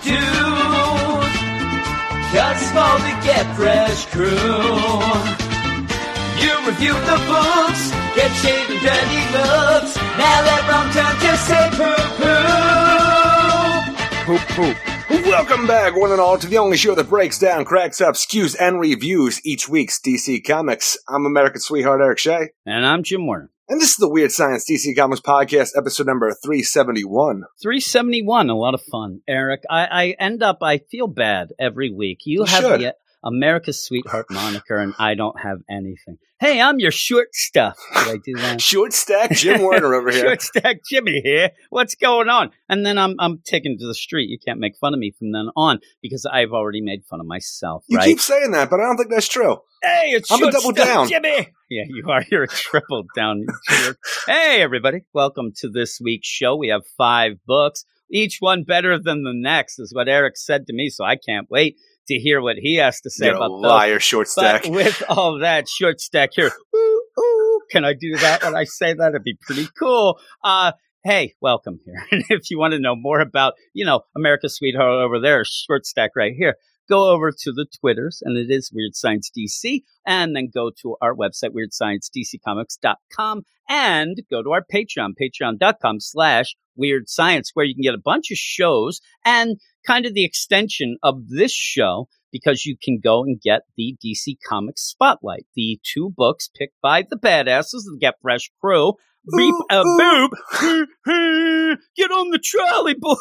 dude. Cause for the Get Fresh crew. You review the books, get shaved and dirty looks. Now let wrong turn to say poo poo. Poop poop. Welcome back, one and all, to the only show that breaks down, cracks up, skews, and reviews each week's DC Comics. I'm American sweetheart Eric Shea, And I'm Jim Warner. And this is the Weird Science DC Comics Podcast, episode number 371. 371, a lot of fun. Eric, I, I end up, I feel bad every week. You You have should. the America's Sweetheart moniker, and I don't have anything. Hey, I'm your short stuff. Did I do that? Short stack Jim Warner over here. Short stack Jimmy here. What's going on? And then I'm I'm taken to the street. You can't make fun of me from then on because I've already made fun of myself. You right? keep saying that, but I don't think that's true. Hey, it's I'm a double down. Jimmy. Yeah, you are. You're a triple down. hey, everybody. Welcome to this week's show. We have five books, each one better than the next, is what Eric said to me. So I can't wait to hear what he has to say You're a about those. liar, short stack. But with all that short stack here, ooh, ooh, can I do that when I say that? It'd be pretty cool. Uh, hey, welcome here. And if you want to know more about, you know, America's Sweetheart over there, short stack right here, go over to the Twitters, and it is Weird Science DC, and then go to our website, WeirdScienceDCComics.com, and go to our Patreon, patreon.com slash Weird Science, where you can get a bunch of shows and kind of the extension of this show because you can go and get the DC Comics Spotlight, the two books picked by the badasses of the Get Fresh crew. Beep a ooh. boob. Get on the trolley, boy.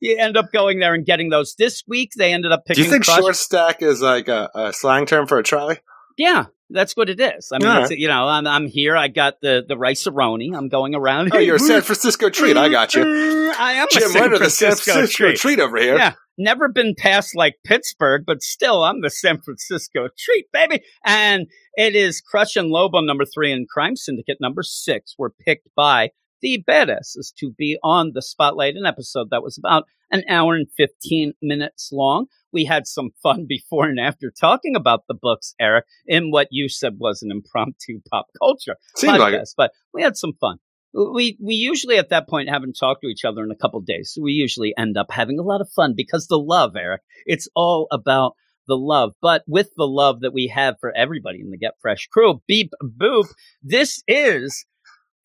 You end up going there and getting those. This week, they ended up picking. Do you think Crush- short stack is like a, a slang term for a trolley? Yeah, that's what it is. I mean, right. you know, I'm, I'm here. I got the the rice aroni. I'm going around. Oh, you're a San Francisco treat. I got you. I am a Jim San Warner, the San Francisco Francisco treat. treat over here. Yeah, never been past like Pittsburgh, but still, I'm the San Francisco treat, baby. And it is Crush and Lobo number three and Crime Syndicate number six were picked by the badasses to be on the spotlight. An episode that was about an hour and 15 minutes long. We had some fun before and after talking about the books, Eric, in what you said was an impromptu pop culture Seems like it. podcast, but we had some fun. We we usually at that point haven't talked to each other in a couple days, so we usually end up having a lot of fun because the love, Eric. It's all about the love. But with the love that we have for everybody in the Get Fresh crew, beep boop. This is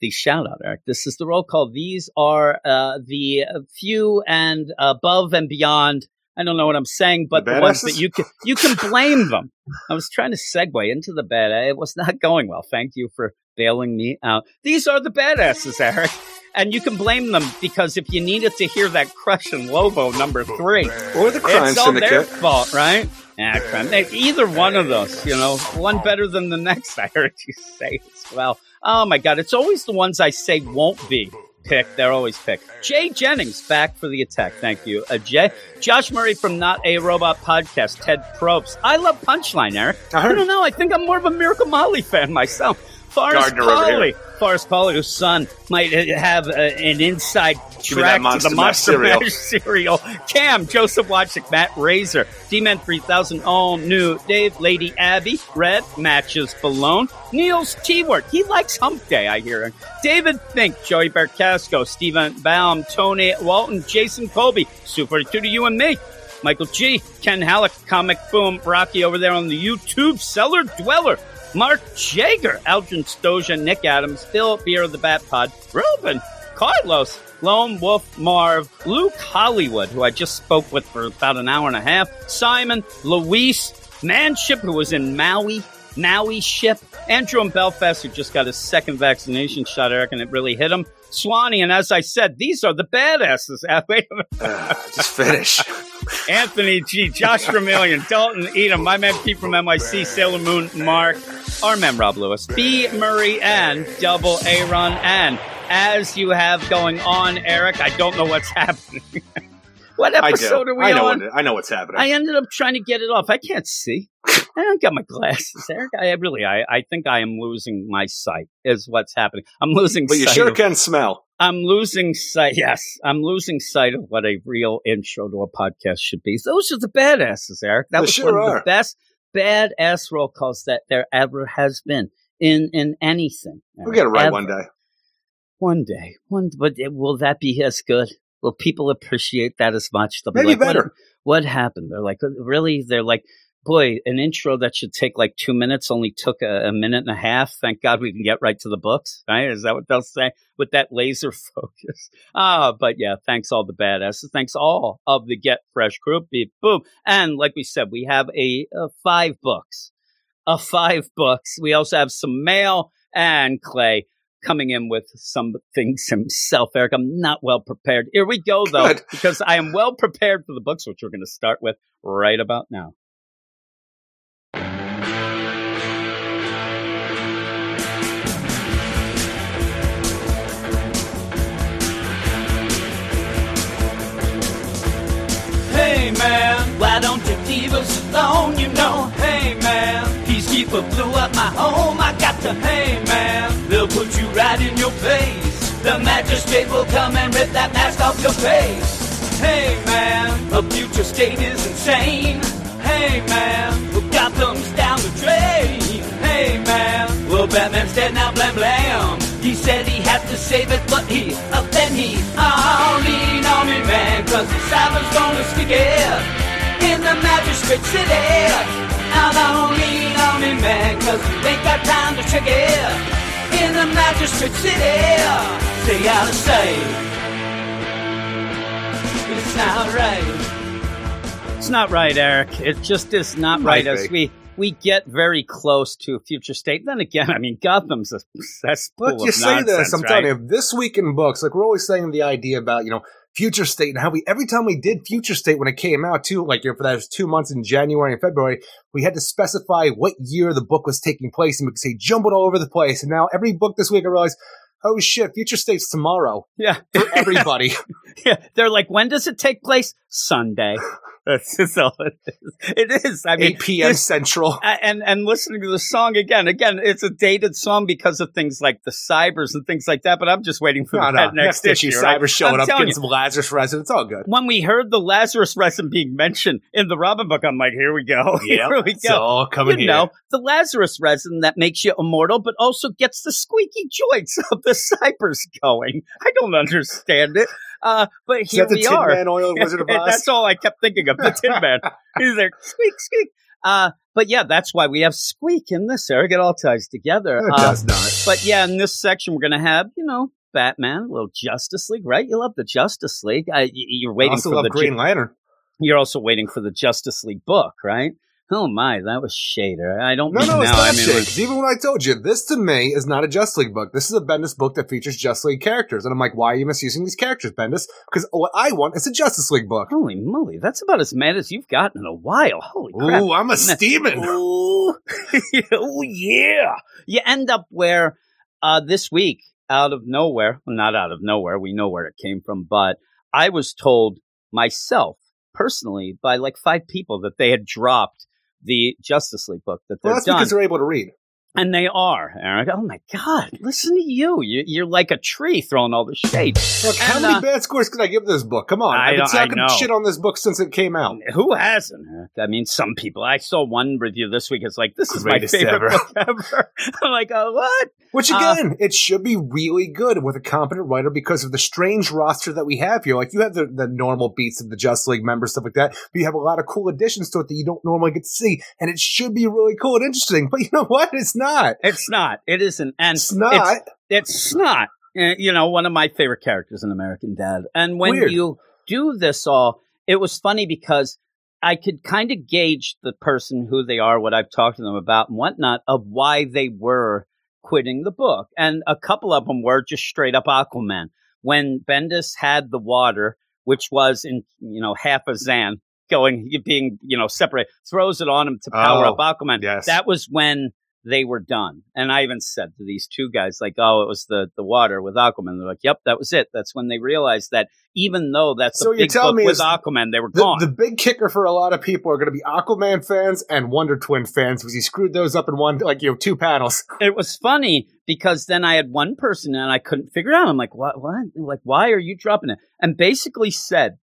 the shout out, Eric. This is the roll call. These are uh, the few and above and beyond. I don't know what I'm saying, but The the, ones that you can you can blame them. I was trying to segue into the bad. It was not going well. Thank you for bailing me out. These are the badasses, Eric. And you can blame them because if you needed to hear that Crush and Lobo number three, Or the crime it's all their syndicate. fault, right? Yeah, crime. Either one of those, you know, one better than the next. I heard you say as well. Oh my God, it's always the ones I say won't be picked. They're always picked. Jay Jennings back for the attack. Thank you, uh, Jay. Josh Murray from Not a Robot Podcast. Ted Probst. I love Punchline, Eric. I I don't know. I think I'm more of a Miracle Molly fan myself. Forrest Gardner. Polly. Forrest Polly, whose son might have uh, an inside Give track to the Monster. Mash cereal. Cam, Joseph Watchick, Matt Razor, D-Man 3000, all new. Dave, Lady Abby, Red, Matches Balone, Niels T-Word. He likes Hump Day, I hear. David Fink, Joey Bercasco, Stephen Baum, Tony Walton, Jason Colby, Super 2 to you and me. Michael G, Ken Halleck, Comic Boom, Rocky over there on the YouTube, Cellar Dweller, Mark Jager, Aldrin Stoja, Nick Adams, Phil Beer of the Bat Pod, Ruben, Carlos, Lone Wolf Marv, Luke Hollywood, who I just spoke with for about an hour and a half, Simon, Luis, Manship, who was in Maui, Maui ship, Andrew in Belfast, who just got his second vaccination shot, Eric, and it really hit him. Swanee, and as I said, these are the badasses. Uh, just finish. Anthony G, Josh Vermillion, Dalton Edom, my man Pete from NYC, Sailor Moon, Mark, our man Rob Lewis, B. Murray, and Double A Run. And as you have going on, Eric, I don't know what's happening. what I episode do. are we I know, on? what, I know what's happening. I ended up trying to get it off. I can't see. I don't got my glasses, Eric. I really, I, I think I am losing my sight. Is what's happening. I'm losing but you sure of- can smell. I'm losing sight. Yes, I'm losing sight of what a real intro to a podcast should be. Those are the badasses, Eric. That They was sure one of are. the best badass roll calls that there ever has been in in anything. We'll get it right Ever. one day. One day, one. But will that be as good? will people appreciate that as much? They'll be Maybe like, what- better. What, happened? They're like, really? They're like, boy, an intro that should take like two minutes only took a, a minute and a half. Thank God we can get right to the books, right? Is that what they'll say with that laser focus? Ah, but yeah, thanks all the badasses. Thanks all of the Get Fresh crew. Beep, boom. And like we said, we have a, a five books, a five books. We also have some mail and Clay coming in with some things himself. Eric, I'm not well prepared. Here we go though, Good. because I am well prepared for the books, which we're going to start with right about now. Alone? You know, hey man, Peacekeeper blew up my home. I got to, hey man, they'll put you right in your place. The magistrate will come and rip that mask off your face. Hey man, a future state is insane. Hey man, well, Gotham's down the drain. Hey man, well Batman's dead now, blam blam. He said he had to save it, but he, uh, then he, oh, lean on me man, cause the cyber's gonna stick it in the magistrate city. Now don't lean on me man, cause you ain't got time to check it in the magistrate city. Stay out of sight. It's not right. It's not right, Eric. It just is not Might right as we we get very close to a future state. Then again, I mean, Gotham's a cesspool But you of say nonsense, this, I'm right? telling you, this week in books, like we're always saying the idea about, you know, Future State and how we, every time we did Future State when it came out too, like for those two months in January and February, we had to specify what year the book was taking place and we could say jumbled all over the place. And now every book this week I realize, oh shit, Future State's tomorrow Yeah, for everybody. yeah. They're like, when does it take place? Sunday. That's just all it is. It is. I mean, 8 p.m. Central. And and listening to the song again, again, it's a dated song because of things like the cybers and things like that. But I'm just waiting for No, no, that next next issue, issue. right? Cyber showing I'm up, getting you, some Lazarus resin. It's all good. when we heard the Lazarus resin being mentioned in the Robin book, I'm like, here we go. here we it's go. all coming you here. know, the Lazarus resin that makes you immortal, but also gets the squeaky joints of the cybers going. I don't understand it. Uh, but Is here we are. Man Oil Wizard of Oz? that's all I kept thinking of. The Tin Man. He's there, squeak, squeak. Uh, but yeah, that's why we have squeak in this. Eric, it all ties together. It Uh, does not. but yeah, in this section, we're going to have, you know, Batman, a little Justice League, right? You love the Justice League. I, y- you're waiting also for love the Green Lantern. You're also waiting for the Justice League book, right? Oh my, that was Shader. I don't No, mean no, it's now. not I mean, even when I told you, this to me is not a Just League book. This is a Bendis book that features Just League characters. And I'm like, why are you misusing these characters, Bendis? Because what I want is a Justice League book. holy moly, that's about as mad as you've gotten in a while. Holy crap! Ooh, I'm a steaming. Ooh. oh yeah. You end up where uh, this week, out of nowhere, well, not out of nowhere, we know where it came from, but I was told myself personally by like five people that they had dropped the Justice League book that they're Well, that's done. because they're able to read. And they are, Eric. Oh my God! Listen to you. you you're like a tree throwing all the shade. Look, how And, many uh, bad scores could I give this book? Come on. I I've been don't- talking shit on this book since it came out. Who hasn't? I mean, some people. I saw one review this week. It's like this is Greatest my favorite ever. book ever. I'm like, oh, what? Which Uh, again, it should be really good with a competent writer because of the strange roster that we have here. Like you have the, the normal beats of the Just League members, stuff like that, but you have a lot of cool additions to it that you don't normally get to see. And it should be really cool and interesting. But you know what? It's not. It's not. It isn't. And It's not. It's, it's not. Uh, You know, one of my favorite characters in American Dad. And when Weird. you do this all, it was funny because I could kind of gauge the person, who they are, what I've talked to them about, and whatnot, of why they were quitting the book. And a couple of them were just straight up Aquaman. When Bendis had the water, which was in, you know, half a Zan going, being, you know, separate, throws it on him to power Oh, up Aquaman. yes. That was when they were done. And I even said to these two guys, like, oh, it was the, the water with Aquaman. They're like, yep, that was it. That's when they realized that even though that's So a you're big telling book me with Aquaman, they were The, gone. the big kicker for a lot of people are going to be Aquaman fans and Wonder Twin fans because he screwed those up in one, like, you know, two panels. it was funny because then I had one person and I couldn't figure it out. I'm like, what, what? Like, why are you dropping it? And basically said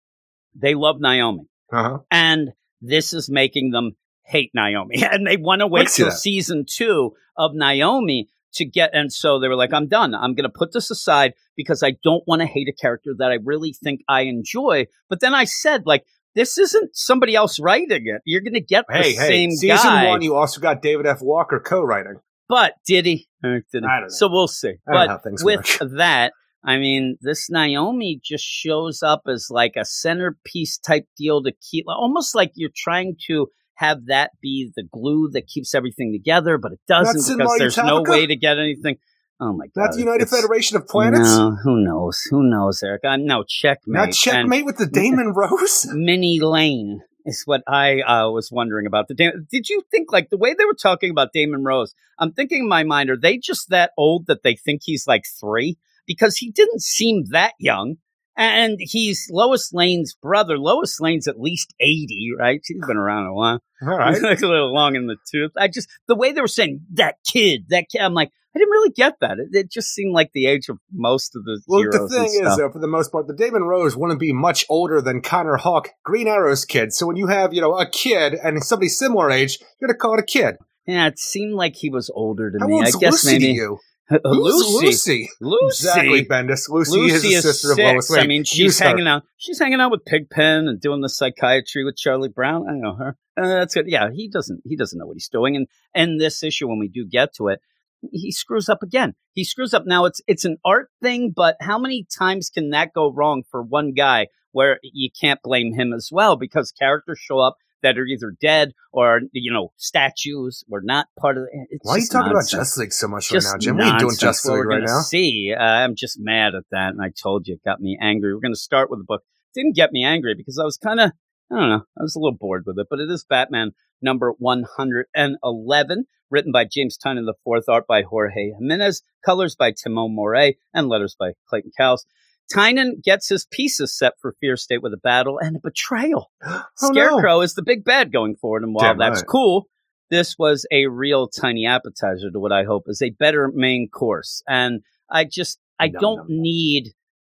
they love Naomi. Uh-huh. and this is making them hate Naomi. And they want to wait till season two of Naomi to get, and so they were like, I'm done. I'm going to put this aside because I don't want to hate a character that I really think I enjoy. But then I said, like, this isn't somebody else writing it. You're going to get the Hey, hey, same season guy. one, you also got David F. Walker co-writing. But did he? Did he? I don't know. So we'll see. I don't know but with work. that, I mean, this Naomi just shows up as like a centerpiece type deal to keep, almost like you're trying to have that be the glue that keeps everything together, but it doesn't That's because there's no way to get anything. Oh my god! Not the United it's- Federation of Planets. No, who knows? Who knows, Eric? I'm no checkmate. Not And checkmate with the Damon Rose. Minnie Lane is what I uh, was wondering about. The Dam- Did you think like the way they were talking about Damon Rose? I'm thinking in my mind, are they just that old that they think he's like three? Because he didn't seem that young. And he's Lois Lane's brother. Lois Lane's at least 80, right? She's been around a while. All right. like a little long in the tooth. I just, the way they were saying that kid, that kid, I'm like, I didn't really get that. It, it just seemed like the age of most of the Well, the thing is, though, for the most part, the Damon Rose wouldn't be much older than Connor Hawke, Green Arrow's kid. So when you have, you know, a kid and somebody similar age, you're gonna call it a kid. yeah, it seemed like he was older than How me. I guess maybe to you? Lucy. Lucy? Lucy. Exactly, Bendis. Lucy, Lucy is the sister six. of Lois Lane. I mean, she's hanging out. She's hanging out with Pigpen and doing the psychiatry with Charlie Brown. I know her. Uh, that's good. Yeah, he doesn't. He doesn't know what he's doing. And and this issue, when we do get to it, he screws up again. He screws up. Now it's it's an art thing, but how many times can that go wrong for one guy where you can't blame him as well because characters show up that are either dead or you know statues or not part of. The, it's Why are you talking nonsense about Justice League so much just right now, Jim? What are you doing. Justice League we're right now? See, uh, I'm just mad at that, and I told you it got me angry. We're going to start with the book. Didn't get me angry because I was kind of, I don't know, I was a little bored with it. But it is Batman number 111, written by James Tynion the fourth, art by Jorge Jimenez, colors by Tomeu Morey, and letters by Clayton Cowles. Tynion gets his pieces set for Fear State with a battle and a betrayal. Oh, no. Scarecrow is the big bad going forward, and while Damn that's right. cool, this was a real tiny appetizer to what I hope is a better main course. And I just I Nom, don't nom. need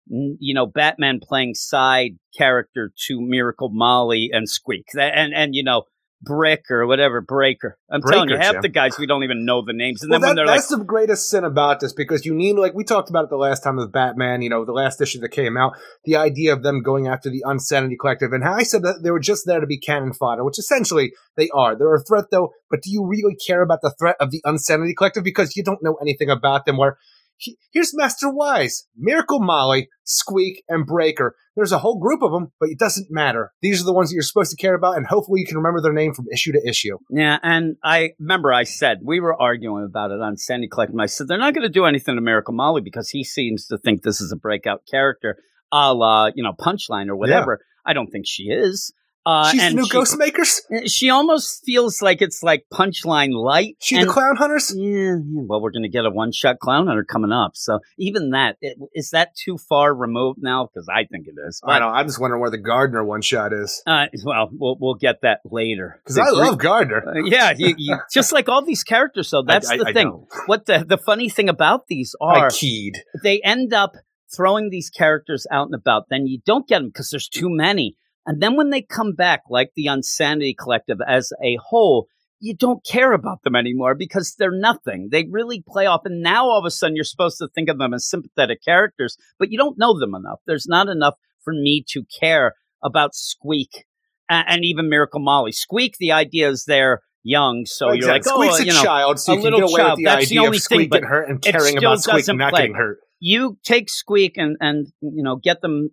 you know Batman playing side character to Miracle Molly and Squeak That- and and you know Brick or whatever Breaker. I'm telling you, half Jim. the guys we don't even know the names, and Well, then when they're like. that's the greatest sin about this because you need, like we talked about it the last time with Batman, you know, the last issue that came out, the idea of them going after the Unsanity Collective, and how I said that they were just there to be cannon fodder, which essentially they are. They're a threat, though, but do you really care about the threat of the Unsanity Collective because you don't know anything about them? Where he- here's Master Wise, Miracle Molly, Squeak, and Breaker. There's a whole group of them, but it doesn't matter. These are the ones that you're supposed to care about, and hopefully you can remember their name from issue to issue. Yeah, and I remember I said we were arguing about it Unsanity Collective. and I said they're not going to do anything to Miracle Molly because he seems to think this is a breakout character, a la you know Punchline or whatever. I don't think she is. Uh, She's the new she, Ghostmakers. She almost feels like it's like Punchline light. She's and- the Clown Hunters. Yeah, yeah, well, we're going to get a one-shot clown hunter coming up. So even that it, is that too far removed now? Because I think it is. I know. I'm just wondering where the Gardner one shot is Uh, well, we'll we'll get that later. because I love Gardner. uh, yeah, you, you, just like all these characters. So that's I- the thing. What the the funny thing about these I are keyed. they end up throwing these characters out and about. Then you don't get them because there's too many. And then when they come back, like the Unsanity Collective as a whole, you don't care about them anymore because they're nothing. They really play off. And now all of a sudden you're supposed to think of them as sympathetic characters, but you don't know them enough. There's not enough for me to care about Squeak and, and even Miracle Molly. Squeak, the idea is they're young, so you're like, Exactly. oh, Squeak's you a know, child, so a you can little get away child. with the That's the only of thing, but hurt and caring about Squeak not play. getting hurt. you take Squeak and and you know get them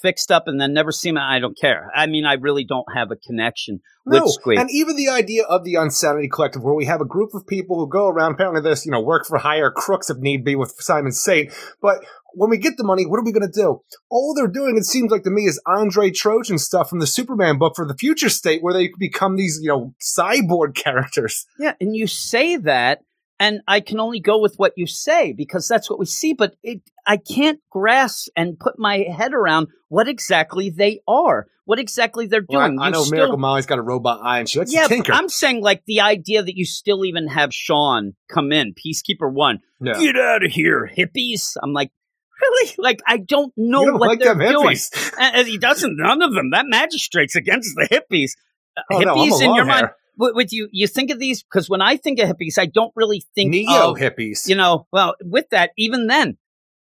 fixed up and then never see them. I don't care. I mean, I really don't have a connection No, with Squeak. and even the idea of the Unsanity Collective, where we have a group of people who go around, apparently this, you know, work for hire crooks if need be with Simon Saint. But when we get the money, what are we going to do? All they're doing, it seems like to me, is Andre Trojan stuff from the Superman book for the future state, where they become these, you know, cyborg characters. yeah, and you say that, and I can only go with what you say because that's what we see. But it, I can't grasp and put my head around what exactly they are, what exactly they're Well, I, doing. I You know still- Miracle Molly's got a robot eye, and she lets Yeah, tinker. I'm saying like the idea that you still even have Sean come in, Peacekeeper One, Yeah. get out of here, hippies. I'm like, really? Like I don't know don't what like they're doing. And, and he doesn't. None of them. That magistrate's against the hippies. Uh, Oh, no, hippies a in your long mind. With you, you think of these because when I think of hippies, I don't really think Neo of hippies. you know. Well, with that, even then,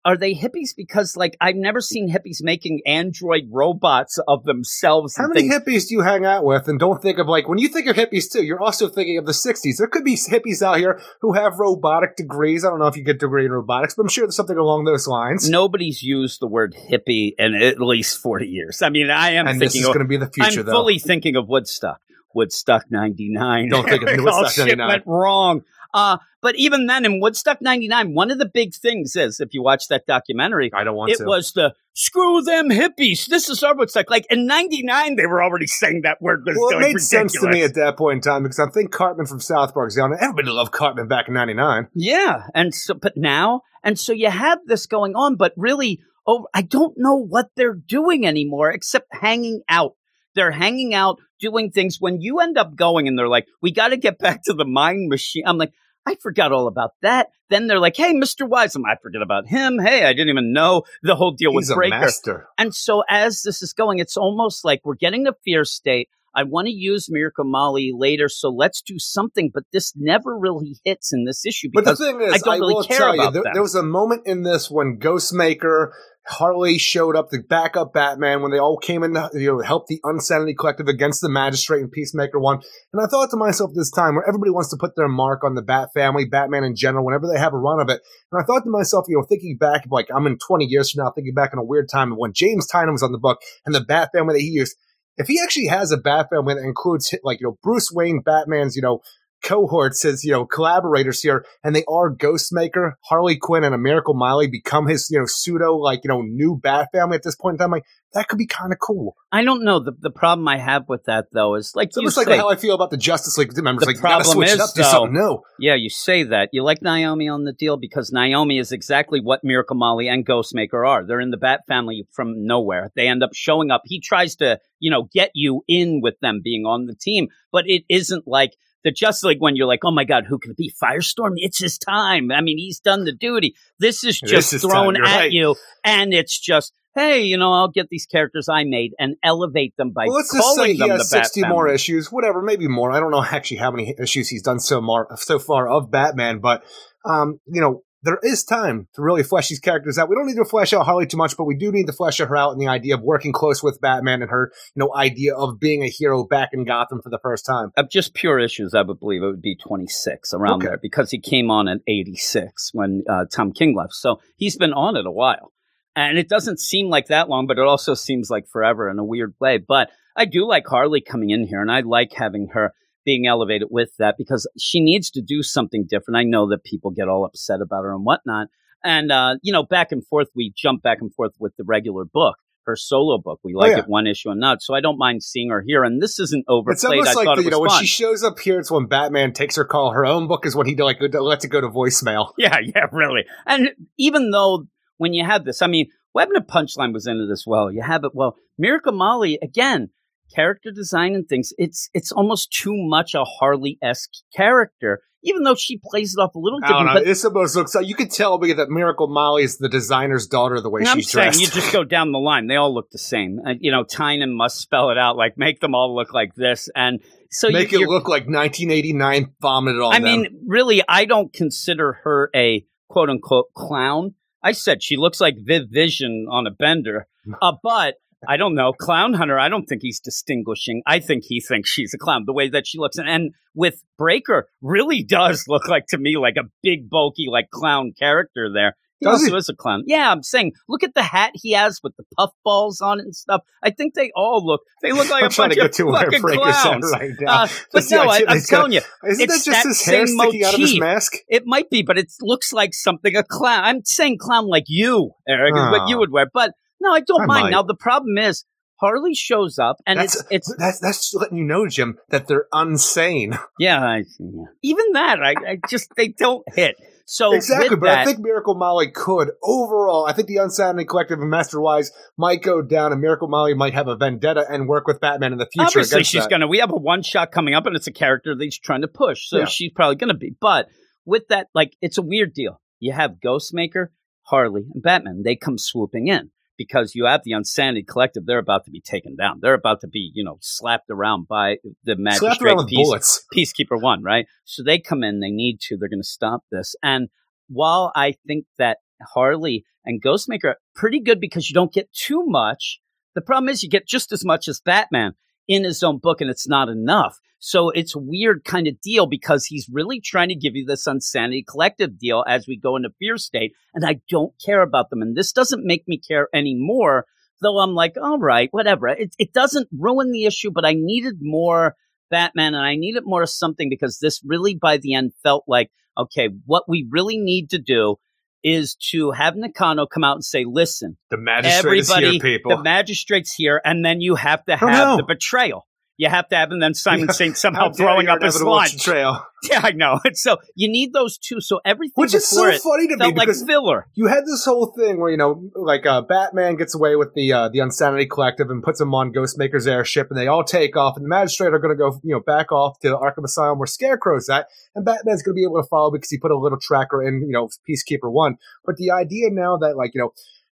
are they hippies? Because like I've never seen hippies making android robots of themselves. How many things. hippies do you hang out with and don't think of like when you think of hippies too, you're also thinking of the 60s. There could be hippies out here who have robotic degrees. I don't know if you get a degree in robotics, but I'm sure there's something along those lines. Nobody's used the word hippie in at least forty years. I mean, I am and this thinking is going to be the future I'm though. fully thinking of Woodstock. Woodstock '99. Don't think of Woodstock shit 99. went wrong. Uh, but even then, in Woodstock '99, one of the big things is if you watch that documentary, I don't want it to. was the screw them hippies. This is our Woodstock. Like in '99, they were already saying that word was well, it made sense to me at that point in time because I think Cartman from South Park Park's down. Everybody loved Cartman back in '99. Yeah, and so but now and so you have this going on, but really, oh, I don't know what they're doing anymore except hanging out. They're hanging out, doing things. When you end up going and they're like, "We got to get back to the mind machine," I'm like. I forgot all about that. Then they're like, "Hey, Mr. Wisem, I forget about him. Hey, I didn't even know the whole deal He's with a Breaker." master. And so as this is going, it's almost like we're getting to fear state. I want to use Miracle Molly later, so let's do something. But this never really hits in this issue But the thing is, I don't really will care tell you, about there, there was a moment in this when Ghostmaker, Harley showed up, the backup Batman, when they all came in to you know, help the Unsanity Collective against the Magistrate and Peacemaker one. And I thought to myself this time, where everybody wants to put their mark on the Bat family, Batman in general, whenever they have a run of it. And I thought to myself, you know, thinking back, like I'm in 20 years from now, thinking back in a weird time when James Tynion was on the book and the Bat family that he used. If he actually has a Batman that includes like you know Bruce Wayne, Batman's you know cohorts, his you know collaborators here, and they are Ghostmaker, Harley Quinn, and a Miracle Miley become his you know pseudo like you know new Bat family at this point in time. Like that could be kind of cool. I don't know. The the problem I have with that though is like So you it's like how I feel about the Justice League members. The like you gotta problem switch is, up, do though- new. yeah, you say that. You like Naomi on the deal because Naomi is exactly what Miracle Molly and Ghostmaker are. They're in the Bat family from nowhere. They end up showing up. He tries to, you know, get you in with them being on the team, but it isn't like the just like when you're like, oh my God, who can it be? Firestorm? It's his time. I mean, he's done the duty. This is just is thrown at right. you, and it's just. Hey, you know, I'll get these characters I made and elevate them by Well, let's just say calling he has the Bat sixty more issues, whatever, maybe more. I don't know actually how many issues he's done so far so far of Batman, but um, you know, there is time to really flesh these characters out. We don't need to flesh out Harley too much, but we do need to flesh her out and the idea of working close with Batman and her, you know, idea of being a hero back in Gotham for the first time. of just pure issues, I would believe it would be 26 around Okay. there because he came on at 86 when uh, Tom King left. So he's been on it a while. And it doesn't seem like that long, but it also seems like forever in a weird way. But I do like Harley coming in here, and I like having her being elevated with that because she needs to do something different. I know that people get all upset about her and whatnot. And, uh, you know, back and forth, we jump back and forth with the regular book. Her solo book, we like yeah. it one issue and not. So I don't mind seeing her here. And this isn't overplayed. It's almost I like thought the, it you know was when fun. she shows up here, it's when Batman takes her call. Her own book is when he like lets it go to voicemail. Yeah, yeah, really. And even though when you have this, I mean, Webner Punchline was in it as well. You have it well. Miracle Molly again, character design and things. It's it's almost too much a Harley esque character, even though she plays it off a little I don't different. know. But This almost looks like you could tell me that Miracle Molly is the designer's daughter the way I'm she's saying dressed. you just go down the line. They all look the same. Uh, you know, Tynion must spell it out like make them all look like this, and so Make you, it look like 1989 vomited on I them. mean, really, I don't consider her a quote unquote clown. I said she looks like Viv Vision on a bender, uh, but I don't know. Clown Hunter, I don't think he's distinguishing. I think he thinks she's a clown the way that she looks. And, and with Breaker, really does look like to me like a big, bulky, like clown character there. He Does also he? is a clown. Yeah, I'm saying, look at the hat he has with the puff balls on it and stuff. I think they all look, they look like I'm a trying bunch to get of to fucking clowns. right now. Uh, but no, I, I'm telling you, Isn't it's that just that his hair same sticking out of his mask? it might be, but it looks like something a clown. I'm saying clown like you, Eric, is what you Oh. would wear. But no, I don't I mind. might. Now the problem is Harley shows up, and that's, it's it's that's that's just letting you know, Jim, that they're unsane. yeah, I, see yeah. even that I, I just they don't hit. So exactly, with but that, I think Miracle Molly could overall. I think the Unsanity Collective and Master Wise might go down, and Miracle Molly might have a vendetta and work with Batman in the future. obviously she's that. gonna. We have a one shot coming up, and it's a character that he's trying to push, so Yeah. she's probably gonna be. But with that, like it's a weird deal. You have Ghostmaker, Harley, and Batman. They come swooping in. Because you have the Unsanity Collective. They're about to be taken down. They're about to be, you know, slapped around by the magistrate peace, Peacekeeper One, right? So they come in. They need to. They're going to stop this. And while I think that Harley and Ghostmaker are pretty good because you don't get too much, the problem is you get just as much as Batman in his own book, and it's not enough. So it's a weird kind of deal because he's really trying to give you this Unsanity Collective deal as we go into Fear State, and I don't care about them. And this doesn't make me care anymore, though I'm like, all right, whatever. It, it doesn't ruin the issue, but I needed more Batman and I needed more something because this really, by the end, felt like, okay, what we really need to do is to have Nakano come out and say, listen, the magistrate everybody, here, the magistrate's here, and then you have to have the betrayal you have to have, and then Simon Saint somehow throwing up his lunch. Trail. Yeah, I know. And so you need those two. So everything which is so funny to me because like filler. You had this whole thing where you know, like uh, Batman gets away with the uh, the Unsanity Collective and puts them on Ghostmaker's airship, and they all take off, and the magistrate are going to go, you know, back off to the Arkham Asylum where Scarecrow's at, and Batman's going to be able to follow because he put a little tracker in, you know, Peacekeeper One. But the idea now that like you know.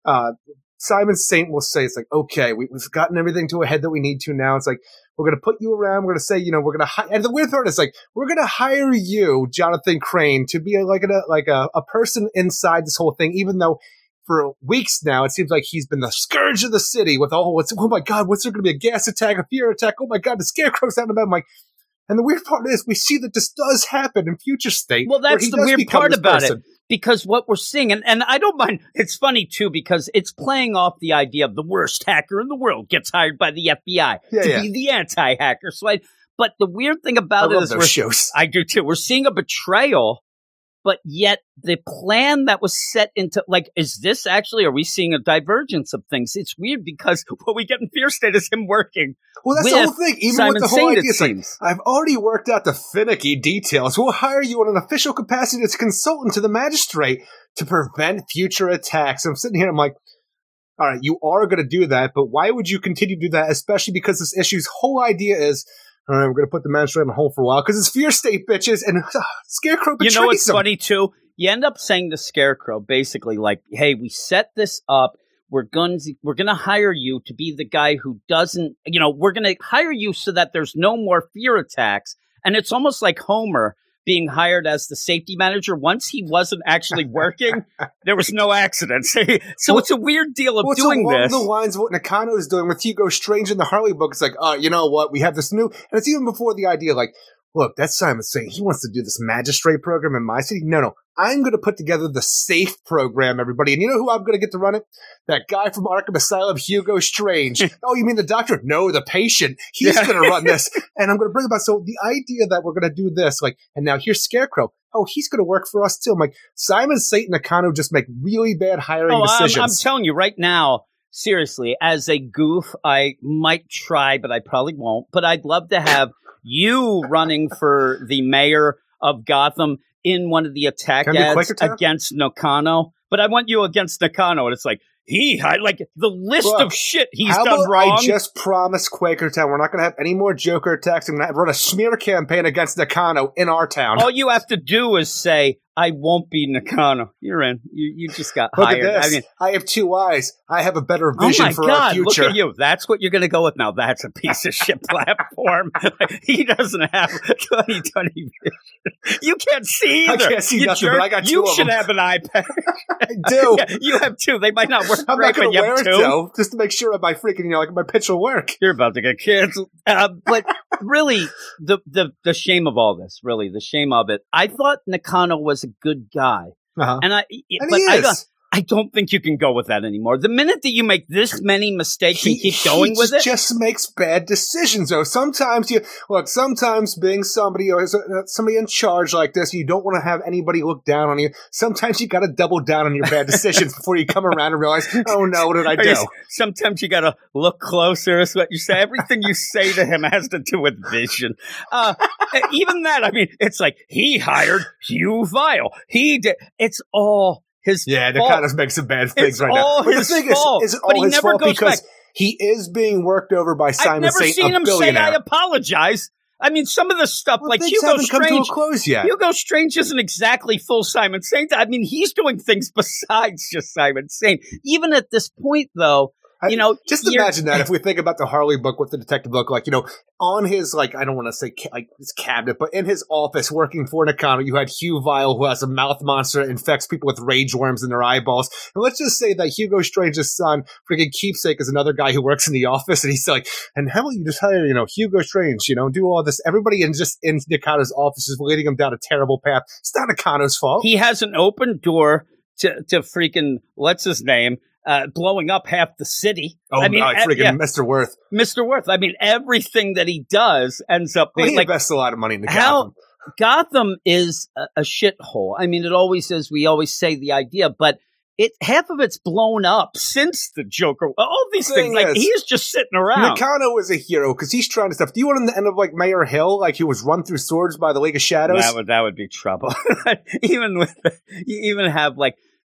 Uh, Simon Saint will say, it's like, okay, we, have gotten everything to a head that we need to now. It's like, we're going to put you around. We're going to say, you know, we're going to, hi-. and the weird part is like, we're going to hire you, Jonathan Crane, to be a, like a, like a, a person inside this whole thing, even though for weeks now, it seems like he's been the scourge of the city with, oh, what's, oh my God, what's there going to be a gas attack, a fear attack? Oh my God, the scarecrow's out of bed. I'm like, and the weird part is we see that this does happen in future state. Well, that's the weird part about person. it because what we're seeing, and, and I don't mind, it's funny too, because it's playing off the idea of the worst hacker in the world gets hired by the FBI yeah, to yeah. be the anti hacker. So I, but the weird thing about I it is, shows. I do too. We're seeing a betrayal but yet the plan that was set into like is this actually are we seeing a divergence of things? It's weird because what we get in fear state is him working well that's the whole thing even Simon with the whole idea like, i've already worked out the finicky details. We'll hire you in an official capacity as consultant to the magistrate to prevent future attacks. I'm sitting here i'm like all right you are going to do that but why would you continue to do that especially because this issue's whole idea is all right, we're gonna put the magistrate on hold for a while because it's fear state bitches and uh, Scarecrow betrays You know what's him. funny too? You end up saying to Scarecrow basically like, "Hey, we set this up. We're going to, we're going to hire you to be the guy who doesn't, you know, we're going to hire you so that there's no more fear attacks." And it's almost like Homer being hired as the safety manager. Once he wasn't actually working, there was no accidents. so well, it's a weird deal of well, doing along this. the lines of what Nakano is doing with Hugo Strange in the Harley book. It's like, oh, you know what? We have this new, and it's even before the idea, like, look, that's Simon saying he wants to do this magistrate program in my city. No, no, I'm going to put together the safe program, everybody. And you know who I'm going to get to run it? That guy from Arkham Asylum, Hugo Strange. oh, you mean the doctor? No, the patient. He's yeah. going to run this. And I'm going to bring about. So the idea that we're going to do this, like, and now here's Scarecrow. Oh, he's going to work for us too. I'm like, Simon Saint Nakano just make really bad hiring oh, decisions. I'm, I'm telling you right now, seriously, as a goof, I might try, but I probably won't. But I'd love to have you running for the mayor of Gotham in one of the attack ads against Nakano. But I want you against Nakano, and it's like he I, like the list Look, of shit he's done wrong. I just promised Quakertown we're not going to have any more Joker attacks. I'm going to run a smear campaign against Nakano in our town. All you have to do is say, I won't be Nakano. You're in. You, you just got Look hired. At this. I mean, I have two eyes. I have a better vision oh for God, our future. Look at you. That's what you're going to go with now. That's a piece of shit platform. he doesn't have 2020 vision. You can't see either. I can't see you nothing, jerk. but I got two You should have an iPad. I do. yeah, you have two. They might not work I'm not going to wear it, though, just to make sure my freaking, you know, like my pitch will work. You're about to get canceled. Uh, but really, the, the, the shame of all this, really, the shame of it, I thought Nakano was a good guy. Uh-huh. And I, and but I I don't think you can go with that anymore. The minute that you make this many mistakes he, and keep going with it, just makes bad decisions. Though sometimes you look, sometimes being somebody or uh, somebody in charge like this, you don't want to have anybody look down on you. Sometimes you got to double down on your bad decisions before you come around and realize, oh no, what did I do? Sometimes you got to look closer. Is what you say. Everything you say to him has to do with vision. Uh, even that, I mean, it's like he hired Hugh Vile. He did. It's all his yeah, fault. Nakanos makes some bad things it's right all now. But his the thing fault, is, is but all he his never fault goes because back. he is being worked over by Simon I've never Saint, seen him say I apologize. I mean, some of the stuff Well, like Hugo haven't come to a Strange. close yet. Hugo Strange isn't exactly full Simon Saint. I mean, he's doing things besides just Simon Saint. Even at this point, though, you know, Just imagine that if we think about the Harley book with the detective book, like, you know, on his, like, I don't want to say ca- like his cabinet, but in his office working for Nakano, you had Hugh Vile, who has a mouth monster that infects people with rage worms in their eyeballs. And let's just say that Hugo Strange's son, freaking keepsake, is another guy who works in the office, and he's like, and how about you just hire, you know, Hugo Strange, you know, do all this. Everybody in just in Nakano's office is leading him down a terrible path. It's not Nakano's fault. he has an open door to to freaking what's his name. Uh, blowing up half the city. oh, I mean, eh, freaking yeah, Mr. Worth. Mr. Worth. I mean, everything that he does ends up Well, he like invests a lot of money into how Gotham. Gotham is a, a shithole. I mean, it always is. We always say the idea, but it half of it's blown up since the Joker. All these Thing things, like is, he's just sitting around. Nakano is a hero because he's trying to stuff. Do you want him to end up like Mayor Hill, like he was run through swords by the League of Shadows? That would that would be trouble. even with you even have like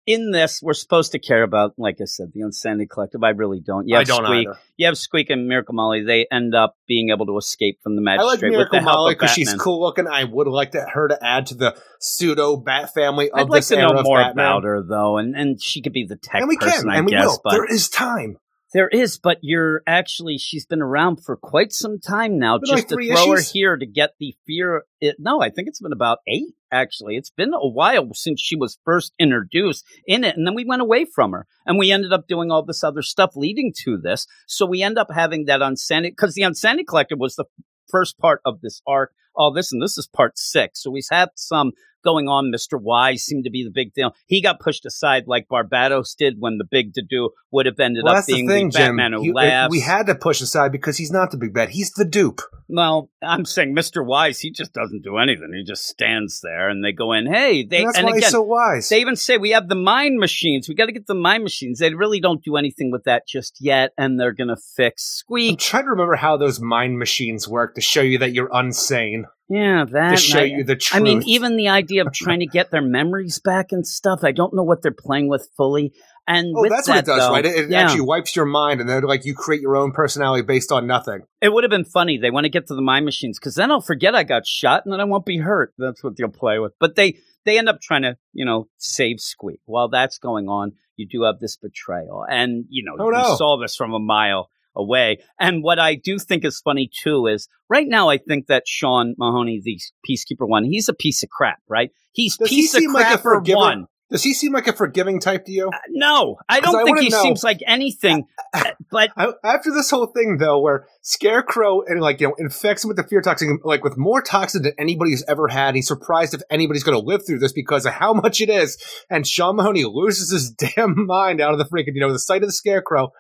in this, we're supposed to care about, like I said, the Insanity Collective. I really don't. You I have don't Squeak. either. You have Squeak and Miracle Molly. They end up being able to escape from the I magistrate like with the Miracle Molly because she's cool looking. I would like to, her to add to the pseudo Bat family of I'd like to era know more Batman. about her though, and and she could be the tech And we person, can, I and we guess. will. But There is time. There is, but you're actually she's been around for quite some time now. Just like to throw issues? her here to get the fear. It, no, I think it's been about eight. Actually, it's been a while since she was first introduced in it, and then we went away from her, and we ended up doing all this other stuff leading to this. So we end up having that unsanity because the unsanity collective was the first part of this arc. All this and this is part six. So we've had some going on. Mr. Wise seemed to be the big deal. He got pushed aside like Barbatos did when the big to do would have ended Well, up being the thing, Jim. Batman who You- laughs. we had to push aside because he's not the big bad. He's the dupe. well, I'm saying Mr. Wise, he just doesn't do anything. He just stands there and they go in, hey, they and that's and why again he's so wise. they even say we have the mind machines. We got to get the mind machines. They really don't do anything with that just yet, and they're gonna fix Squeak. I'm trying to remember how those mind machines work to show you that you're unsane. Yeah, that. To show I- you the truth. I mean, even the idea of trying to get their memories back and stuff, I don't know what they're playing with fully. And Oh, with that's that, what it does, though, right? It, it yeah, actually wipes your mind, and then like you create your own personality based on nothing. it would have been funny. They want to get to the mind machines because then I'll forget I got shot and then I won't be hurt. That's what they'll play with. But they they end up trying to you know save Squeak. While that's going on, you do have this betrayal, and you know Oh, you saw this from a mile away. And what I do think is funny too is right now I think that Sean Mahoney, the Peacekeeper one, he's a piece of crap, right? He's Does he piece of seem like a crap for one. Does he seem like a forgiving type to you? Uh, No, I don't I think he know- seems like anything. uh, but after this whole thing, though, where Scarecrow and like you know infects him with the fear toxin, like with more toxin than anybody's ever had, he's surprised if anybody's going to live through this because of how much it is. And Sean Mahoney loses his damn mind out of the freaking you know the sight of the Scarecrow.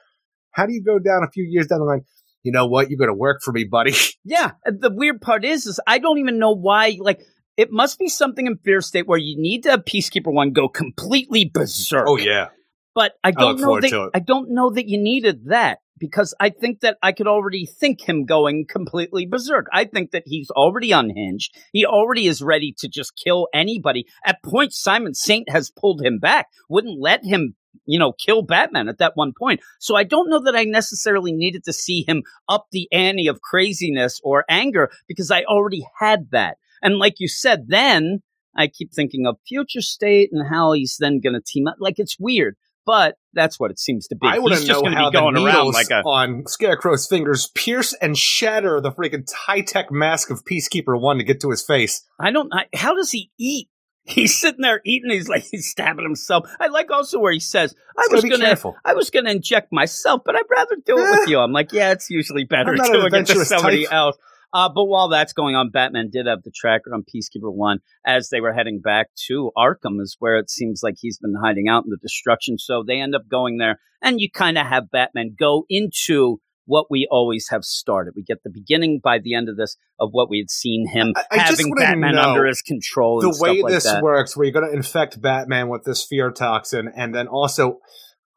How do you go down a few years down the line? You know what? You're going to work for me, buddy. Yeah, the weird part is, is I don't even know why. Like, it must be something in Fear State where you need to have Peacekeeper One go completely berserk. Oh yeah, but I don't know that. I don't know that you needed that because I think that I could already think him going completely berserk. I think that he's already unhinged. He already is ready to just kill anybody. At points, Simon Saint has pulled him back, wouldn't let him. You know, kill Batman at that one point. So I don't know that I necessarily needed to see him up the ante of craziness or anger because I already had that. And like you said, then I keep thinking of future state and how he's then going to team up. Like it's weird, but that's what it seems to be. I want to just know how the around needles like a. on Scarecrow's fingers pierce and shatter the freaking high tech mask of Peacekeeper One to get to his face. I don't. I, how does he eat? He's sitting there eating. He's like he's stabbing himself. I like also where he says, "I was gonna, careful. I was gonna inject myself, but I'd rather do it with you." I'm like, "Yeah, it's usually better I'm not an doing it to somebody type. else." Uh, but while that's going on, Batman did have the tracker on Peacekeeper One as they were heading back to Arkham, is where it seems like he's been hiding out in the destruction. So they end up going there, and you kind of have Batman go into what we always have started. We get the beginning by the end of this of what we had seen him I- I having Batman under his control. and the way like this that. works, where you're going to infect Batman with this fear toxin, and then also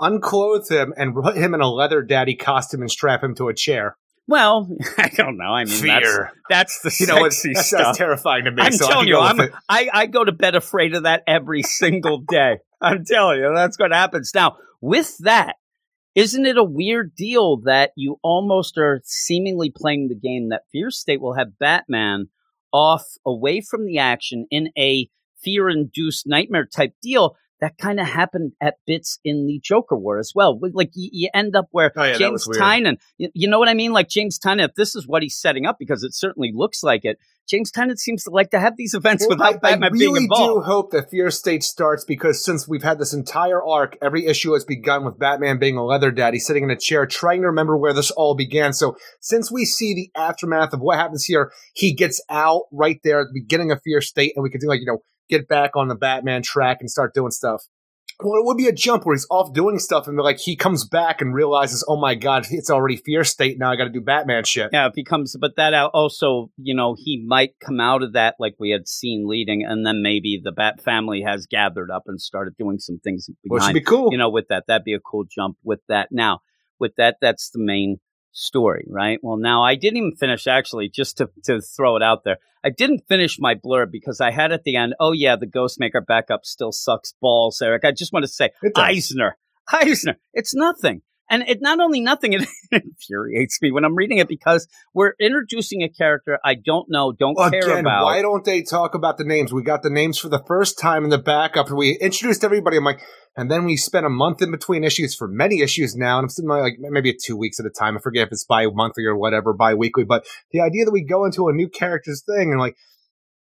unclothe him and put him in a leather daddy costume and strap him to a chair. Well, I don't know. I mean, Fear. that's that's the You know, what? sexy that stuff. sounds terrifying to me. I'm so telling you, I'm. I, I go to bed afraid of that every single day. I'm telling you, that's what happens. Now, with that, isn't it a weird deal that you almost are seemingly playing the game that Fear State will have Batman off away from the action in a fear induced nightmare type deal that kind of happened at bits in the Joker War as well. Like you, you end up where Oh, yeah, James. Tynion, you, you know what I mean? Like James Tynion, if this is what he's setting up, because it certainly looks like it, James Tynion seems to like to have these events Well, without I, Batman I really being involved. do hope that Fear State starts because since we've had this entire arc, every issue has begun with Batman being a leather daddy sitting in a chair trying to remember where this all began. So since we see the aftermath of what happens here, he gets out right there at the beginning of Fear State and we can do like, you know, get back on the Batman track and start doing stuff. Well, it would be a jump where he's off doing stuff and like he comes back and realizes, oh my god, it's already Fear State. Now I got to do Batman shit. Yeah, if he comes, but that out also, you know, he might come out of that like we had seen leading, and then maybe the Bat family has gathered up and started doing some things Which would be cool. you know, with that. That'd be a cool jump with that. Now, with that, that's the main story, right? Well, now I didn't even finish actually, just to, to throw it out there. I didn't finish my blurb because I had at the end, oh yeah, the Ghostmaker backup still sucks balls, Eric. I just want to say, Eisner, Eisner, it's nothing. And it not only nothing, it infuriates me when I'm reading it because we're introducing a character I don't know, don't care about. why don't they talk about the names? We got the names for the first time in the backup. And we introduced everybody. I'm like, and then we spent a month in between issues for many issues now, and I'm sitting like maybe two weeks at a time. I forget if it's bi-monthly or whatever, bi-weekly. But the idea that we go into a new character's thing and like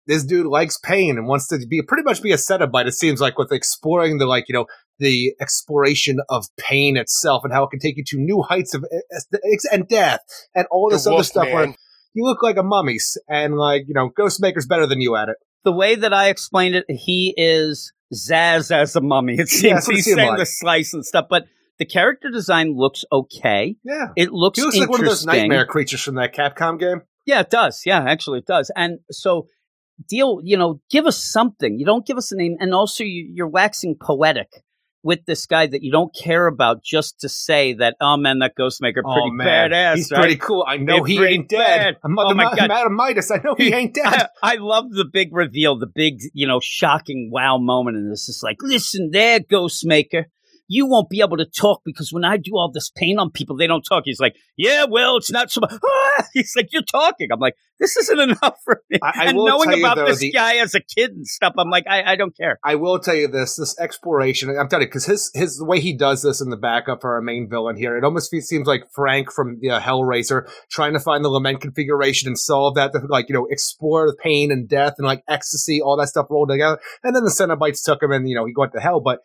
this dude likes pain and wants to be pretty much be a Cenobite. It seems like with exploring the like you know the exploration of pain itself and how it can take you to new heights of eh, eh, and death and all this The other Wolf stuff. Where you look like a mummy, and like you know, Ghostmaker's better than you at it. the way that I explained it, he is Zsasz as a mummy. It seems that's what it he's saying like. the slice and stuff, but the character design looks okay. Yeah, It looks, he looks like one of those interesting. nightmare creatures from that Capcom game. Yeah, it does. Yeah, actually, it does. And so, deal. You know, give us something. You don't give us a name, and also you, you're waxing poetic with this guy that you don't care about just to say that. Oh man, that Ghostmaker oh, pretty oh man, badass. he's right? pretty cool. I know He's he ain't dead. bad. I'm Oh the my God. Madam Midas. I know he ain't dead. I, I love the big reveal, the big, you know, shocking wow moment. And this is like, listen there, Ghostmaker. You won't be able to talk because when I do all this pain on people, they don't talk. He's like, yeah, well, it's not so much. Ah! He's like, you're talking. I'm like, this isn't enough for me. I- I and knowing about though, this the- guy as a kid and stuff, I'm like, I, I don't care. I will tell you this: this exploration. I'm telling you because his his the way he does this in the backup for our main villain here, it almost seems like Frank from the uh, Hellraiser trying to find the lament configuration and solve that. To, like you know, explore the pain and death and like ecstasy, all that stuff rolled together. And then the Cenobites took him, and you know he went to hell. But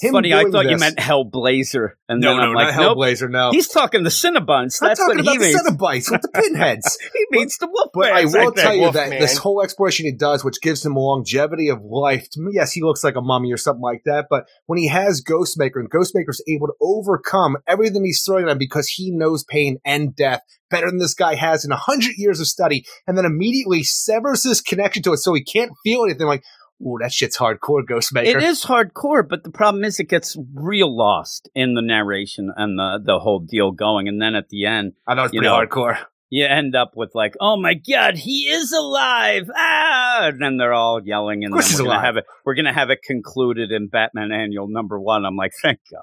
him Funny, I thought thot you meant Hellblazer. And no, then no, I'm like, not nope. Hellblazer. No, He's talking the Cinnabons. I'm That's talking what about he the means. Cenobites with the pinheads. he means the Wolfman. But I will tell you that Man. this whole exploration he does, which gives him longevity of life, to me, yes, he looks like a mummy or something like that. But when he has Ghostmaker and Ghostmaker's able to overcome everything he's throwing at him because he knows pain and death better than this guy has in a hundred years of study, and then immediately severs his connection to it so he can't feel anything like, ooh, that shit's hardcore, Ghostmaker. It is hardcore, but the problem is it gets real lost in the narration and the the whole deal going, and then at the end I know it's pretty know, hardcore. you end up with like, "Oh my god, he is alive!" Ah, and then they're all yelling, and then we're gonna alive. have it. We're gonna have it concluded in Batman Annual Number One. I'm like, thank God.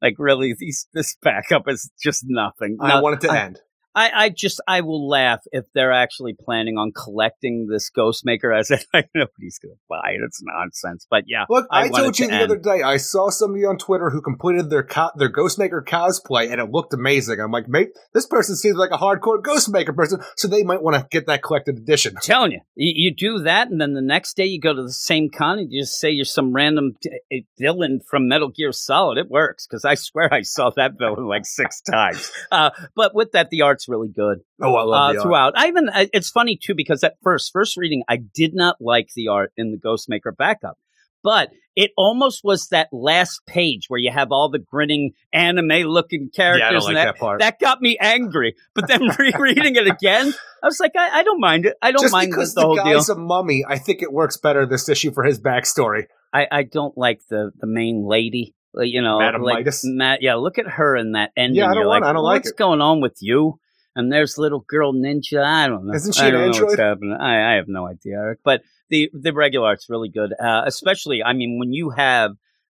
Like really, these this backup is just nothing. I No, want it to I- end. I, I just I will laugh if they're actually planning on collecting this Ghostmaker as if like, nobody's gonna buy it. It's nonsense. But yeah, Look, I, want told you to the end. other day. I saw somebody on Twitter who completed their co- their Ghostmaker cosplay, and it looked amazing. I'm like, mate, this person seems like a hardcore Ghostmaker person, so they might want to get that collected edition. I'm telling you, you, you do that, and then the next day you go to the same con and you just say you're some random villain from Metal Gear Solid. It works because I swear I saw that villain like six times. Uh, but with that, the art's really good Oh, I love uh, the art. throughout. I even it's funny too because at first, first reading, I did not like the art in the Ghostmaker backup. But it almost was that last page where you have all the grinning anime-looking characters, Yeah, I don't and like that, that part. that got me angry. But then rereading it again, I was like, I, I don't mind it. I don't Just mind because the, the, whole deal. guy's a mummy, I think it works better this issue for his backstory. I, I don't like the the main lady. You know, Madam like Midas? Matt. Yeah, look at her in that ending. Yeah, I don't want- like, I don't like What's it." going on with you? And there's little girl ninja. I don't know. Isn't she I an don't know what's happening. I, I have no idea, Eric. But the the regular art's really good. Uh, especially, I mean, when you have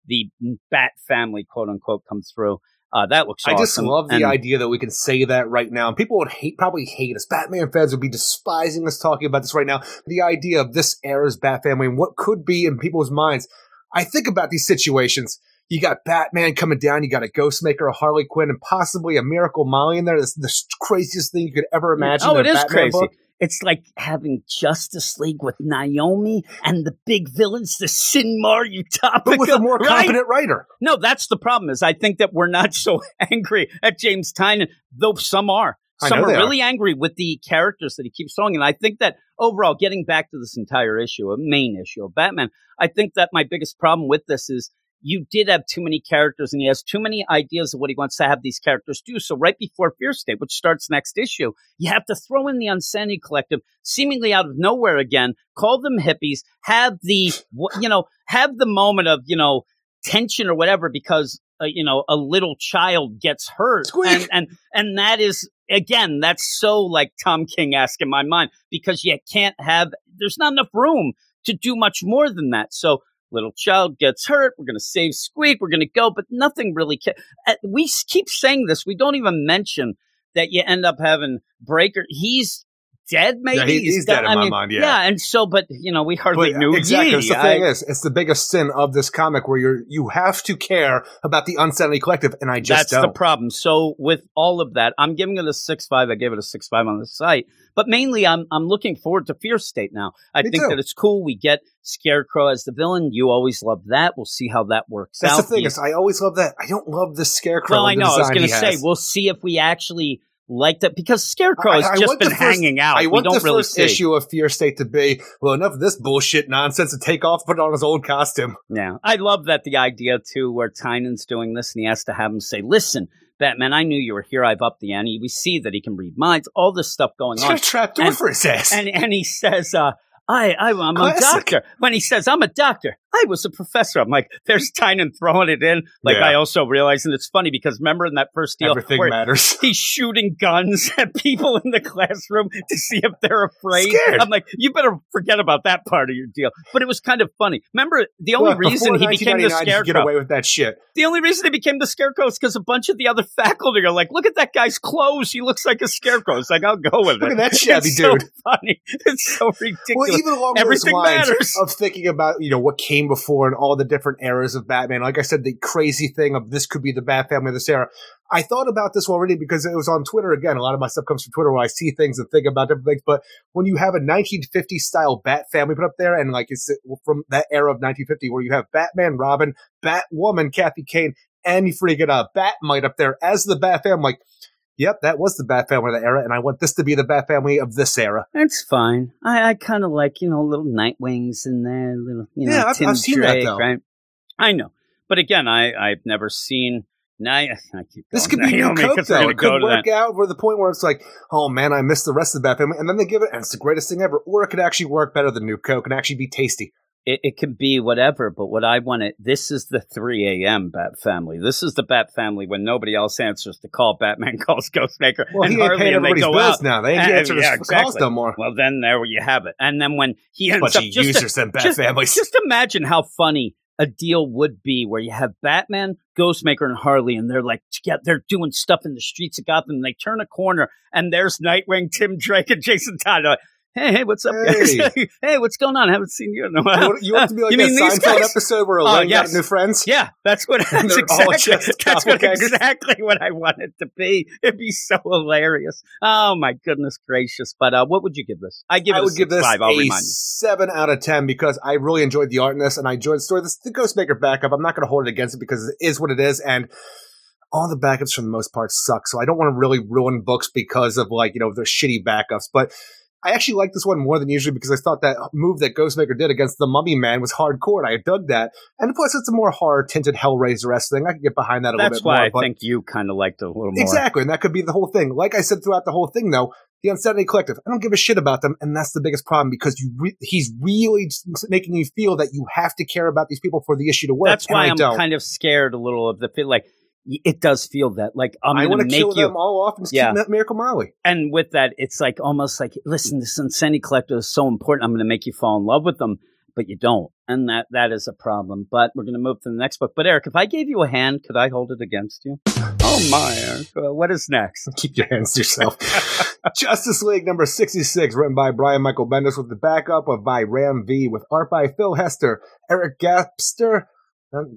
the Bat family, quote unquote, comes through. Uh, that looks I awesome. just love the And- idea that we can say that right now. And people would hate, probably hate us. Batman fans would be despising us talking about this right now. The idea of this era's Bat family and what could be in people's minds. I think about these situations. You got Batman coming down. You got a Ghostmaker, a Harley Quinn, and possibly a Miracle Molly in there. This the craziest thing you could ever oh, imagine. Oh, it is Batman crazy. book. It's like having Justice League with Naomi and the big villains, the Synmar Utopica. But with a more right? competent writer. No, that's the problem. Is I think that we're not so angry at James Tynion, though some are. Some are they are. really angry with the characters that he keeps throwing. And I think that overall, getting back to this entire issue, a main issue of Batman, I think that my biggest problem with this is you did have too many characters and he has too many ideas of what he wants to have these characters do. So right before Fear State, which starts next issue, you have to throw in the Unsanity Collective seemingly out of nowhere again, call them hippies, have the, you know, have the moment of, you know, tension or whatever because, uh, you know, a little child gets hurt. And, and, and that is, again, that's so like Tom King-esque in my mind because you can't have, there's not enough room to do much more than that. So, little child gets hurt. We're going to save Squeak. We're going to go, but nothing really. Ca- uh, we keep saying this. We don't even mention that you end up having Breaker. He's dead, maybe. Yeah, he- he's dead in I my mean, mind, yeah. yeah. And so, but you know, we hardly But knew. exactly. That's the I- thing is, it's the biggest sin of this comic where you're you have to care about the Unsanity Collective, and I just That's don't. the problem. So with all of that, I'm giving it a six five. I gave it a six five on the site, but mainly I'm I'm looking forward to Fear State now. I Me think too. that it's cool. We get Scarecrow as the villain. You always love that. We'll see how that works That's out. the thing You- is, I always love that. I don't love the scarecrow. well, I know. I was going to say we'll see if we actually like that because Scarecrow I- has I just been first- hanging out. I we want don't the really first see. issue of Fear State to be well enough of this bullshit nonsense to take off, put on his old costume. Yeah, I love that the idea too, where Tynion's doing this and he has to have him say, "Listen, Batman, I knew you were here. I've upped the ante. We see that he can read minds. All this stuff going He's on." got a trap door And- for his ass. and and he says, uh, I, I I'm a doctor. When he says I'm a doctor, I was a professor. I'm like, there's Tynion throwing it in. Like Yeah. I also realize, and it's funny because remember in that first deal Everything matters. he's shooting guns at people in the classroom to see if they're afraid. Scared. I'm like, you better forget about that part of your deal. But it was kind of funny. Remember, the only Look, reason he became the 1999, you get scarecrow. away with that shit. The only reason he became the scarecrow is because a bunch of the other faculty are like, "Look at that guy's clothes. He looks like a scarecrow." It's like, I'll go with Look it. at that shabby it's so dude. funny. It's so ridiculous. Well, even along Everything those lines matters. of thinking about you know what came before and all the different eras of Batman. Like I said, the crazy thing of this could be the Bat family of this era. I thought about this already because it was on Twitter again. A lot of my stuff comes from Twitter where I see things and think about different things. But when you have a 1950 style Bat family put up there, and like it's from that era of 1950, where you have Batman, Robin, Batwoman, Kathy Kane, and you freaking uh, Batmite up there as the Bat family. Like, yep, that was the Bat family of the era, and I want this to be the Bat family of this era. That's fine. I, I kind of like, you know, little Nightwings in there, little, you know, Yeah, I've- Tim I've seen that, Drake, though. right? I know. But again, I, I've never seen. Now I keep This could be new Naomi, coke though. It could work that. out for the point where it's like, oh man, I missed the rest of the Bat family, and then they give it, and it's the greatest thing ever. Or it could actually work better than new coke and actually be tasty. It, it could be whatever, but what I want it. This is the 3 a.m. Bat family. This is the Bat family when nobody else answers the call. Batman calls Ghostmaker Well, and he ain't Harley, paying and they everybody's go bills out. now. They ain't answering yeah, his exactly. calls no more. Well, then there you have it. And then when he ends Bunch up of just to- users and Bat just, families. Just imagine how funny a deal would be where you have Batman, Ghostmaker, and Harley, and they're like, yeah, they're doing stuff in the streets of Gotham. And they turn a corner, and there's Nightwing, Tim Drake, and Jason Todd. Like, hey, hey, what's up, guys? Hey. hey, what's going on? I haven't seen you in a while. you want to be like You that mean these Seinfeld guys? episode where Oh, Elaine yes. got new friends? Yeah, that's what that's exactly, that's what exactly what I want it to be. It'd be so hilarious. Oh my goodness gracious! But uh, what would you give this? I give it I a would give this five. A seven out of ten because I really enjoyed the art in this and I enjoyed the story. This the Ghostmaker backup. I'm not going to hold it against it because it is what it is, and all the backups for the most part suck. So I don't want to really ruin books because of like you know their shitty backups, but. I actually like this one more than usually because I thought that move that Ghostmaker did against the Mummy Man was hardcore. and I dug that, and plus it's a more horror tinted Hellraiser esque thing. I can get behind that a That's little bit more. That's why. I think you kind of liked it a little more. Exactly, and that could be the whole thing. Like I said throughout the whole thing, though, the Unsanity Collective, I don't give a shit about them, and that's the biggest problem because you re- he's really making you feel that you have to care about these people for the issue to work. That's why I'm kind of scared a little of the. Like it does feel that. Like I'm I want to kill you. them all off and Yeah. keep Miracle Molly. and with that, it's like almost like, listen, this Unsanity Collective is so important. I'm going to make you fall in love with them. but you don't, and that that is a problem. But we're going to move to the next book. But Eric, if I gave you a hand, could I hold it against you? Oh my! Eric. What is next? Keep your hands to yourself. Justice League number 66, written by Brian Michael Bendis with the backup of by Ram V, with art by Phil Hester, Eric Gapstur,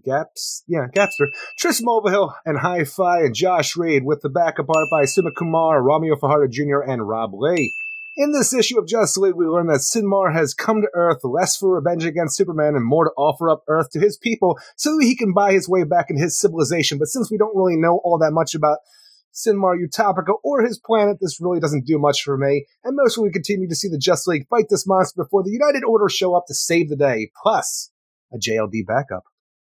Gaps, yeah, Gapstur, Trish Mulvihill, and Hi-Fi, and Josh Reed, with the backup art by Sumit Kumar, Romeo Fajardo Jr., and Rob Leigh. In this issue of Justice League, we learn that Synmar has come to Earth less for revenge against Superman and more to offer up Earth to his people so that he can buy his way back in his civilization. But since we don't really know all that much about Synmar Utopica or his planet, this really doesn't do much for me. And mostly we continue to see the Justice League fight this monster before the United Order show up to save the day, plus a JLD backup.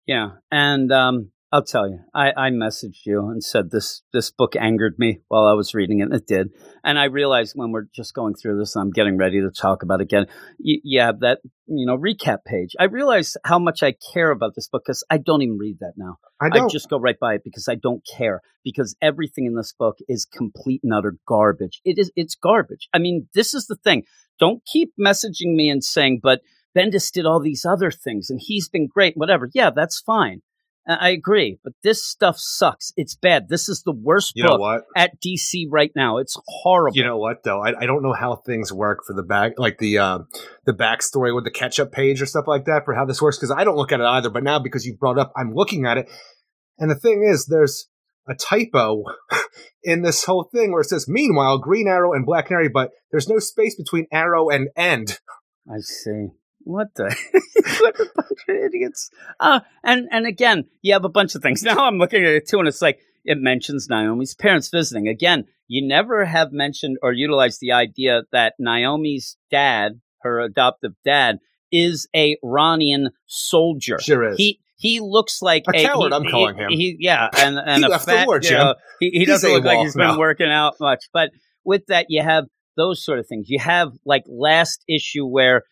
Yeah, and um, I'll tell you, I, I messaged you and said this this book angered me while I was reading it, and it did. And I realized when we're just going through this, I'm getting ready to talk about it again. You have that you know recap page. I realized how much I care about this book because I don't even read that now. I don't. I just go right by it because I don't care because everything in this book is complete and utter garbage. It is it's garbage. I mean, this is the thing. Don't keep messaging me and saying, but Bendis did all these other things and he's been great, whatever. Yeah, that's fine. I agree, but this stuff sucks. It's bad. This is the worst You know book what? at DC right now. It's horrible. You know what though? I, I don't know how things work for the back, like the uh, the backstory with the catch up page or stuff like that for how this works because I don't look at it either. But now because you brought up, I'm looking at it, and the thing is, there's a typo in this whole thing where it says "Meanwhile, Green Arrow and Black Canary," but there's no space between arrow and end. I see. What the? what a bunch of idiots. Uh, and and again, you have a bunch of things. Now I'm looking at it too, and it's like it mentions Naomi's parents visiting. Again, you never have mentioned or utilized the idea that Naomi's dad, her adoptive dad, is a Rannian soldier. Sure is. He he looks like A coward, he- I'm he- calling him. He, yeah, and and He a left the fat, war, you know, he, he doesn't look like he's been now. working out much. But with that, you have those sort of things. You have like last issue where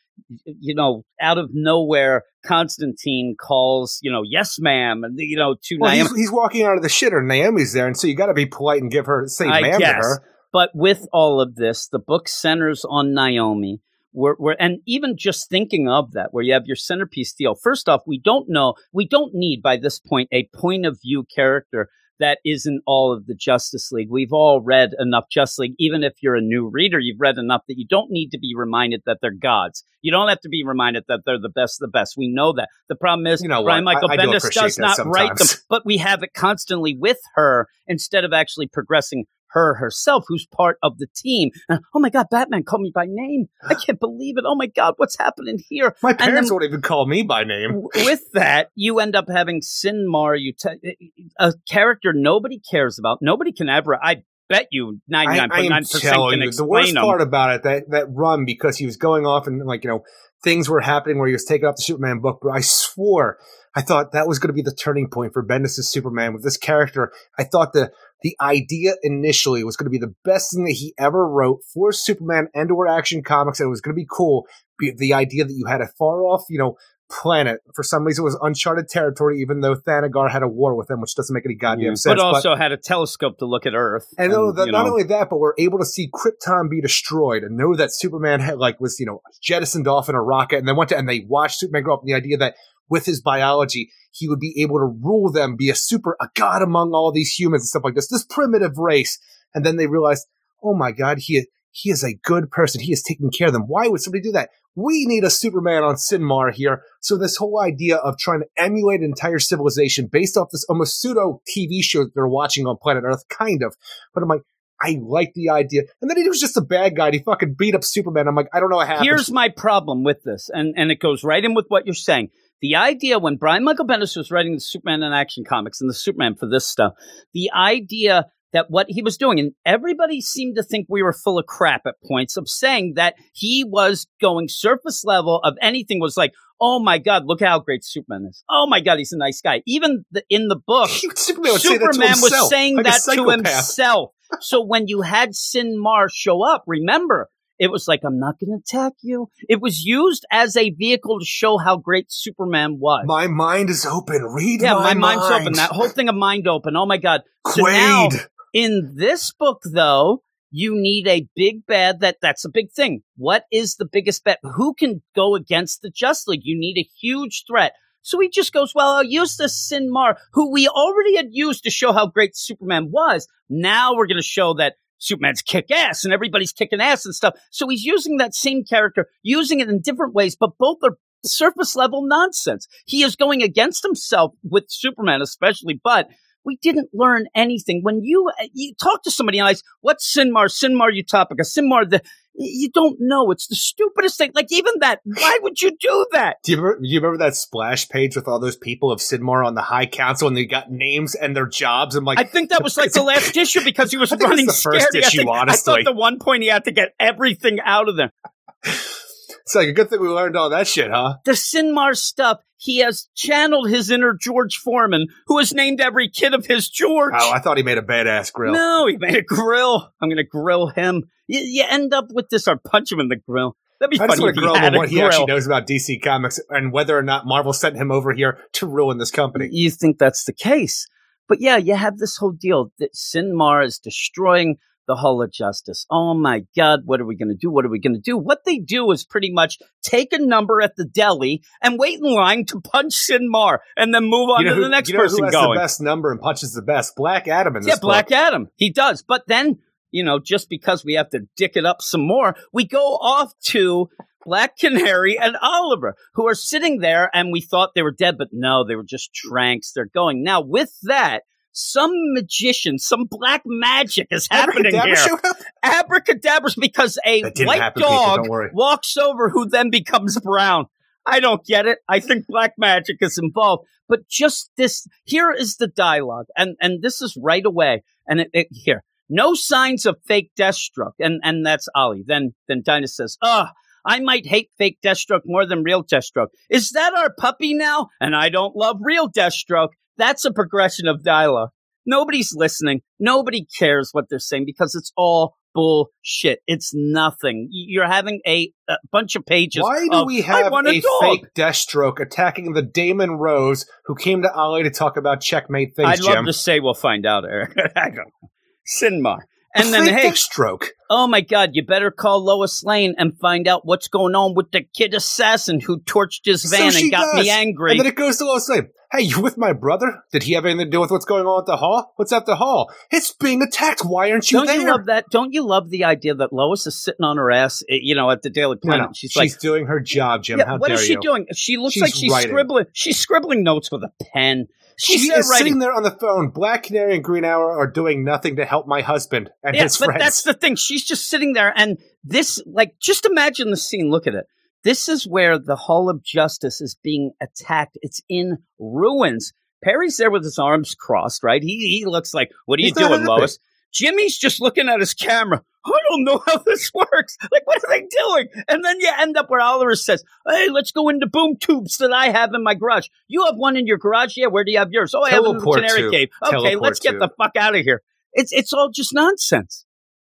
you know out of nowhere Constantine calls you know yes ma'am and you know to Well, Naomi. he's, he's walking out of the shitter. Naomi's there, and so you got to be polite and give her say I ma'am to her. But with all of this, the book centers on Naomi. We're, we're, and even just thinking of that, where you have your centerpiece deal. First off, we don't know, we don't need by this point a point of view character that isn't all of the Justice League. We've all read enough Justice League. Even if you're a new reader, you've read enough that you don't need to be reminded that they're gods. You don't have to be reminded that they're the best of the best. We know that. The problem is, You know Brian what? Michael I- I do Bendis appreciate does not write them, but we have it constantly with her instead of actually progressing her herself, who's part of the team. And, oh my God, Batman called me by name. I can't believe it. Oh my God, what's happening here? My parents then- won't even call me by name. With that, you end up having Synmar, you te- eh, a character nobody cares about. Nobody can ever. I bet you ninety I, nine I am telling you, the worst them. part about it that that run because he was going off and like you know things were happening where he was taking off the Superman book. But I swore I thought that was going to be the turning point for Bendis' Superman with this character. I thought the the idea initially was going to be the best thing that he ever wrote for Superman and or Action Comics, and it was going to be cool. The idea that you had a far off, you know. Planet for some reason was uncharted territory, even though Thanagar had a war with them, which doesn't make any goddamn Yeah. sense. but also had a telescope to look at Earth. And, that, you not know, only that, but we're able to see Krypton be destroyed and know that Superman had like was you know jettisoned off in a rocket, and then went to and they watched Superman grow up. And the idea that with his biology, he would be able to rule them, be a super a god among all these humans and stuff like this, this primitive race. And then they realized, oh my god, he he is a good person. He is taking care of them. Why would somebody do that? We need a Superman on Synmar here. So this whole idea of trying to emulate an entire civilization based off this almost pseudo TV show that they're watching on planet Earth, kind of. But I'm like, I like the idea. And then he was just a bad guy. He fucking beat up Superman. I'm like, I don't know what happened. Here's my problem with this, and, and it goes right in with what you're saying. The idea when Brian Michael Bendis was writing the Superman and Action comics and the Superman for this stuff, the idea that what he was doing, and everybody seemed to think we were full of crap at points of saying that he was going surface level of anything was like, oh my God, look how great Superman is. Oh my God, he's a nice guy. Even the, in the book, Superman say Superman himself, was saying like that to himself. So when you had Synmar show up, remember, it was like, I'm not going to attack you. It was used as a vehicle to show how great Superman was. My mind is open. Read yeah, my, my, mind's mind. open. That whole thing of mind open. Oh my God. So now, Quaid. In this book, though, You need a big bad that that's a big thing. What is the biggest bet? Who can go against the Just League? You need a huge threat. So he just goes, well, I'll use the Synmar, who we already had used to show how great Superman was. Now we're going to show that Superman's kick ass and everybody's kicking ass and stuff. So he's using that same character, using it in different ways, but both are surface level nonsense. He is going against himself with Superman, especially, but we didn't learn anything. When you uh, you talk to somebody else, what's Synmar? Synmar Utopica. Synmar the you don't know. It's the stupidest thing. Like even that. Why would you do that? Do you remember, do you remember that splash page with all those people of Synmar on the High Council and they got names and their jobs? And I'm like, I think that was like the last issue because he was running the first scared. issue, I, think, honestly. I thought the one point he had to get everything out of there. It's like a good thing we learned all that shit, huh? The Synmar stuff. He has channeled his inner George Foreman, who has named every kid of his George. Oh, I thought he made a badass grill. No, he made a grill. I'm going to grill him. You, you, end up with this or punch him in the grill. That'd be I just funny want to he grill what he actually knows about DC Comics and whether or not Marvel sent him over here to ruin this company. You think that's the case. But yeah, you have this whole deal that Synmar is destroying the Hall of Justice. Oh my God, what are we going to do? What are we going to do? What they do is pretty much take a number at the deli and wait in line to punch Synmar and then move on You know to who, the next you know person who has going. the best number and punches the best? Black Adam in this Yeah, Black book. Adam. He does. But then, you know, just because we have to dick it up some more, we go off to Black Canary and Oliver, who are sitting there and we thought they were dead, but no, they were just tranks. They're going. Now, with that, some magician, some black magic is happening Abracadabra here. showed up? Abracadabras because a white happen, people, dog don't walks over who then becomes brown. I don't get it. I think black magic is involved. But just this, here is the dialogue. And, and this is right away. And it, it here, no signs of fake Deathstroke. And, and that's Ollie. Then, then Dinah says, ah, I might hate fake Deathstroke more than real Deathstroke. Is that our puppy now? And I don't love real Deathstroke. That's a progression of dialogue. Nobody's listening. Nobody cares what they're saying because it's all bullshit. It's nothing. You're having a, a bunch of pages. Why do of, we "I have want a fake Deathstroke attacking the Damon Rose who came to Ollie to talk about checkmate things, I'd love to say we'll find out, Eric. Synmar. And then, hey, stroke. oh my God, you better call Lois Lane and find out what's going on with the kid assassin who torched his van she and got does. me angry. And then it goes to Lois Lane. Hey, you with my brother? Did he have anything to do with what's going on at the hall? What's at the hall? It's being attacked. Why aren't you Don't there? you love that? Don't you love the idea that Lois is sitting on her ass, eh, you know, at the Daily No, Planet? no. She's, She's, like, doing her job, Jim. yeah, How what is she you? doing? She looks She's like she's writing. scribbling. She's scribbling notes with a pen. She's She is writing. sitting there on the phone. Black Canary and Green Arrow are doing nothing to help my husband and yeah, his but friends. that's the thing. She's just sitting there, and this, like, just imagine the scene. Look at it. This is where the Hall of Justice is being attacked. It's in ruins. Perry's there with his arms crossed, right? He he looks like, what are He's you doing, happy. Lois? Jimmy's just looking at his camera. I don't know how this works. Like, what are they doing? And then you end up where Oliver says, Hey, let's go into boom tubes that I have in my garage. You have one in your garage? Yeah, where do you have yours? Oh, I have it in the canary cave. Okay, Teleport let's get tube. the fuck out of here. It's it's all just nonsense.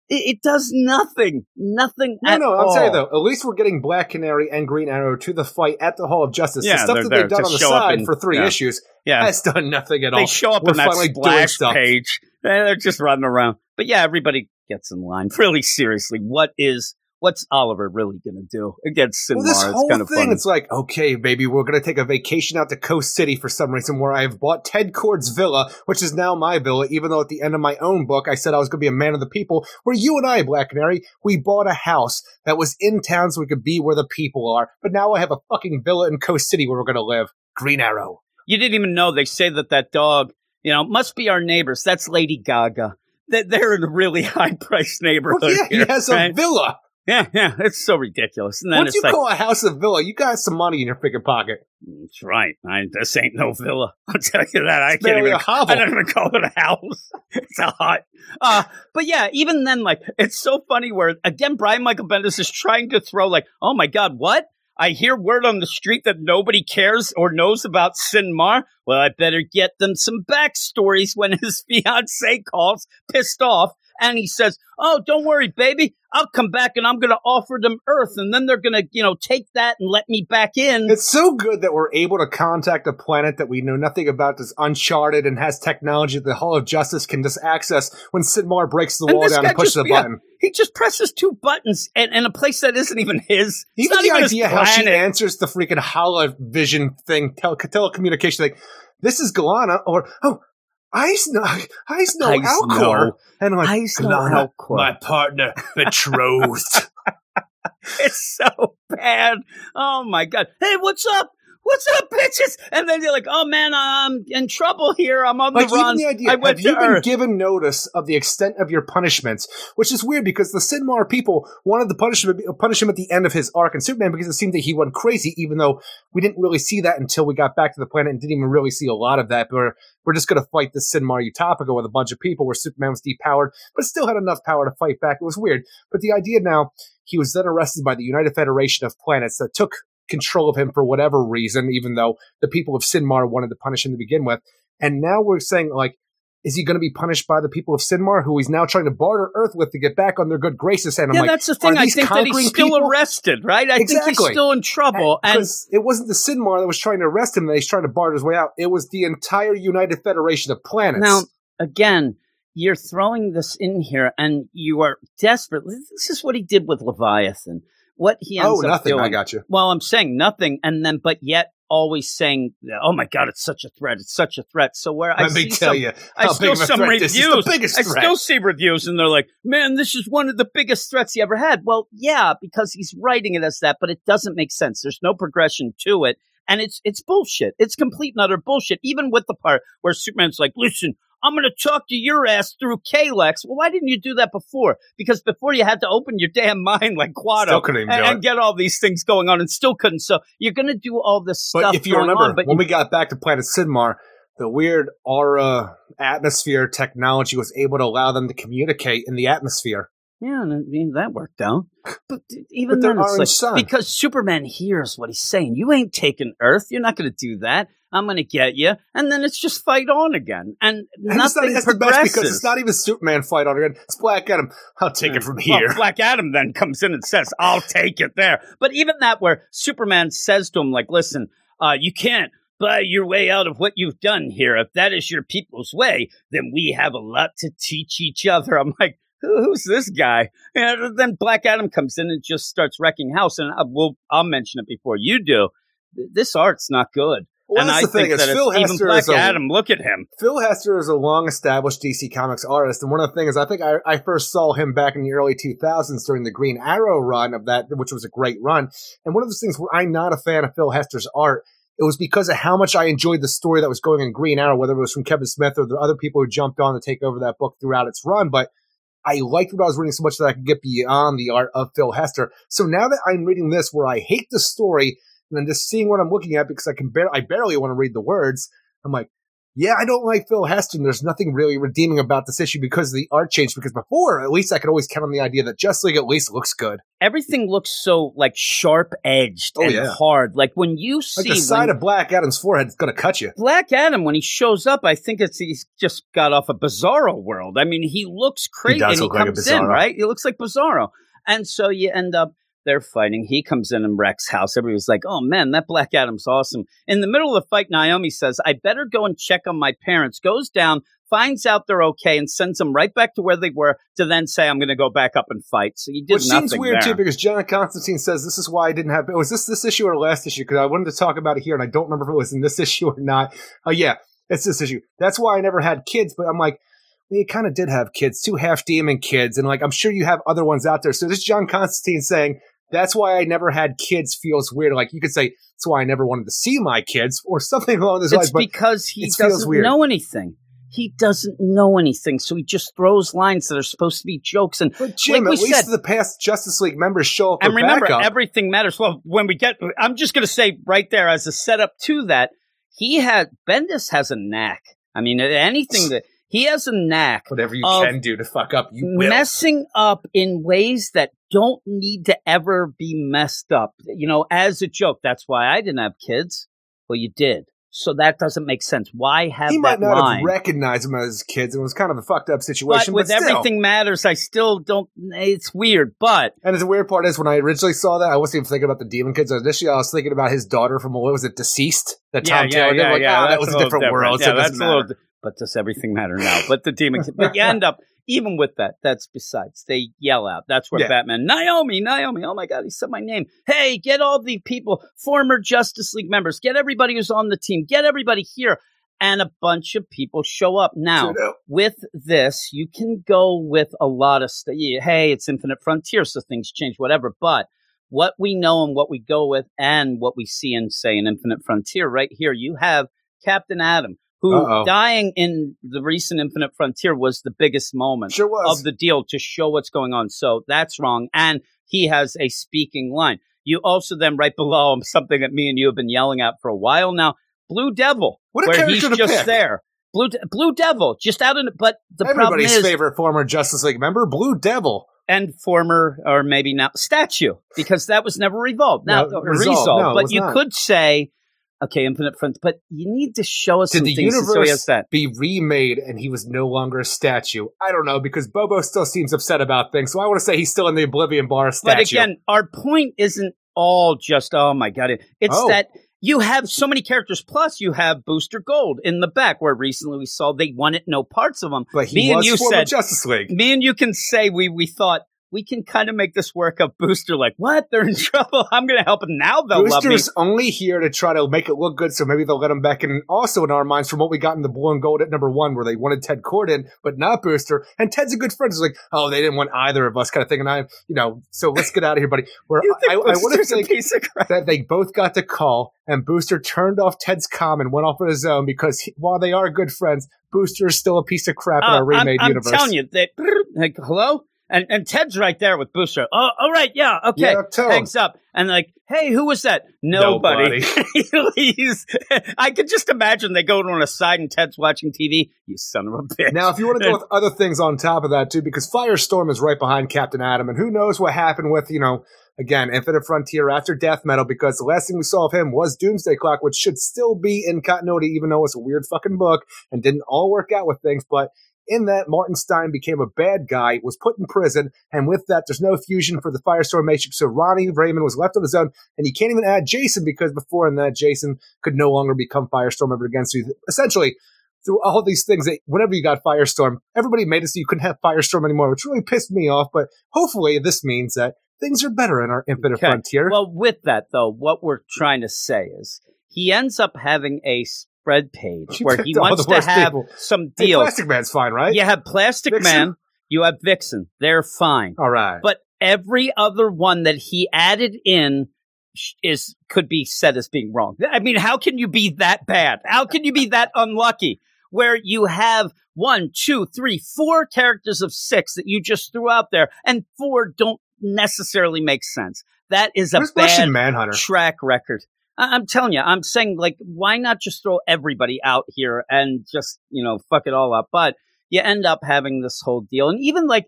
It, it does nothing. Nothing no, at no, I'm all. saying though, at least we're getting Black Canary and Green Arrow to the fight at the Hall of Justice. Yeah, the stuff that they've done on the side in- for three yeah. issues Yeah. has done nothing at all. They show up We're in that splash page. They're just running around. But yeah, everybody gets in line. Really seriously, what is what's Oliver really going to do against Synmar? Well, this it's whole kind of thing, funny. it's like, okay, baby, we're going to take a vacation out to Coast City for some reason where I've bought Ted Kord's villa, which is now my villa, even though at the end of my own book, I said I was going to be a man of the people, where you and I, Black Canary, we bought a house that was in town so we could be where the people are. But now I have a fucking villa in Coast City where we're going to live. Green Arrow. You didn't even know. They say that that dog, you know, must be our neighbors. That's Lady Gaga. That they're in a really high priced neighborhood. Well, yeah, here, he has a villa. Yeah, yeah. It's so ridiculous. And then Once you like, call a house a villa, you got some money in your freaking pocket. That's right. I, this ain't no villa. I'll tell you that. I can't even. I don't even call it a house. It's a hut. Uh, but yeah, even then, like, it's so funny where, again, Brian Michael Bendis is trying to throw, like, oh my God, what? I hear word on the street that nobody cares or knows about Synmar. Well, I better get them some backstories when his fiance calls, pissed off, and he says, "Oh, don't worry, baby, I'll come back and I'm going to offer them Earth, and then they're going to, you know, take that and let me back in." It's so good that we're able to contact a planet that we know nothing about, that's uncharted and has technology that the Hall of Justice can just access when Synmar breaks the And wall down and pushes a button. He just presses two buttons and, and a place that isn't even his. It's Even not the even idea how she answers the freaking holovision thing, tele- telecommunication, like, this is Galana, or, oh, I know, I I Alcor. And I'm like, I know Galana, Alcor. my partner, betrothed. It's so bad. Oh my god. Hey, what's up? What's up, bitches? And then you're like, oh man, I'm in trouble here. I'm on Like the run. the idea, I went have you to been given notice of the extent of your punishments? Which is weird because the Synmar people wanted to punish him, punish him at the end of his arc in Superman because it seemed that he went crazy, even though we didn't really see that until we got back to the planet and didn't even really see a lot of that. But we're, we're just going to fight this Synmar Utopica with a bunch of people where Superman was depowered, but still had enough power to fight back. It was weird. But the idea now, he was then arrested by the United Federation of Planets that took control of him for whatever reason, even though the people of Synmar wanted to punish him to begin with. And now we're saying, like, is he going to be punished by the people of Synmar, who he's now trying to barter Earth with to get back on their good graces? And I'm yeah, like, that's the thing. I think that he's still people? arrested, right? I think he's Exactly. still in trouble. And Because it wasn't the Synmar that was trying to arrest him that he's trying to barter his way out. It was the entire United Federation of Planets. now, again, you're throwing this in here, and you are desperate. This is what he did with Leviathan. What he oh, ends oh, up nothing. doing. I got you. Well, I'm saying nothing, and then but yet always saying, "Oh my God, it's such a threat! It's such a threat." So where I Let me see tell some, you I still big of a some reviews. this is. The biggest I still see reviews, and they're like, "Man, this is one of the biggest threats he ever had." Well, yeah, because he's writing it as that, but it doesn't make sense. There's no progression to it, and it's it's bullshit. It's complete and utter bullshit. Even with the part where Superman's like, "Listen." I'm going to talk to your ass through Kalex. Well, why didn't you do that before? Because before you had to open your damn mind like Quado Still couldn't even and, and get all these things going on and still couldn't. So you're going to do all this stuff. But if you remember, on, but when you- we got back to Planet Sidmar, the weird aura atmosphere technology was able to allow them to communicate in the atmosphere. Yeah, and I mean, that worked out. But even But then, it's like, sun. because Superman hears what he's saying. You ain't taking Earth. You're not going to do that. I'm going to get you, and then it's just fight on again, and, And it's not, nothing progresses. because it's not even Superman fight on again. It's Black Adam. I'll take it from Well, here. Black Adam then comes in and says, "I'll take it there." But even that, where Superman says to him, "Like, listen, uh, you can't." Buy your way out of what you've done here. If that is your people's way, then we have a lot to teach each other. I'm like, who's this guy? And then Black Adam comes in and just starts wrecking house. And uh, I, will I'll mention it before you do. This art's not good. Well, and that's I the thing think is that Phil Hester Black is a- Adam. Look at him. Phil Hester is a long-established DC Comics artist, and one of the things I think I, I first saw him back in the early 2000s during the Green Arrow run of that, which was a great run. And one of those things where I'm not a fan of Phil Hester's art, it was because of how much I enjoyed the story that was going in Green Arrow, whether it was from Kevin Smith or the other people who jumped on to take over that book throughout its run. But I liked what I was reading so much that I could get beyond the art of Phil Hester. So now that I'm reading this, where I hate the story and I'm just seeing what I'm looking at because I can bar- I barely want to read the words. I'm like, yeah, I don't like Phil Hester. There's nothing really redeeming about this issue because the art change. Because before, at least I could always count on the idea that Just League at least looks good. Everything looks so like sharp edged Oh, and yeah. hard. Like when you Like see the side of Black Adam's forehead is going to cut you. Black Adam, when he shows up, I think it's he's just got off a Bizarro world. I mean, he looks crazy. He does and look he like a comes in, right? He looks like Bizarro. And so you end up they're fighting. He comes in and wrecks house. Everybody's like, "Oh man, that Black Adam's awesome." In the middle of the fight, Naomi says, "I better go and check on my parents." Goes down, finds out they're okay, and sends them right back to where they were to then say, "I'm going to go back up and fight." So he did Which nothing seems weird there. too, because John Constantine says this is why I didn't have. Was this this issue or last issue? Because I wanted to talk about it here, and I don't remember if it was in this issue or not. Oh yeah, it's this issue. That's why I never had kids. But I'm like, well, you kind of did have kids, two half demon kids, and like I'm sure you have other ones out there. So this John Constantine saying that's why I never had kids feels weird. Like you could say that's why I never wanted to see my kids or something along those It's lines. But because he doesn't know anything. He doesn't know anything, so he just throws lines that are supposed to be jokes. And but Jim, like we at least said- the past Justice League members show up. and remember, backup. everything matters. Well, when we get, I'm just going to say right there as a setup to that, he had Bendis has a knack. I mean, anything that he has a knack whatever you can do to fuck up, you will. messing up in ways that don't need to ever be messed up. You know, as a joke. That's why I didn't have kids. Well, you did. So that doesn't make sense. Why have he that might not line? have recognized him as kids, and it was kind of a fucked up but situation. with but still. everything matters, I still don't. It's weird, but And the weird part is, when I originally saw that, I wasn't even thinking about the Demon Kids. Initially, I was thinking about his daughter from what was it, DCeased? That Tom Taylor did. Like, ah, that was a little different world. Yeah, so that's a little. But does everything matter now? But the demon, but you end up even with that. That's besides. They yell out. That's where Yeah. Batman, Naomi, Naomi. Oh my God, he said my name. Hey, get all the people, former Justice League members, get everybody who's on the team, get everybody here, and a bunch of people show up now. With this, you can go with a lot of stuff. Hey, it's Infinite Frontier, so things change, whatever. But what we know and what we go with, and what we see in, say, an Infinite Frontier, right here, you have Captain Atom, who Uh-oh. dying in the recent Infinite Frontier was the biggest moment Sure of the deal to show what's going on. So that's wrong. And he has a speaking line. You also then right below him something that me and you have been yelling at for a while now. Blue Devil, What a where character he's just pick. there. Blue De- Blue Devil, just out in. But the problem Everybody's is, favorite former Justice League member, Blue Devil. and former or maybe now statue because that was never revolved. Now No, uh, resolved. resolved, No, but you not. could say, okay, Infinite Front, but you need to show us Did the things so he universe be remade and he was no longer a statue? I don't know because Bobo still seems upset about things, so I want to say he's still in the Oblivion Bar statue. But again, our point isn't all just oh my god. It's Oh. that you have so many characters. Plus, you have Booster Gold in the back, where recently we saw they wanted no parts of him. but he me and you said Justice League. me and you can say we we thought we can kind of make this work of Booster. Like what? They're in trouble. I'm going to help them now. They'll love me. Booster's only here to try to make it look good, so maybe they'll let him back in. Also, in our minds, from what we got in the blue and gold at number one, where they wanted Ted Corden, but not Booster, and Ted's a good friend. It's like, oh, they didn't want either of us, kind of thing. And I, you know, so let's get out of here, buddy. Where think I, I want to Booster's a think piece of crap. that they both got the call, and Booster turned off Ted's comm and went off on his own because he, while they are good friends, Booster is still a piece of crap in Uh, our remade I'm, universe. I'm telling you, they, like, hello? And, and Ted's right there with Booster. Oh, all right, yeah, okay. Yeah, tell him. Hangs up. And like, hey, who was that? Nobody. he leaves. I could just imagine they go on a side and Ted's watching TV. You son of a bitch. Now, if you want to go with other things on top of that too, because Firestorm is right behind Captain Atom, and who knows what happened with you know again Infinite Frontier after Death Metal, because the last thing we saw of him was Doomsday Clock, which should still be in continuity, even though it's a weird fucking book and didn't all work out with things, but. In that, Martin Stein became a bad guy, was put in prison, and with that, there's no fusion for the Firestorm Matrix. So Ronnie Raymond was left on his own, and you can't even add Jason because before in that, Jason could no longer become Firestorm ever again. So essentially, through all these things that whenever you got Firestorm, everybody made it so you couldn't have Firestorm anymore, which really pissed me off. But hopefully this means that things are better in our Infinite Okay. Frontier. Well, with that though, what we're trying to say is he ends up having a spread page where he wants to have people. some hey, deals. Plastic Man's fine, right? You have Plastic Vixen? Man, you have Vixen. They're fine. All right. But every other one that he added in is could be said as being wrong. I mean, how can you be that bad? How can you be that unlucky? Where you have one, two, three, four characters of six that you just threw out there, and four don't necessarily make sense. That is a Where's bad Manhunter? track record. I- I'm telling you, I'm saying like, why not just throw everybody out here and just you know fuck it all up? But you end up having this whole deal, and even like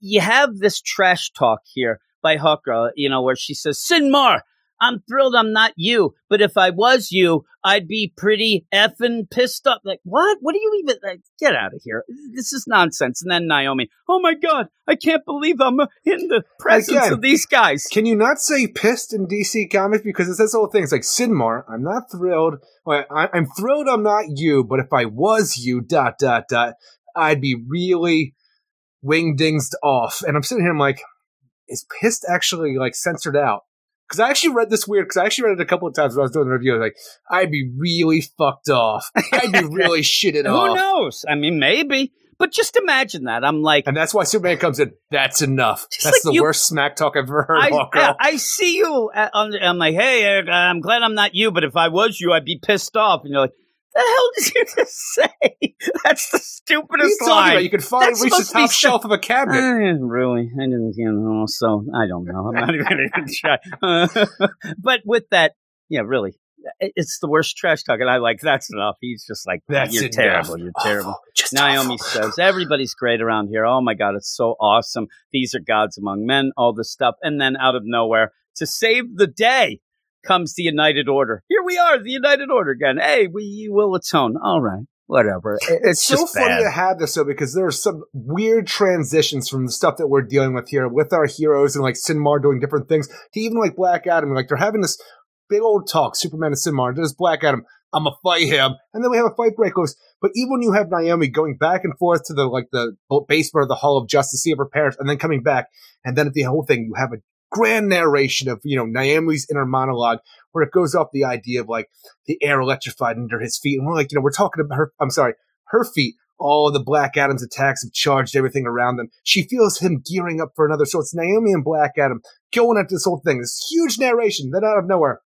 you have this trash talk here by Hooker, you know, where she says, "Synmar, I'm thrilled I'm not you, but if I was you, I'd be pretty effing pissed off." Like, what? What do you even? Like, get out of here! This is nonsense. And then Naomi, "Oh my god, I can't believe I'm uh, in the presence Again, of these guys." Can you not say pissed in DC Comics because it says whole things like Synmar? I'm not thrilled. I, I'm thrilled I'm not you, but if I was you, dot dot dot, I'd be really wingdingsed off. And I'm sitting here, I'm like, is pissed actually like censored out? Because I actually read this weird. Because I actually read it a couple of times when I was doing the review. I was like, I'd be really fucked off. I'd be really shitted Who off. Who knows? I mean, maybe. But just imagine that. I'm like, And that's why Superman comes in. That's enough. That's like the you- worst smack talk I've ever heard. I, oh, Hawk I. I see you. Uh, on, I'm like, hey, Eric, I'm glad I'm not you, but if I was you, I'd be pissed off. And you're like, the hell did you just say? That's the What you stupidest line. about? You could find That's reach the supposed to be top said- shelf of a cabinet. Eh, really? I didn't, you know, so I don't know. I'm not even going to try. but with that, yeah, really, it's the worst trash talk. And I like, that's enough. He's just like, That's you're enough. terrible. You're terrible. Awful. Just Naomi awful. says, everybody's great around here. Oh my God, it's so awesome. These are gods among men, all this stuff. And then out of nowhere, to save the day comes the United Order. Here we are, the United Order again. Hey, we will atone. All right whatever. It's, so funny bad. to have this though because there are some weird transitions from the stuff that we're dealing with here with our heroes and like Synmar doing different things to even like Black Adam. Like they're having this big old talk, Superman and Synmar. There's Black Adam. I'm gonna fight him, and then we have a fight break loose. But even when you have Naomi going back and forth to the like the basement of the Hall of Justice see her parents, and then coming back, and then at the whole thing, you have a grand narration of you know Naomi's inner monologue where it goes off the idea of like the air electrified under his feet, and we're like you know we're talking about her. I'm sorry, her feet. All the Black Adam's attacks have charged everything around them. She feels him gearing up for another. So it's Naomi and Black Adam going at this whole thing. This huge narration. Then out of nowhere,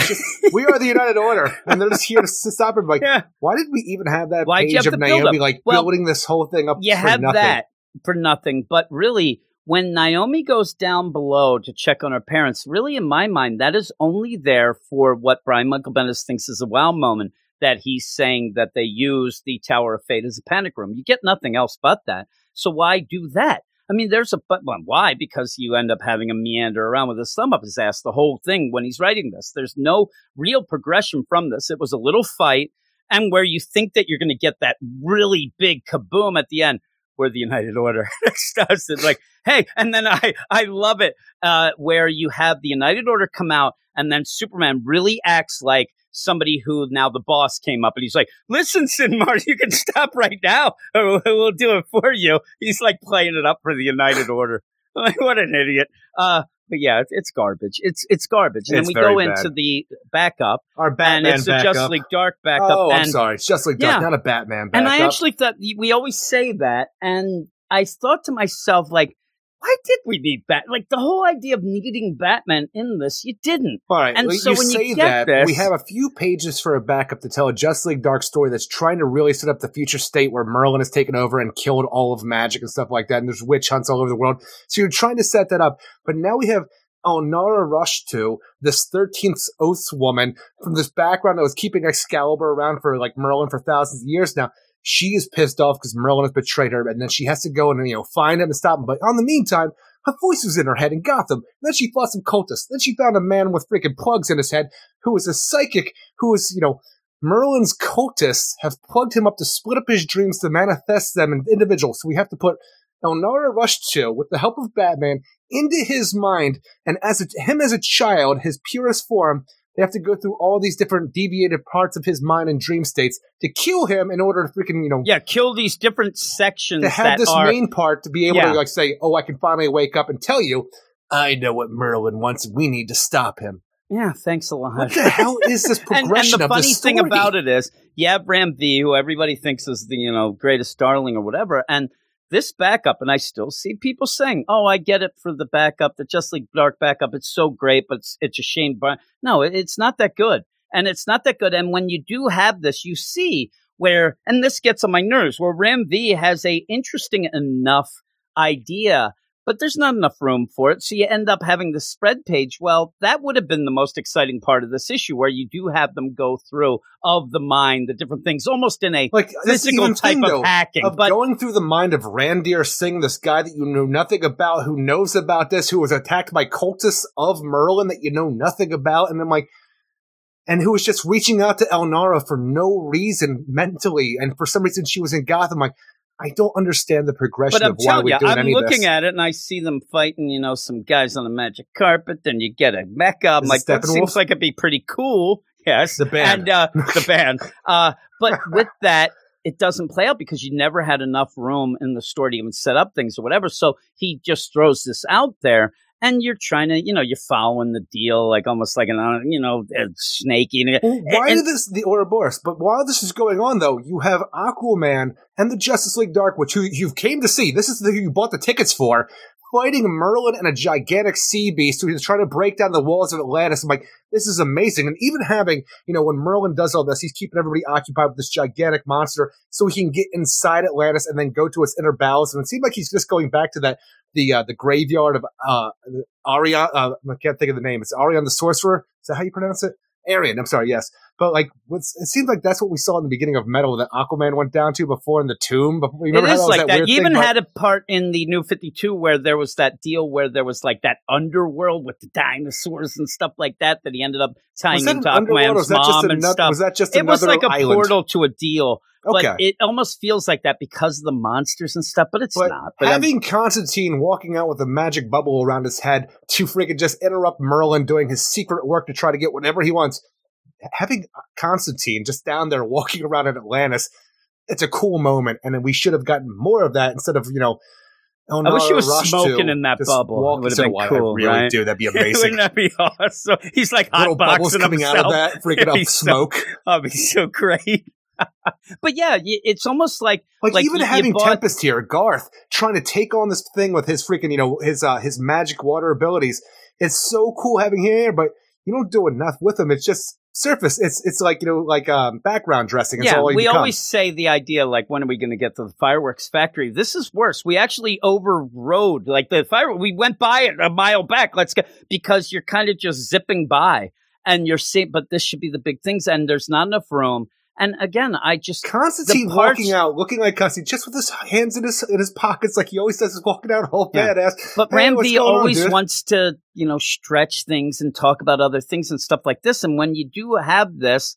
just, we are the United Order, and they're just here to stop everybody. Yeah. Why did we even have that Why'd page have of Naomi like Well, building this whole thing up? you for have nothing? that for nothing. But really, when Naomi goes down below to check on her parents, really, in my mind, that is only there for what Brian Michael Bendis thinks is a wow moment. That he's saying that they use the Tower of Fate as a panic room. You get nothing else but that. So why do that? I mean, there's a but well, why? Because you end up having him meander around with his thumb up his ass the whole thing when he's writing this. There's no real progression from this. It was a little fight, and where you think that you're going to get that really big kaboom at the end, where the United Order starts it like, hey, and then I I love it uh, where you have the United Order come out, and then Superman really acts like somebody who now the boss came up and he's like, listen, Synmar, you can stop right now, or we'll do it for you. He's like playing it up for the United Order. Like, what an idiot. Uh, but yeah, it's, it's garbage. It's it's garbage. And It's then we go very into the backup, Our and Batman it's the backup. Just League Dark backup. oh, and I'm sorry. It's just like Yeah. not a Batman backup. and I actually thought we always say that, and I thought to myself, like, why did we need Bat? Like the whole idea of needing Batman in this, you didn't. All right, And well, so you when you say get that we have a few pages for a backup to tell a Just League Dark story that's trying to really set up the future state where Merlin has taken over and killed all of magic and stuff like that, and there's witch hunts all over the world. So you're trying to set that up, but now we have Elnara Roshtu this 13th Oaths woman from this background that was keeping Excalibur around for like Merlin for thousands of years now. She is pissed off because Merlin has betrayed her, and then she has to go and you know find him and stop him. But on the meantime, her voice was in her head in Gotham. Then she fought some cultists. Then she found a man with freaking plugs in his head who was a psychic who was, you know, Merlin's cultists have plugged him up to split up his dreams to manifest them in individuals. So we have to put Elnara Rush Chill, with the help of Batman, into his mind, and as a, him as a child, his purest form, they have to go through all these different deviated parts of his mind and dream states to kill him in order to freaking, you know, Yeah, kill these different sections to have this are. main part to be able Yeah. to like say, "Oh, I can finally wake up and tell you, I know what Merlin wants. We need to stop him." yeah, thanks a lot. What the hell is this and, progression and the of funny thing about it is, you have Ram V, who everybody thinks is the you know greatest darling or whatever, and this backup, and I still see people saying, "Oh, I get it for the backup, the Just League Dark backup. It's so great, but it's, it's a shame." But no, it's not that good, and it's not that good. And when you do have this, you see where, and this gets on my nerves, where Ram V has a interesting enough idea. But there's not enough room for it. So you end up having the spread page. Well, that would have been the most exciting part of this issue where you do have them go through of the mind, the different things, almost in a Like physical type thing, of though, hacking. of but going through the mind of Randir Singh, this guy that you know nothing about, who knows about this, who was attacked by cultists of Merlin that you know nothing about, and then like, and who was just reaching out to Elnara for no reason mentally, and for some reason she was in Gotham. Like, I don't understand the progression but I'm of why we're you, doing I'm any of looking this. at it and I see them fighting, you know, some guys on the magic carpet. Then you get a mecha. I'm Is it like, that seems like it'd be pretty cool. Yes, The band. and uh, the band. Uh, but with that, it doesn't play out because you never had enough room in the story to even set up things or whatever. So he just throws this out there. And you're trying to, you know, you're following the deal like almost like an, uh, you know, a snake eating. Well, why and- did this the Ouroboros? But while this is going on, though, you have Aquaman and the Justice League Dark, which you you came to see. This is the you bought the tickets for, fighting Merlin and a gigantic sea beast who is trying to break down the walls of Atlantis. I'm like, this is amazing. And even having, you know, when Merlin does all this, he's keeping everybody occupied with this gigantic monster so he can get inside Atlantis and then go to its inner bowels. And it seemed like he's just going back to that the uh, the graveyard of uh Arion. Uh, I can't think of the name. It's Arion the Sorcerer. Is that how you pronounce it? Arian, I'm sorry, yes. But like, what's, it seems like that's what we saw in the beginning of Metal that Aquaman went down to before in the tomb. Before, it is like that. that. You even thing, had a part in the New Fifty Two where there was that deal where there was like that underworld with the dinosaurs and stuff like that that he ended up tying into Aquaman's mom and stuff. Was that just it was like a island? portal to a deal. Okay. But it almost feels like that because of the monsters and stuff, but it's but not. But having I'm, Constantine walking out with a magic bubble around his head to freaking just interrupt Merlin doing his secret work to try to get whatever he wants having Constantine just down there walking around in Atlantis, it's a cool moment, and then we should have gotten more of that instead of you know. Oh I wish he was smoking in that bubble. It would have been cool, really right? do. That'd be amazing. Wouldn't that be awesome? He's like hot Little bubbles coming himself. out of that, freaking up smoke. So, that'd be so great. But yeah, it's almost like like, like even you, having you bought, Tempest here, Garth trying to take on this thing with his freaking you know his uh his magic water abilities. It's so cool having him here, but you don't do enough with him. It's just surface. It's it's like you know like um, background dressing. It's yeah, we become. always say the idea like when are we going to get to the fireworks factory? This is worse. We actually overrode like the fire. We went by it a mile back. Let's go because you're kind of just zipping by and you're seeing. But this should be the big things, and there's not enough room. And again, I just Constantine parts, walking out, looking like Constantine, just with his hands in his in his pockets, like he always does, is walking out all yeah. badass. But hey, always on, wants to, you know, stretch things and talk about other things and stuff like this. And when you do have this,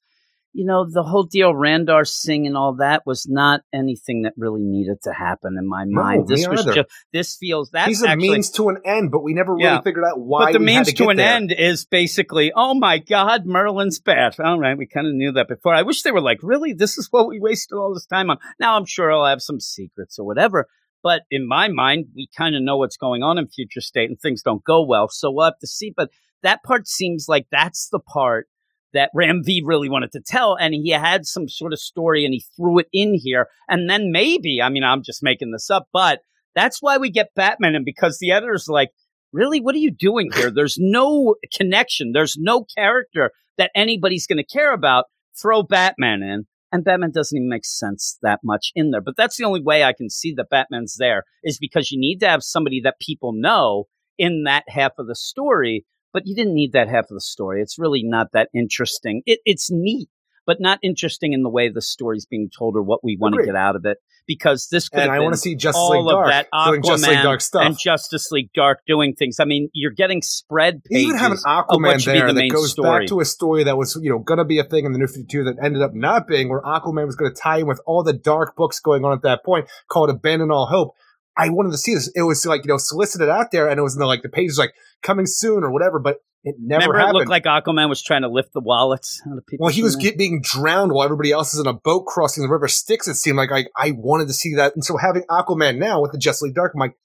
you know, the whole deal, Randar Singh and all that was not anything that really needed to happen in my mind. No, this was either. just, this feels that he's a actually, means to an end, but we never really yeah. figured out why. But the means to, to, an there. end is basically, oh my God, Merlin's bad. All right, we kind of knew that before. I wish they were like, really, this is what we wasted all this time on. Now I'm sure I'll have some secrets or whatever. But in my mind, we kind of know what's going on in future state and things don't go well. So we'll have to see. But that part seems like that's the part that Ram V really wanted to tell. And he had some sort of story and he threw it in here. And then maybe, I mean, I'm just making this up, but that's why we get Batman. And because the editor's like, really, what are you doing here? There's no connection. There's no character that anybody's going to care about. Throw Batman in. And Batman doesn't even make sense that much in there. But that's the only way I can see that Batman's there is because you need to have somebody that people know in that half of the story but you didn't need that half of the story. It's really not that interesting. It, it's neat, but not interesting in the way the story's being told or what we want to get out of it. Because this could and I want to see Justice all League Dark of that doing Justice League Dark stuff and Justice League Dark doing things. I mean, you're getting spread pages. You even have an Aquaman there the that goes story. back to a story that was you know going to be a thing in the New Fifty Two that ended up not being, where Aquaman was going to tie in with all the dark books going on at that point, called Abandon All Hope. I wanted to see this. It was like you know solicited out there, and it was in the, like the pages like coming soon or whatever, but it never Remember happened. It looked like Aquaman was trying to lift the wallets out of people. Well, he was get, being drowned while everybody else is in a boat crossing the river Styx. It seemed like I, I wanted to see that, and so having Aquaman now with the Justice League Dark, I'm like,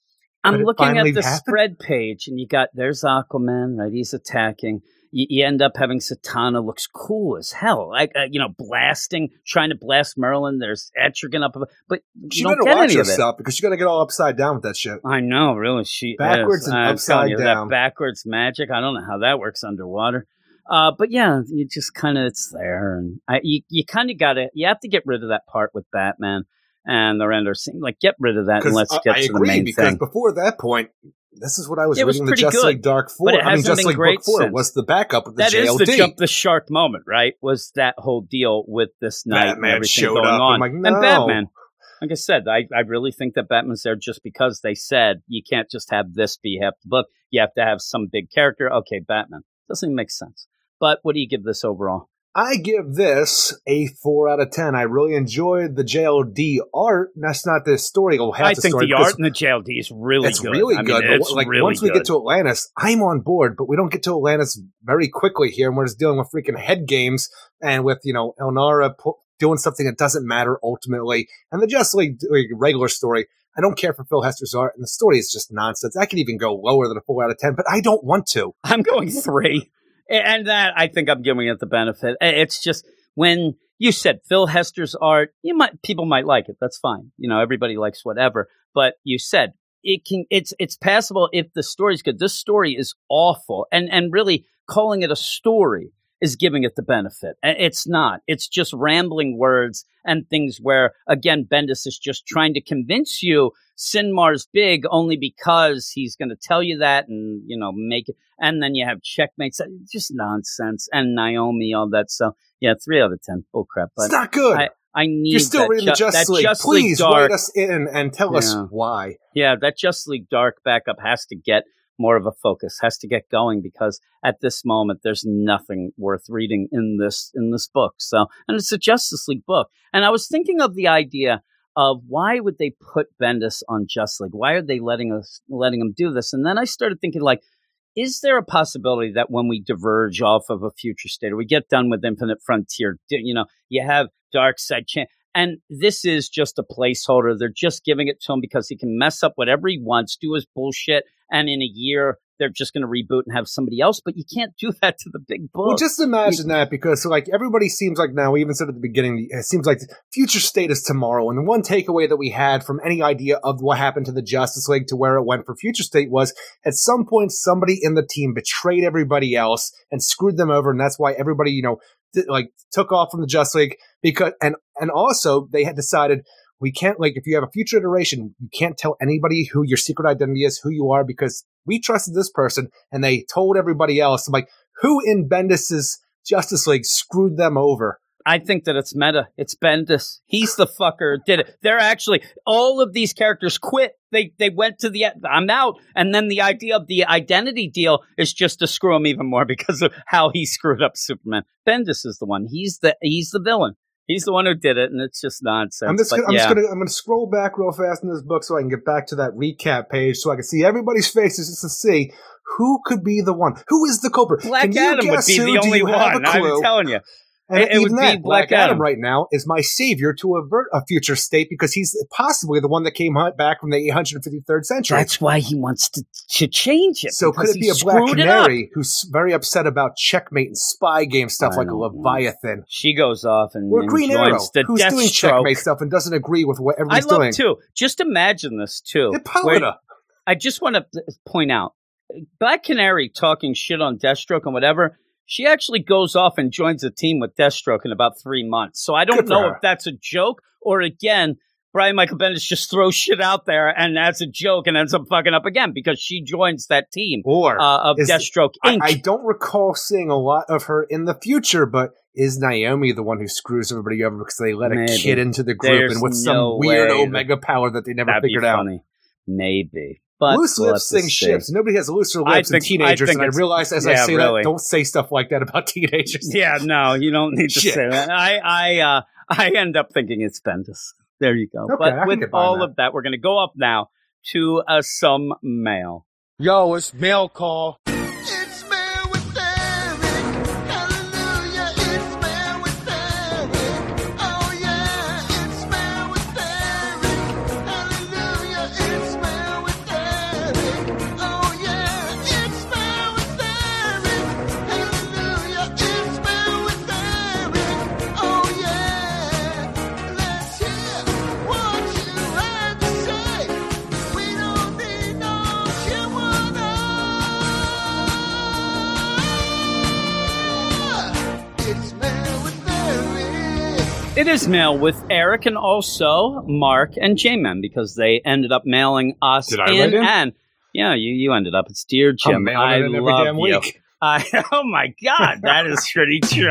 I'm looking at the happen? spread page, and you got there's Aquaman, right? He's attacking you, you, end up having Zatanna looks cool as hell, like uh, you know, blasting, trying to blast Merlin. There's Etrigan up, but you, you don't better get watch any yourself because you're gonna get all upside down with that shit. I know, really. She backwards is. and I'm upside you, down. That backwards magic. I don't know how that works underwater. Uh, but yeah, you just kind of it's there, and I, you you kind of got to you have to get rid of that part with Batman and the render scene. Like, get rid of that and let's get I to agree, the main because thing. before that point, this is what I was it was reading the pretty Justice good, League Dark Four. But it I mean, been League great Book Four since. was the backup of the That is JLD. the jump the shark moment, right? Was that whole deal with this night Batman and everything showed going up. on, I'm like, and. Batman. Like I said, I, I really think that Batman's there just because they said you can't just have this be half the book. You have to have some big character. Okay, Batman doesn't make sense. But what do you give this overall? I give this a four out of ten. I really enjoyed the JLD art. That's not the story. Oh, half I the think story the art in the JLD is really it's good. really I mean, good. but it's like really once we get to Atlantis, I'm on board. But we don't get to Atlantis very quickly here, and we're just dealing with freaking head games and with you know Elnara po- doing something that doesn't matter ultimately, and the Just League like, regular story. I don't care for Phil Hester's art, and the story is just nonsense. I could even go lower than a four out of ten, but I don't want to. I'm going three. And that I think I'm giving it the benefit. It's just when you said Phil Hester's art, you might people might like it. That's fine. You know, everybody likes whatever. But you said it can it's it's passable if the story's good. This story is awful. And and really calling it a story is giving it the benefit. It's not. It's just rambling words and things where, again, Bendis is just trying to convince you Synmar's big only because he's going to tell you that and, you know, make it. And then you have checkmates. Uh, just nonsense. And Naomi, all that. So, yeah, three out of 10. Bullcrap. But it's not good. I, I need You're still reading ju- the Justice League. Just Please League write Dark. us in and tell us why. Yeah, that Just League Dark backup has to get more of a focus, has to get going because at this moment there's nothing worth reading in this in this book. So, and it's a Justice League book. And I was thinking of the idea of why would they put Bendis on Just League? Why are they letting us letting him do this? And then I started thinking like is there a possibility that when we diverge off of a future state or we get done with Infinite Frontier, you know, you have Dark Side Chan and this is just a placeholder. They're just giving it to him because he can mess up whatever he wants, do his bullshit, and in a year they're just going to reboot and have somebody else. But you can't do that to the big book. Well, just imagine that because like everybody seems like now, we even said at the beginning, it seems like future state is tomorrow. And the one takeaway that we had from any idea of what happened to the Justice League to where it went for future state was at some point somebody in the team betrayed everybody else and screwed them over, and that's why everybody, you know, like took off from the Justice League because and and also they had decided we can't like if you have a future iteration, you can't tell anybody who your secret identity is, who you are, because we trusted this person and they told everybody else. I'm like, who in Bendis's Justice League screwed them over? I think that it's meta. It's Bendis. He's the fucker did it. They're actually all of these characters quit. They they went to the I'm out, and then the idea of the identity deal is just to screw him even more because of how he screwed up Superman. Bendis is the one. He's the he's the villain. He's the one who did it, and it's just nonsense. I'm just, But gonna, I'm yeah. just gonna I'm gonna scroll back real fast in this book so I can get back to that recap page so I can see everybody's faces just to see who could be the one. Who is the culprit? Black Can you Adam would be the only one. I'm telling you. And It- it would even be that, Black Black Adam. Adam. right now is my savior to avert a future state because he's possibly the one that came back from the 853rd century. That's why he wants to to change it. so could it be a Black screwed it up. Canary who's very upset about checkmate and spy game stuff I like a. Leviathan? She goes off and, Or and Green Arrow, who's doing Deathstroke. checkmate stuff and doesn't agree with what everyone's doing. I everybody's love doing. too. Just imagine this too. Hippolyta. I just want to uh, point out Black Canary talking shit on Deathstroke and whatever. She actually goes off and joins a team with Deathstroke in about three months. So I don't know her. if that's a joke or again, Brian Michael Bendis just throws shit out there and that's a joke and ends up fucking up again because she joins that team Or uh, of is- Deathstroke I, Inc. I don't recall seeing a lot of her in the future, but is Naomi the one who screws everybody over because they let a kid into the group There's and with some weird omega power that they never figured out? Maybe. But Loose we'll lips have sink see. ships. Nobody has looser lips than think- I teenagers, think and I realize as I say really. that, don't say stuff like that about teenagers. Yeah, no, you don't need to Shit. say that. I, I, uh, I end up thinking it's Bendis. There you go. Okay, I but can with get behind all that. of that, we're going to go up now to uh, some mail. Yo, it's mail call. It is mail with Eric and also Mark and J-Man because they ended up mailing us Did I in in? and yeah, you you ended up. It's dear Jim. I'm I it in every love damn you. week. I, oh my God, that is pretty true.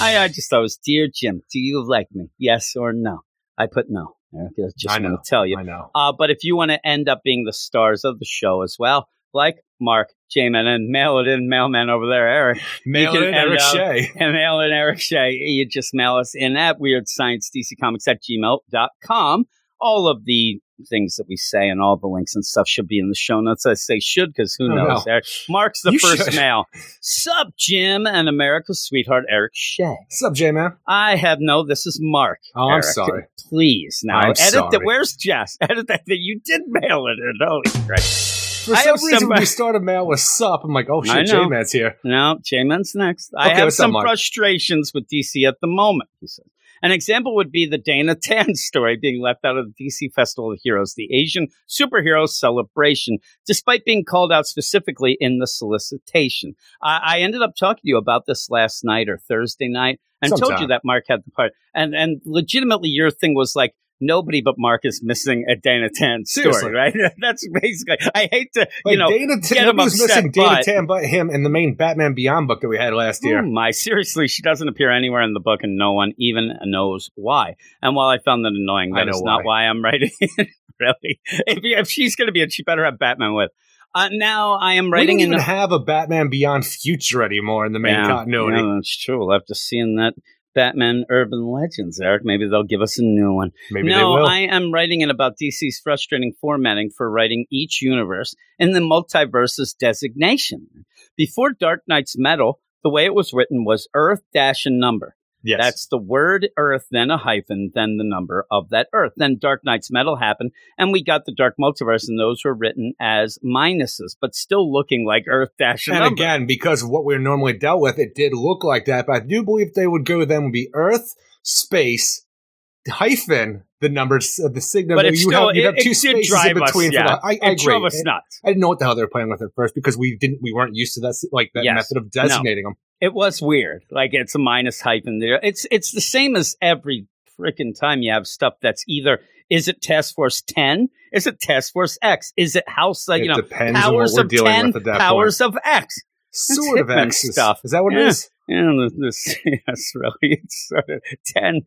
I, I just thought it was dear Jim. Do you like me? Yes or no? I put no. Eric, I just I know. want to tell you. I know. Uh, but if you want to end up being the stars of the show as well, like Mark, Jamin, and mail it in, mailman over there, Eric, Mail it in, Eric up- Shea. and mail in Eric Shea, you just mail us in at weirdsciencedccomics at gmail.com. All of the things that we say and all the links and stuff should be in the show notes. I say should because who Oh, knows? no. Eric. Mark's the You first should. mail. Sup, Jim and America's sweetheart, Eric Shea. What's up, J man? I have no, this is Mark. Oh, I'm sorry. Please, now I'm edit that. Where's Jess? Edit that. You did mail it in. Holy Christ. For I some reason, some- when we started mail with sup, I'm like, oh shit. J-Man's here. No, J-Man's next. I have what's up, some frustrations with DC at the moment, he says. An example would be the Dana Tan story being left out of the DC Festival of Heroes, the Asian superhero celebration, despite being called out specifically in the solicitation. I, I ended up talking to you about this last night or Thursday night and told you that Mark had the part. And, and legitimately, your thing was like, Nobody but Mark is missing a Dana Tan story, Seriously. right? That's basically. I hate to, Like you know, Dana, get him upset, missing Dana but- Tan but him in the main Batman Beyond book that we had last year. Oh my, seriously, she doesn't appear anywhere in the book, and no one even knows why. And while I found that annoying, that is is not why. why I'm writing it. really, if, if she's going to be, it, she better have Batman with. Uh, now I am writing. we don't in. even have a Batman Beyond future anymore in the main yeah, continuity. yeah, that's true. We'll have to see in that Batman Urban Legends, Eric. Maybe they'll give us a new one. Maybe they no, will. I am writing it about DC's frustrating formatting for writing each universe in the multiverse's designation. Before Dark Nights Metal, the way it was written was Earth dash and number. Yes. That's the word Earth, then a hyphen, then the number of that Earth. Then Dark Nights Metal happened, and we got the Dark Multiverse, and those were written as minuses, but still looking like Earth dash and and number. again, because of what we're normally dealt with, it did look like that. But I do believe they would go then would be Earth, space, hyphen the numbers of the signal. but you still have, you have it, two it spaces drive in between. us. Yeah, the- I, I it agree. drove us nuts. I didn't know what the hell they were playing with at first because we didn't, we weren't used to that like that Yes. method of designating them. It was weird. Like it's a minus hyphen there. It's it's the same as every freaking time you have stuff that's either is it Task Force Ten? Is it Task Force X? Is it House? Like it you know, depends on what powers we're of dealing ten, with powers point. of X. Sort of X is- stuff. Is that what it Yeah. is? Yeah, this, yes, really. It's sort of 10.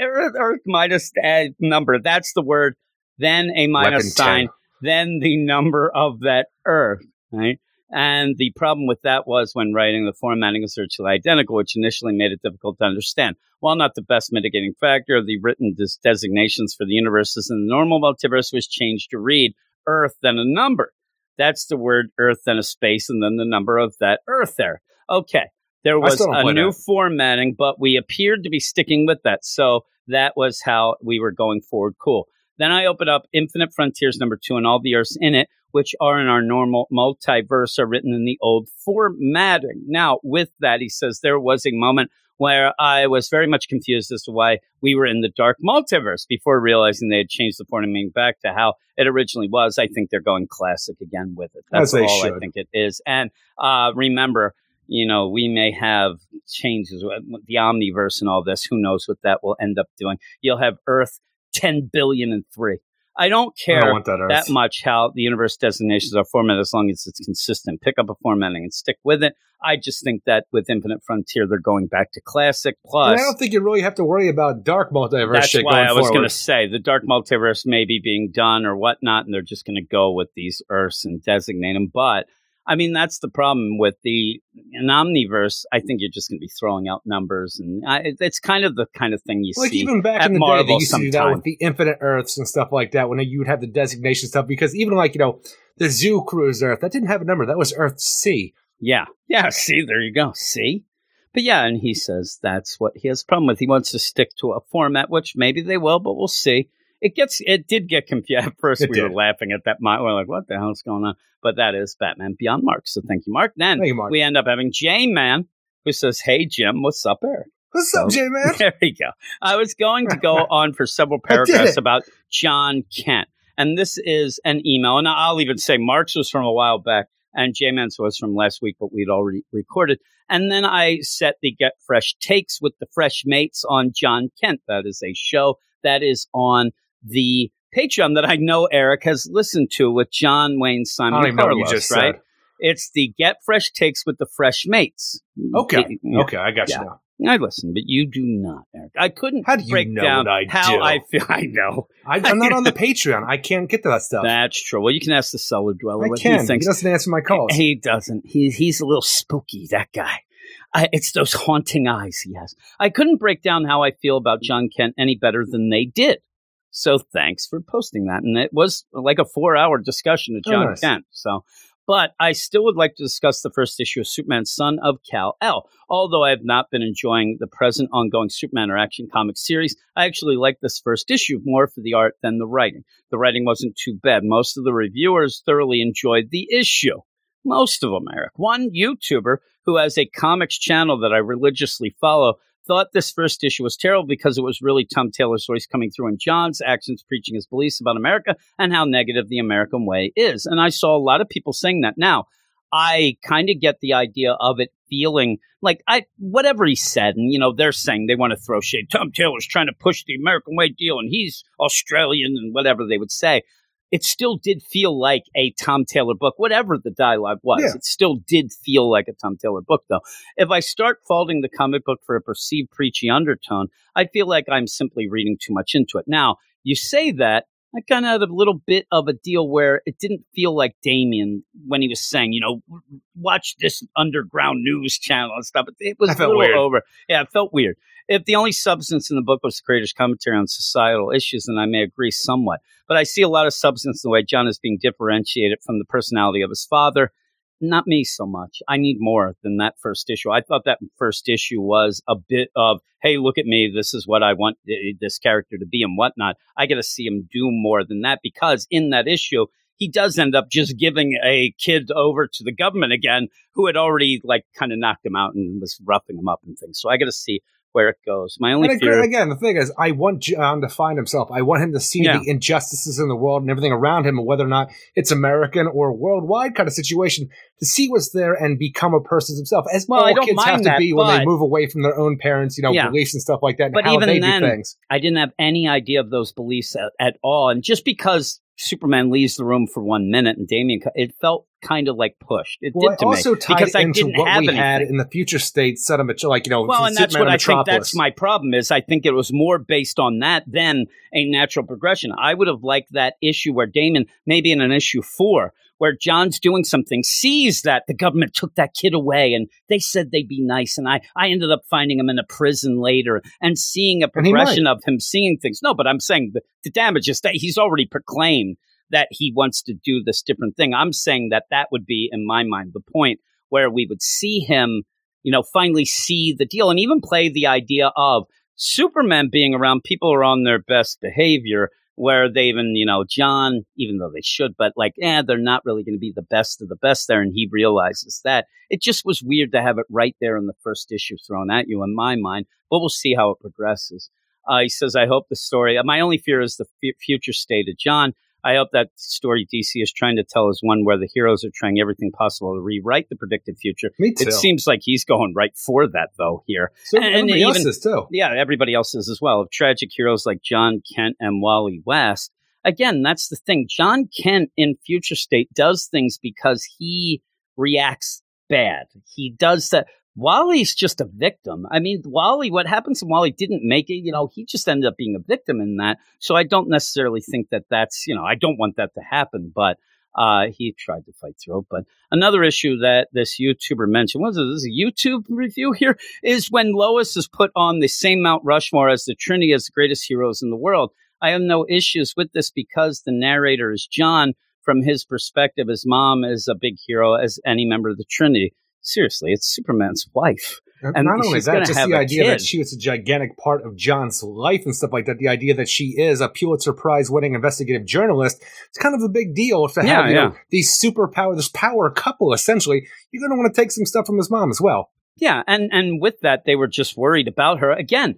Earth, Earth minus a number. That's the word. Then a minus sign. 10. Then the number of that Earth, right? And the problem with that was when writing the formatting was virtually identical, which initially made it difficult to understand. While not the best mitigating factor, the written des- designations for the universes in the normal multiverse was changed to read Earth, then a number. That's the word Earth, then a space, and then the number of that Earth there. Okay. There was a new that. formatting, but we appeared to be sticking with that. So that was how we were going forward. Cool. Then I opened up Infinite Frontiers number two, and all the Earths in it, which are in our normal multiverse, are written in the old formatting. Now, with that, he says there was a moment where I was very much confused as to why we were in the dark multiverse before realizing they had changed the formatting back to how it originally was. I think they're going classic again with it. That's all I think it is. And uh, remember, you know, we may have changes with the omniverse and all this. Who knows what that will end up doing? You'll have Earth 10 billion and three. I don't I care don't that that much how the universe designations are formatted as long as it's consistent. Pick up a formatting and stick with it. I just think that with Infinite Frontier, they're going back to classic. And Plus, I don't think you really have to worry about dark multiverse that's why I was going to say the Dark Multiverse may be being done or whatnot, and they're just going to go with these Earths and designate them. But I mean, that's the problem with the an Omniverse. I think you're just going to be throwing out numbers, and uh, I, it's kind of the kind of thing you like see. Like even back in the day, they Marvel used to do that with the infinite Earths and stuff like that. When you would have the designation stuff, because even like you know the Zoo Crew's Earth that didn't have a number. That was Earth C. Yeah. Yeah. See, there you go. See? But yeah, and he says that's what he has a problem with. He wants to stick to a format, which maybe they will, but we'll see. It gets, it did get confused. At first, It we were laughing at that. We're like, what the hell's going on? But that is Batman Beyond Mark. So thank you, Mark. Then you, Mark. we end up having J Man, who says, Hey, Jim, what's up, Eric? What's up, So- J man? There we go. I was going to go on for several paragraphs about John Kent. And this is an email. And I'll even say Mark's was from a while back and J-Man's was from last week, but we'd already recorded. And then I set the Get Fresh Takes with the Fresh Mates on John Kent. That is a show that is on the Patreon that I know Eric has listened to with John Wayne I Simon don't even know what you Carlos, just right? said. It's the Get Fresh Takes with the Fresh Mates. Okay, Yeah. okay, I got Yeah. you now. I listen, but you do not, Eric. I couldn't How do you break know down I how do? I feel. I know I, I'm not on the Patreon. I can't get to that stuff. that's true. Well, you can ask the cellar dweller I what can. he He, thinks. doesn't answer my calls. He doesn't. He he's a little spooky. That guy. I, it's those haunting eyes he has. I couldn't break down how I feel about John Kent any better than they did. So thanks for posting that. And it was like a four-hour discussion of Oh, John nice. Kent. So, But I still would like to discuss the first issue of Superman, Son of Kal El. Although I have not been enjoying the present ongoing Superman or Action comic series, I actually like this first issue more for the art than the writing. The writing wasn't too bad. Most of the reviewers thoroughly enjoyed the issue. Most of them, Eric. One YouTuber who has a comics channel that I religiously follow thought this first issue was terrible because it was really Tom Taylor's voice coming through in John's actions, preaching his beliefs about America and how negative the American way is. And I saw a lot of people saying that. Now, I kind of get the idea of it feeling like I whatever he said, and you know they're saying they want to throw shade. Tom Taylor's trying to push the American way deal, and he's Australian, and whatever they would say. It still did feel like a Tom Taylor book, whatever the dialogue was. Yeah. It still did feel like a Tom Taylor book, though. If I start faulting the comic book for a perceived preachy undertone, I feel like I'm simply reading too much into it. Now, you say that, I kind of had a little bit of a deal where it didn't feel like Damian when he was saying, you know, watch this underground news channel and stuff. It, was a little weird. over. Yeah, it felt weird. If the only substance in the book was the creator's commentary on societal issues, then I may agree somewhat. But I see a lot of substance in the way John is being differentiated from the personality of his father. Not me so much. I need more than that first issue. I thought that first issue was a bit of, hey, look at me. This is what I want this character to be and whatnot. I got to see him do more than that because in that issue, he does end up just giving a kid over to the government again who had already like kind of knocked him out and was roughing him up and things. So I got to see where it goes. My only And fear. again, the thing is, I want John to find himself. I want him to see Yeah. the injustices in the world and everything around him, and whether or not it's American or worldwide kind of situation, to see what's there and become a person himself, as Well, I all don't kids have to that, be when they move away from their own parents, you know, Yeah. beliefs and stuff like that, and But how even they then, do things. I didn't have any idea of those beliefs at, at all. And just because Superman leaves the room for one minute and Damian, it felt kind of like pushed. It Well, did it to also me tied because I into didn't what have we anything. had in the future state set of like you know. Well, and that's what I think that's my problem is I think it was more based on that than a natural progression. I would have liked that issue where Damon, maybe in an issue four, where John's doing something, sees that the government took that kid away and they said they'd be nice. And I, I ended up finding him in a prison later and seeing a And he might. progression of him seeing things. No, but I'm saying the, the damage is that he's already proclaimed that he wants to do this different thing. I'm saying that that would be, in my mind, the point where we would see him, you know, finally see the deal and even play the idea of Superman being around people are on their best behavior, where they even, you know, John, even though they should, but like, eh, they're not really going to be the best of the best there. And he realizes that. It just was weird to have it right there in the first issue thrown at you, in my mind, but we'll see how it progresses. Uh, he says, I hope the story, my only fear is the f- future state of John. I hope that story DC is trying to tell is one where the heroes are trying everything possible to rewrite the predicted future. Me too. It seems like he's going right for that, though, here. so and everybody else even- is too. Yeah, everybody else is as well. Of tragic heroes like John Kent and Wally West. Again, that's the thing. John Kent in Future State does things because he reacts bad. He does that. Wally's just a victim. I mean, Wally, what happens when Wally didn't make it? You know, he just ended up being a victim in that. So I don't necessarily think that that's, you know, I don't want that to happen, but uh, he tried to fight through it. But another issue that this YouTuber mentioned was this is a YouTube review here is when Lois is put on the same Mount Rushmore as the Trinity as the greatest heroes in the world. I have no issues with this because the narrator is John. From his perspective, his mom is a big hero as any member of the Trinity. Seriously, it's Superman's wife. And not only that, just the idea that she was a gigantic part of John's life and stuff like that. The idea that she is a Pulitzer Prize winning investigative journalist. It's kind of a big deal to have Yeah, you know, these superpower, this power couple. Essentially, you're going to want to take some stuff from his mom as well. Yeah, and and with that, they were just worried about her. Again,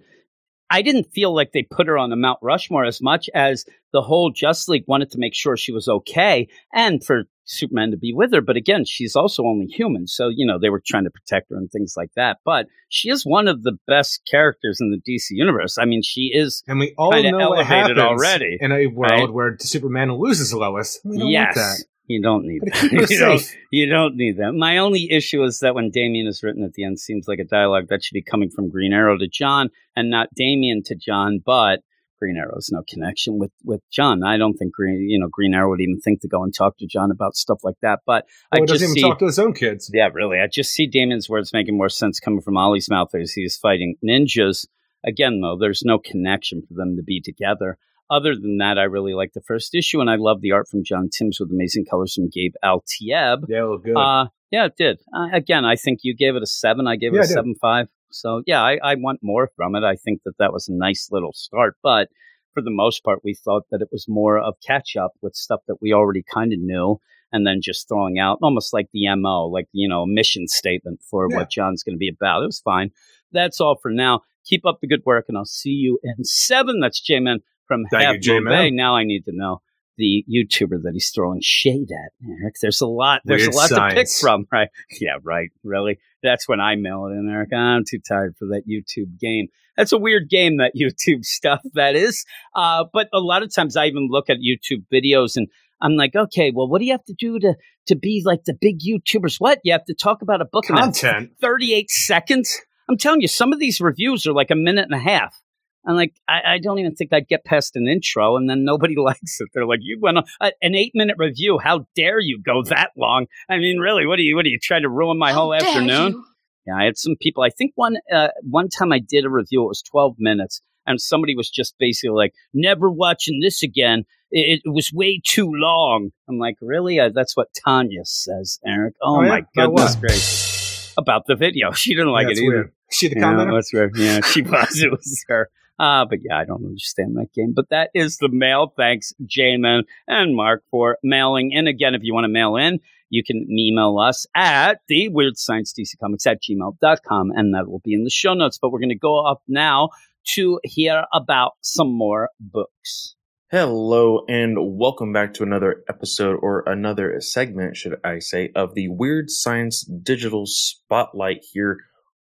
I didn't feel like they put her on the Mount Rushmore as much as the whole Justice League wanted to make sure she was okay and for Superman to be with her. But again, she's also only human, so you know they were trying to protect her and things like that. But she is one of the best characters in the DC universe. I mean, she is. And we all know what happens already, in a world right? where Superman loses Lois. We don't yes. that. You don't need that. you, don't, you don't need that. My only issue is that when Damian is written at the end, seems like a dialogue that should be coming from Green Arrow to John and not Damian to John. But Green Arrow has no connection with with John. I don't think Green, you know, Green Arrow would even think to go and talk to John about stuff like that. But Well, I he just doesn't see, even talk to his own kids. yeah, really, I just see Damon's words making more sense coming from Ollie's mouth as he's fighting ninjas. Again, though, there's no connection for them to be together. other than that, I really like the first issue, and I love the art from John Timms with amazing colors from Gabe Eltaeb. Yeah, look good. Uh, yeah, it did. Uh, again, I think you gave it a seven. I gave it Yeah, a I did. seven five. So yeah, I, I want more from it. I think that that was a nice little start, but for the most part, we thought that it was more of catch up with stuff that we already kind of knew, and then just throwing out almost like the mo, like you know, mission statement for Yeah. what John's going to be about. It was fine. That's all for now. Keep up the good work, and I'll see you in seven. That's J-Man from Thank Half Bay. Now I need to know the YouTuber that he's throwing shade at. Eric, there's a lot. There's Weird a lot to pick from, right? Yeah, right. Really. That's when I mail it in, Eric. I'm too tired for that YouTube game. That's a weird game, that YouTube stuff. That is. Uh, but a lot of times I even look at YouTube videos and I'm like, okay, well, what do you have to do to to be like the big YouTubers? What you have to talk about a book in Content. 38 seconds. I'm telling you, some of these reviews are like a minute and a half. I'm like, I, I don't even think I'd get past an intro, and then nobody likes it. They're like, you went on a, an eight minute review. How dare you go that long? I mean, really, what are you? What are you trying to ruin my whole afternoon? Yeah, I had some people. I think one uh, one time I did a review. It was 12 minutes, and somebody was just basically like, "Never watching this again. It, it was way too long." I'm like, "Really? Uh, that's what Tanya says, Eric." Oh, Oh, yeah? my About goodness what? gracious! About the video, she didn't like Yeah, it either. weird. She the Yeah, commenter? that's right. Yeah, she was. It was her. Uh, but yeah, I don't understand that game. But that is the mail. Thanks, Jamin and Mark, for mailing in. Again, if you want to mail in, you can email us at the Weird Science DC Comics at gmail.com, and that will be in the show notes. But we're going to go up now to hear about some more books. Hello and welcome back to another episode or another segment, should I say, of the Weird Science Digital Spotlight here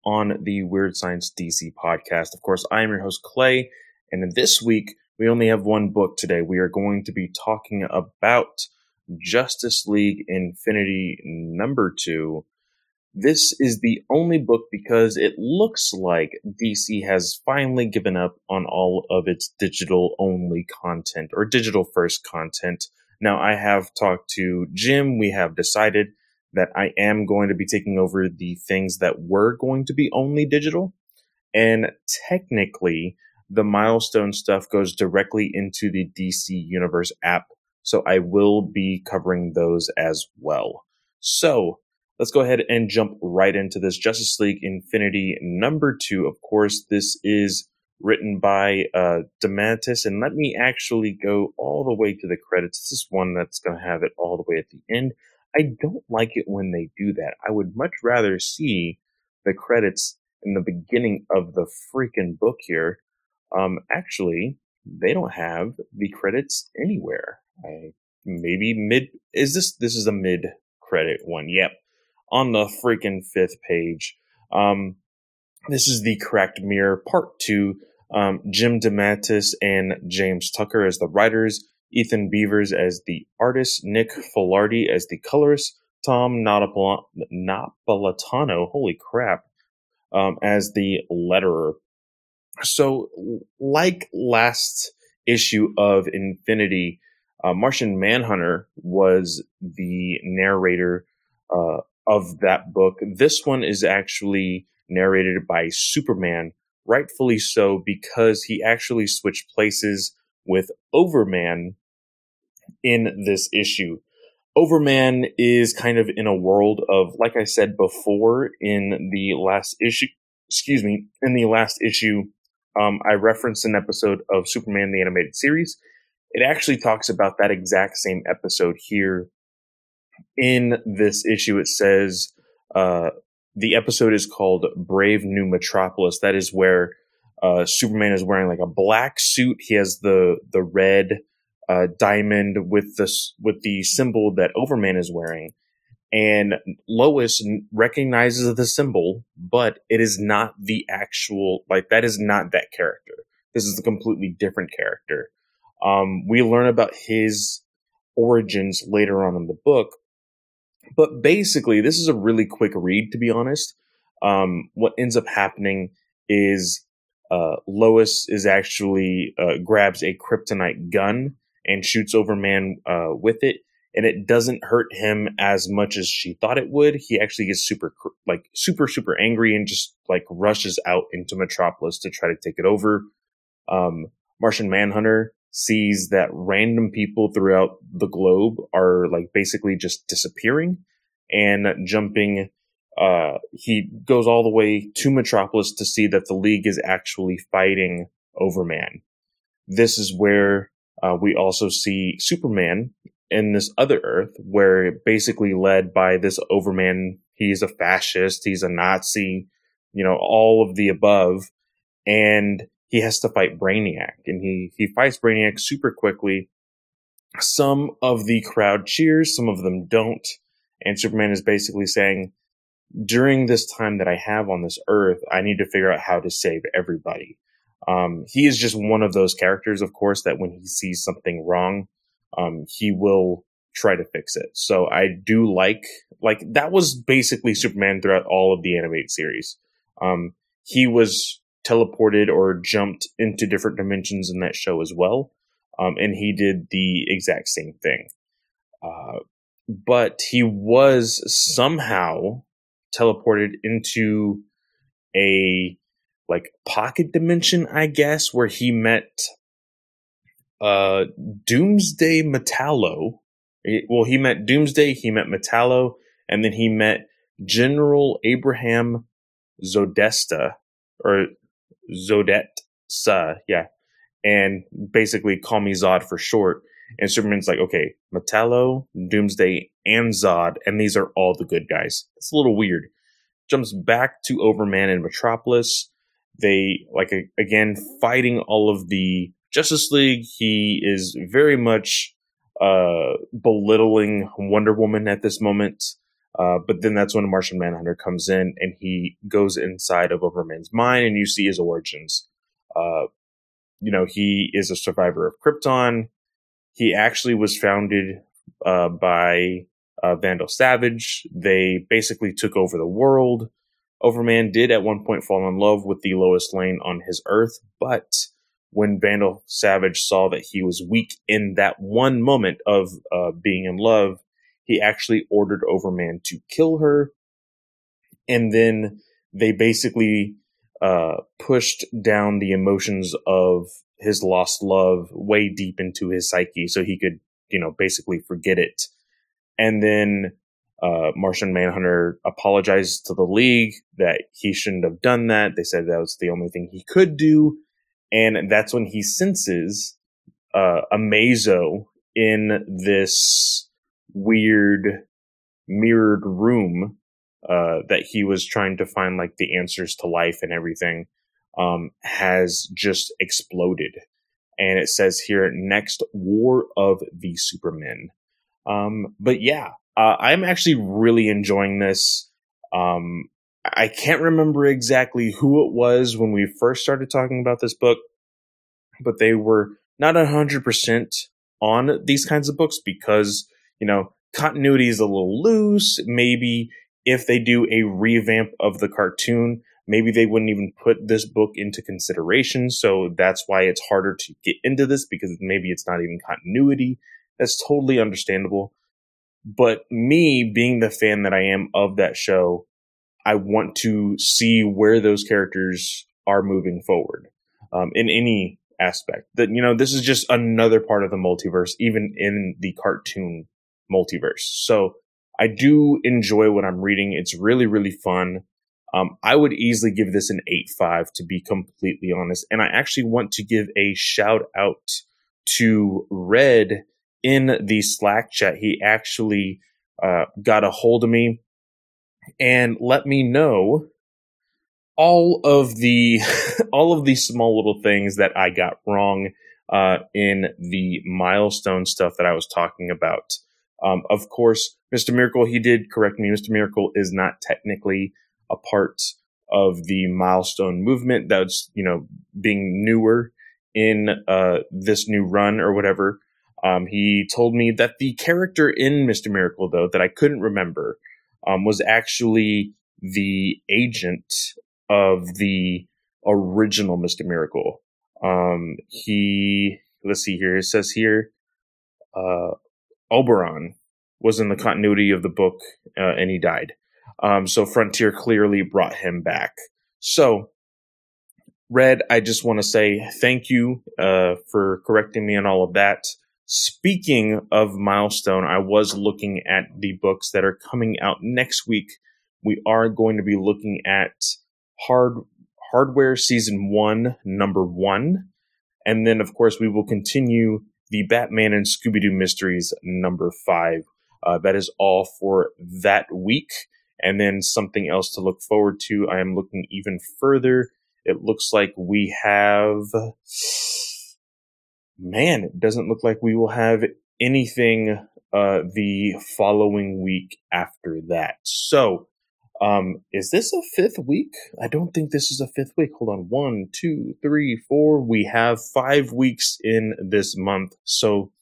on the Weird Science DC podcast. Of course, I am your host, Clay, and this week we only have one book today. We are going to be talking about Justice League Infinity number two. This is the only book because it looks like DC has finally given up on all of its digital only content or digital first content. Now, I have talked to Jim. We have decided that I am going to be taking over the things that were going to be only digital. And technically, the milestone stuff goes directly into the DC Universe app. So I will be covering those as well. So let's go ahead and jump right into this Justice League Infinity number two. Of course, this is written by uh, DeMatteis, and let me actually go all the way to the credits. This is one that's going to have it all the way at the end. I don't like it when they do that. I would much rather see the credits in the beginning of the freaking book here. Um, actually, they don't have the credits anywhere. I maybe mid is this this is a mid credit one. Yep. On the freaking fifth page. Um this is the cracked mirror part two. Um, Jim DeMatteis and James Tucker as the writers, Ethan Beavers as the artist, Nick Filardi as the colorist, Tom Napol- Napolitano, holy crap, um, as the letterer. So, like last issue of Infinity, uh, Martian Manhunter was the narrator uh, of that book. This one is actually narrated by Superman, rightfully so, because he actually switched places with Overman in this issue. Overman is kind of in a world of, like I said before in the last issue, excuse me, in the last issue, um, I referenced an episode of Superman the Animated Series. It actually talks about that exact same episode here. In this issue, it says, uh, the episode is called Brave New Metropolis. That is where uh, Superman is wearing like a black suit. He has the the red uh, diamond with the with the symbol that Overman is wearing, and Lois recognizes the symbol, but it is not the actual like that is not that character. This is a completely different character. Um, we learn about his origins later on in the book, but basically, this is a really quick read, to be honest. Um, what ends up happening is uh, Lois is actually uh, grabs a kryptonite gun and shoots Overman uh, with it, and it doesn't hurt him as much as she thought it would. He actually gets super, like super, super angry and just like rushes out into Metropolis to try to take it over. Um, Martian Manhunter sees that random people throughout the globe are like basically just disappearing and jumping. Uh, he goes all the way to Metropolis to see that the League is actually fighting Overman. This is where uh, we also see Superman in this other Earth, where basically led by this Overman, he's a fascist, he's a Nazi, you know, all of the above, and he has to fight Brainiac, and he he fights Brainiac super quickly. Some of the crowd cheers, some of them don't, and Superman is basically saying, during this time that I have on this Earth, I need to figure out how to save everybody. Um, he is just one of those characters, of course, that when he sees something wrong, um, he will try to fix it. So I do like, like, that was basically Superman throughout all of the animated series. Um, he was teleported or jumped into different dimensions in that show as well. Um, and he did the exact same thing. Uh, but he was somehow teleported into a like pocket dimension, I guess, where he met uh Doomsday Metallo. Well, he met Doomsday, he met Metallo, and then he met General Abraham Zodesta or Zodetsa, yeah. And basically call me Zod for short. And Superman's like, okay, Metallo, Doomsday, and Zod, and these are all the good guys. It's a little weird. Jumps back to Overman and Metropolis. They, like, again, fighting all of the Justice League. He is very much uh, belittling Wonder Woman at this moment. Uh, but then that's when Martian Manhunter comes in and he goes inside of Overman's mind and you see his origins. Uh, you know, he is a survivor of Krypton. He actually was founded uh, by uh, Vandal Savage. They basically took over the world. Overman did at one point fall in love with the Lois Lane on his Earth, but when Vandal Savage saw that he was weak in that one moment of uh, being in love, he actually ordered Overman to kill her. And then they basically uh, pushed down the emotions of his lost love way deep into his psyche so he could, you know, basically forget it. And then uh, Martian Manhunter apologized to the League that he shouldn't have done that. They said that was the only thing he could do. And that's when he senses uh, Amazo in this weird mirrored room uh, that he was trying to find like the answers to life and everything um, has just exploded. And it says here, next War of the Supermen. Um, but yeah, uh, I'm actually really enjoying this. Um, I can't remember exactly who it was when we first started talking about this book, but they were not 100% on these kinds of books because, you know, continuity is a little loose. Maybe if they do a revamp of the cartoon, maybe they wouldn't even put this book into consideration. So that's why it's harder to get into this because maybe it's not even continuity. That's totally understandable. But me being the fan that I am of that show, I want to see where those characters are moving forward um, in any aspect. That you know, this is just another part of the multiverse, even in the cartoon multiverse. So I do enjoy what I'm reading. It's really, really fun. Um, I would easily give this an 8.5 to be completely honest. And I actually want to give a shout out to Red in the Slack chat. He actually uh, got a hold of me and let me know all of the all of these small little things that I got wrong uh, in the milestone stuff that I was talking about. Um, of course, Mr. Miracle, he did correct me. Mr. Miracle is not technically a part of the milestone movement. That's you know being newer in uh, this new run or whatever. Um, he told me that the character in Mr. Miracle, though, that I couldn't remember, um, was actually the agent of the original Mr. Miracle. Um, he, let's see here, it says here, uh, Oberon was in the continuity of the book, uh, and he died. Um, so Frontier clearly brought him back. So Red, I just want to say thank you uh, for correcting me on all of that. Speaking of milestone, I was looking at the books that are coming out next week. We are going to be looking at hard hardware season one, number one, and then of course we will continue the Batman and Scooby Doo mysteries number five. Uh, that is all for that week, and then something else to look forward to. I am looking even further. It looks like we have man, it doesn't look like we will have anything uh, the following week after that. So, um, is this a fifth week? I don't think this is a fifth week. Hold on. One, two, three, four. We have five weeks in this month. So,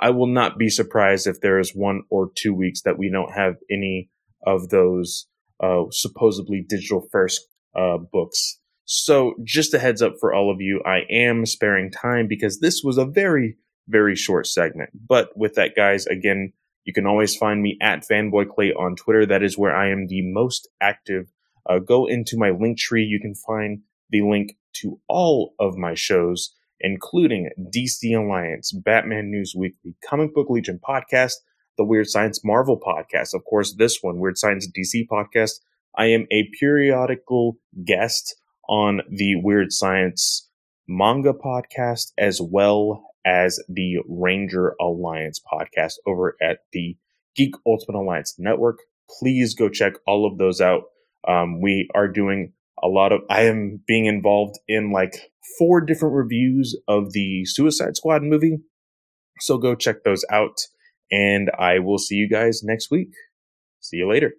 I will not be surprised if there is one or two weeks that we don't have any of those uh, supposedly digital first uh, books. So, just a heads up for all of you, I am sparing time because this was a very, very short segment. But with that, guys, again, you can always find me at FanboyClay on Twitter. That is where I am the most active. Uh, go into my link tree. You can find the link to all of my shows, including DC Alliance, Batman News Weekly, Comic Book Legion podcast, the Weird Science Marvel podcast, of course, this one, Weird Science DC podcast. I am a periodical guest on the Weird Science manga podcast as well as the Ranger Alliance podcast over at the Geek Ultimate Alliance Network. Please go check all of those out. Um, we are doing a lot of, I am being involved in like four different reviews of the Suicide Squad movie. So go check those out. And I will see you guys next week. See you later.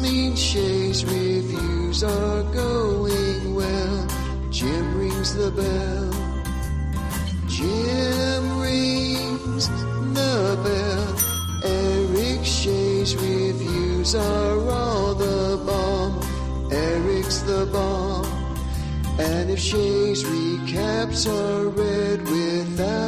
Means Shay's reviews are going well. Jim rings the bell. Jim rings the bell. Eric Shay's reviews are all the bomb. Eric's the bomb. And if Shay's recaps are read without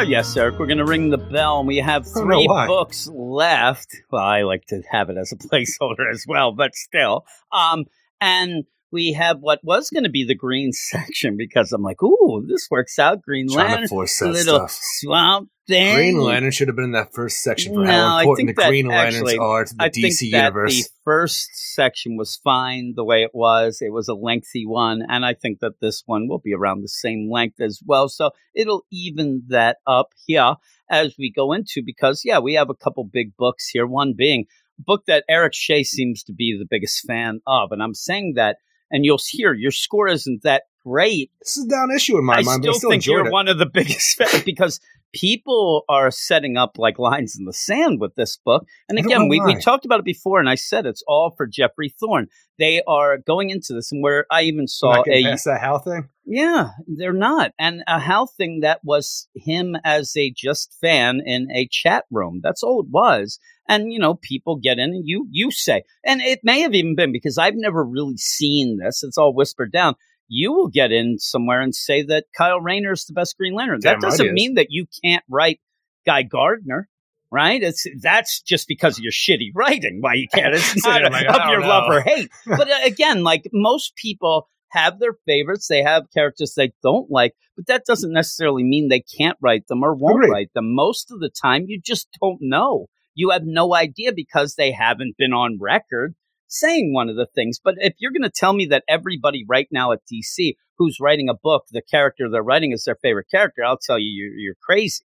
Oh, yes, Eric. We're going to ring the bell, and we have three books left. Well, I like to have it as a placeholder as well, but still. Um, and we have what was going to be the green section because I'm like, ooh, this works out. Green Lantern, little stuff. swamp thing. Green Lantern should have been in that first section for No, how I important the Green Lanterns actually- are to the I DC think that universe. the first section was fine the way it was. It was a lengthy one, and I think that this one will be around the same length as well. So it'll even that up here as we go into because yeah, we have a couple big books here. One being a book that Eric Shea seems to be the biggest fan of, and I'm saying that, and you'll hear your score isn't that great This is a down issue in my I mind, still I still think you're it. one of the biggest fans because people are setting up like lines in the sand with this book. And again, we, we talked about it before, and I said it's all for Geoffrey Thorne. They are going into this, and where I even saw a that Hal thing. yeah, they're not. And a Hal thing that was him as a just fan in a chat room. That's all it was. And you know, people get in and you you say, and it may have even been because I've never really seen this. It's all whispered down. You will get in somewhere and say that Kyle Rayner is the best Green Lantern. That doesn't mean that you can't write Guy Gardner. Right? It's that's just because of your shitty writing why you can't. It's not like, of your know. love or hate. But uh, again, like most people have their favorites. They have characters they don't like, but that doesn't necessarily mean they can't write them or won't Agreed. write them. Most of the time, you just don't know. You have no idea because they haven't been on record saying one of the things. But if you're going to tell me that everybody right now at DC who's writing a book, the character they're writing is their favorite character, I'll tell you, you're, you're crazy.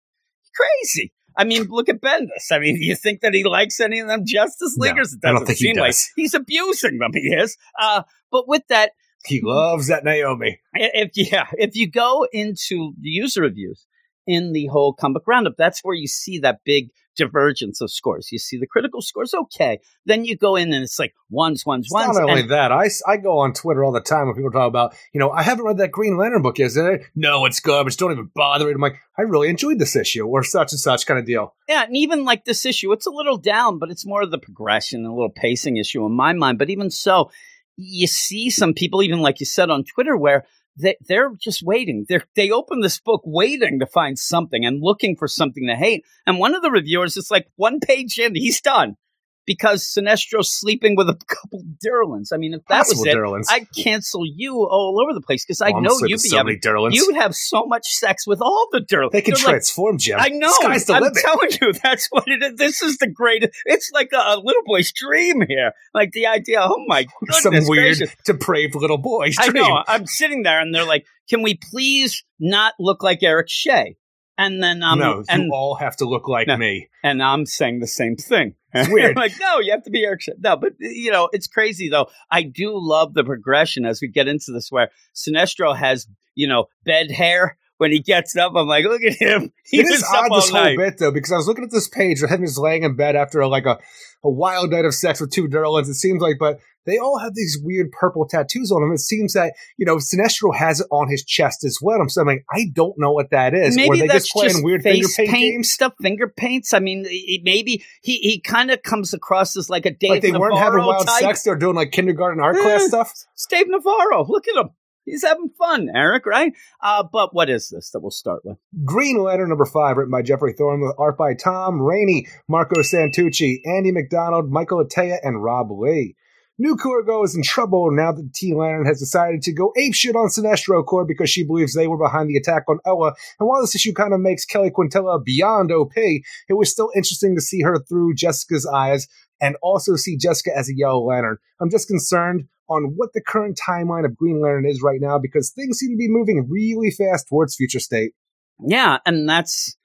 Crazy. I mean, look at Bendis. I mean, do you think that he likes any of them Justice No, Leaguers? It I don't doesn't think he like does. he's abusing them. He is. Uh, but with that, He loves that Naomi. if yeah, if you go into the user reviews in the whole comic roundup, that's where you see that big divergence of scores. You see the critical scores, okay. Then you go in and it's like ones, ones, It's ones. not only that. I go on Twitter all the time when people talk about, you know, I haven't read that Green Lantern book yet. It? No, it's garbage. Don't even bother it. I'm like, I really enjoyed this issue or such and such kind of deal. Yeah, and even like this issue, it's a little down, but it's more of the progression, and a little pacing issue in my mind. But even so, you see some people, even like you said on Twitter, where they, they're just waiting. They're, they open this book waiting to find something and looking for something to hate. And one of the reviewers is like one page in, he's done because Sinestro's sleeping with a couple Durlans. I mean, if that Possible was it, Durlans. I'd cancel you all over the place because I Oh, know you'd be so having many you would have so much sex with all the Durlans. They can They're like, transform, Jim. I know. Sky's the I'm limit. telling you, that's what it is. This is the greatest. It's like a, a little boy's dream here. Like the idea. Oh my goodness Some weird, gracious. depraved little boy's I know. I'm sitting there, and they're like, "Can we please not look like Eric Shea?" And then um, no, and you all have to look like No. me. and I'm saying the same thing. It's weird. like, no, you have to be Eric. No, but you know, it's crazy though. I do love the progression as we get into this, where Sinestro has you know bed hair. When he gets up, I'm like, look at him. He It is odd this whole night. bit though, because I was looking at this page of him just laying in bed after like a, a wild night of sex with two Durlans. It seems like, but they all have these weird purple tattoos on them. It seems that you know Sinestro has it on his chest as well. I'm saying, like, I don't know what that is. Maybe or they that's just playing weird finger face paint, paint games. stuff, finger paints. I mean, it, maybe he, he kind of comes across as like a Dave Like they Navarro weren't having wild type. sex; they're doing like kindergarten art class Eh. stuff. It's Dave Navarro. Look at him. He's having fun, Eric. Right? Uh, but what is this that we'll start with? Green Lantern number five, written by Geoffrey Thorne, with art by Tom Rainey, Marco Santucci, Andy MacDonald, Michael Atiyeh, and Rob Leigh. New Korugar is in trouble now that Teen Lantern has decided to go apeshit on Sinestro Corps because she believes they were behind the attack on Ella. And while this issue kind of makes Keli Quintela beyond OP, it was still interesting to see her through Jessica's eyes and also see Jessica as a Yellow Lantern. I'm just concerned on what the current timeline of Green Lantern is right now because things seem to be moving really fast towards future state. Yeah, and that's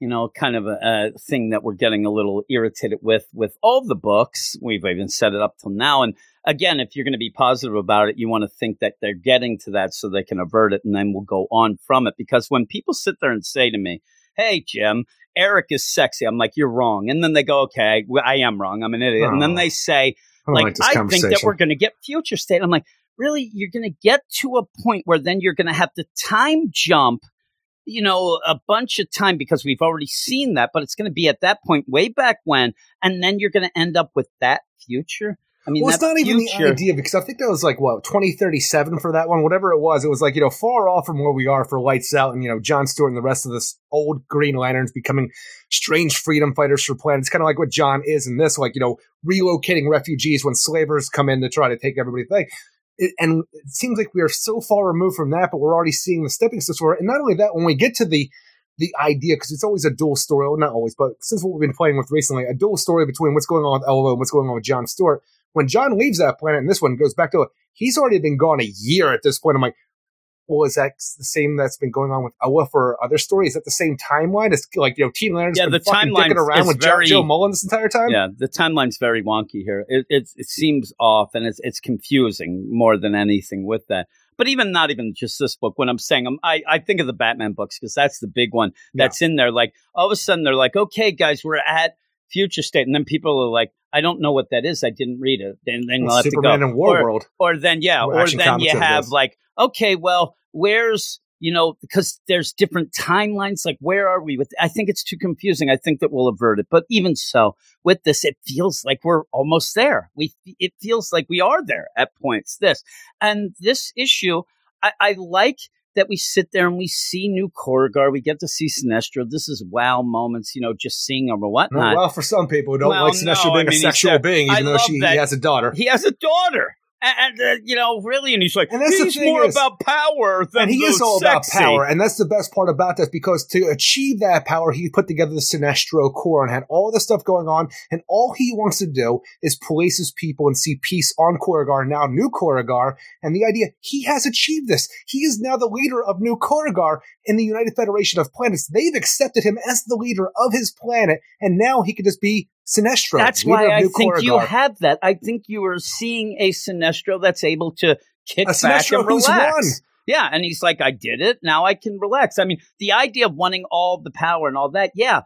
you know kind of a, a thing that we're getting a little irritated with with all the books. We've even set it up till now, and again, if you're going to be positive about it, you want to think that they're getting to that so they can avert it, and then we'll go on from it. Because when people sit there and say to me, "Hey, Jim," Eric is sexy. I'm like, you're wrong. And then they go, okay, well, I am wrong. I'm an idiot. And then Oh. they say, I like, like I think that we're going to get future state. I'm like, really? You're going to get to a point where then you're going to have to time jump, you know, a bunch of time because we've already seen that, but it's going to be at that point way back when. And then you're going to end up with that future. I mean, well, it's not even the idea because I think that was like what 2037 for that one, whatever it was. It was like you know far off from where we are for Lights Out, and you know John Stewart and the rest of this old Green Lanterns becoming strange freedom fighters for planets, kind of like what John is in this, like you know relocating refugees when slavers come in to try to take everybody. Like, it, and it seems like we are so far removed from that, but we're already seeing the stepping stones for it. And not only that, when we get to the the idea because it's always a dual story, well, not always, but since what we've been playing with recently, a dual story between what's going on with Elva and what's going on with John Stewart. When John leaves that planet, and this one goes back to it, he's already been gone a year at this point. I'm like, well, is that the same that's been going on with Elva for other stories? Is that the same timeline? It's like you know, Teen Lantern's Yeah, been the fucking dicking around with very- Jo, Mullein this entire time. Yeah, the timeline's very wonky here. It, it it seems off, and it's it's confusing more than anything with that. But even not even just this book. When I'm saying um, I I think of the Batman books because that's the big one that's in there. Like all of a sudden they're like, okay, guys, we're at future state, and then people are like, I don't know what that is. I didn't read it. Then then Well, I'll have to Superman go. and War Or- World. or then yeah, Or or then you have like, okay, well, where's you know because there's different timelines. Like, where are we with? I think it's too confusing. I think that we'll avert it. But even so, with this, it feels like we're almost there. We it feels like we are there at points. This and this issue, I, I like. That we sit there and we see new Korugar, we get to see Sinestro. This is wow moments, you know, just seeing him or whatnot. well, for some people who don't Well, like Sinestro no, being I mean, a sexual being, I even though she he has a daughter. He has a daughter. And, uh, you know, really, and he's like, And that's he's thing more is- about power than and he is the all about power, and that's the best part about this because to achieve that power, he put together the Sinestro Corps and had all this stuff going on, and all he wants to do is police his people and see peace on Korugar, now New Korugar, and the idea he has achieved this. He is now the leader of New Korugar in the United Federation of Planets. They've accepted him as the leader of his planet, and now he can just be Sinestro. That's why I think you have that. I think you are seeing a Sinestro that's able to kick A back Sinestro and relax. Yeah, and he's like, I did it. Now I can relax. I mean, the idea of wanting all the power and all that, yeah.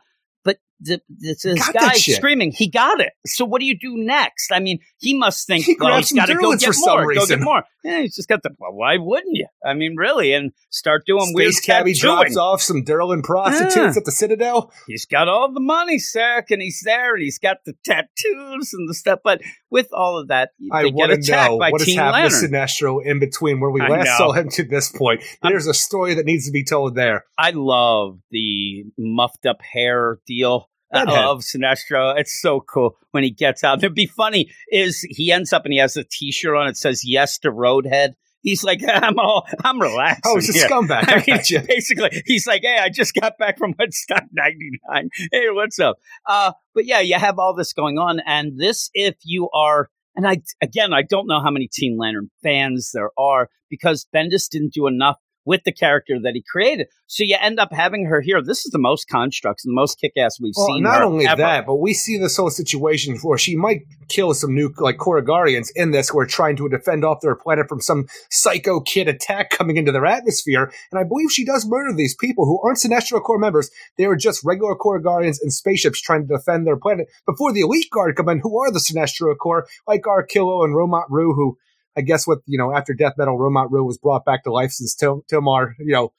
This, this guy screaming, he got it. So what do you do next? I mean, he must think, He well, he's got to go get more, go get more. Yeah, he's just got the, well, why wouldn't you? I mean, really, and start doing weird Space Cabby drops tattooing. off some Durlan prostitutes Yeah. at the Citadel. He's got all the money, Sack, and he's there, and he's got the tattoos and the stuff. But with all of that, I get want to attacked know by what has Teen happened Lantern. to Sinestro in between where we last saw him to this point. There's a story that needs to be told there. I love the muffed up hair deal. I love Sinestro. It's so cool when he gets out. It'd be funny is he ends up and he has a T-shirt on. It says "Yes to Roadhead." He's like, I'm all, I'm relaxed. Oh, he's a scumbag. I mean, basically, he's like, "Hey, I just got back from Woodstock '99. Hey, what's up?" Uh, but yeah, you have all this going on, and this, if you are, and I again, I don't know how many Teen Lantern fans there are because Bendis didn't do enough with the character that he created, so you end up having her here. This is the most constructs, the most kick-ass we've Well, seen. not only ever. that, but we see this whole situation where she might kill some new like Korugarians in this who are trying to defend off their planet from some psycho kid attack coming into their atmosphere. And I believe she does murder these people who aren't Sinestro Corps members. They are just regular Korugarians and spaceships trying to defend their planet before the Elite Guard come in, who are the Sinestro Corps, like Arkillo and Romat-Ru, who I guess what you know after Death Metal, Romat-Ru was brought back to life since Til- Tilmar, you know,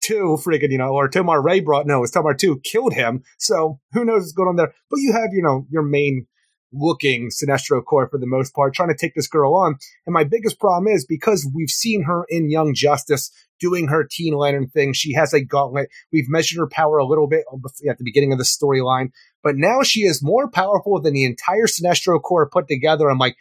two freaking you know, or Tomar-Re brought no, it was Tomar-Tu killed him. So who knows what's going on there? But you have, you know, your main looking Sinestro Corps for the most part, trying to take this girl on. And my biggest problem is because we've seen her in Young Justice doing her Teen Lantern thing. She has a gauntlet. We've measured her power a little bit uh, at the beginning of the storyline, but now she is more powerful than the entire Sinestro Corps put together. I'm like,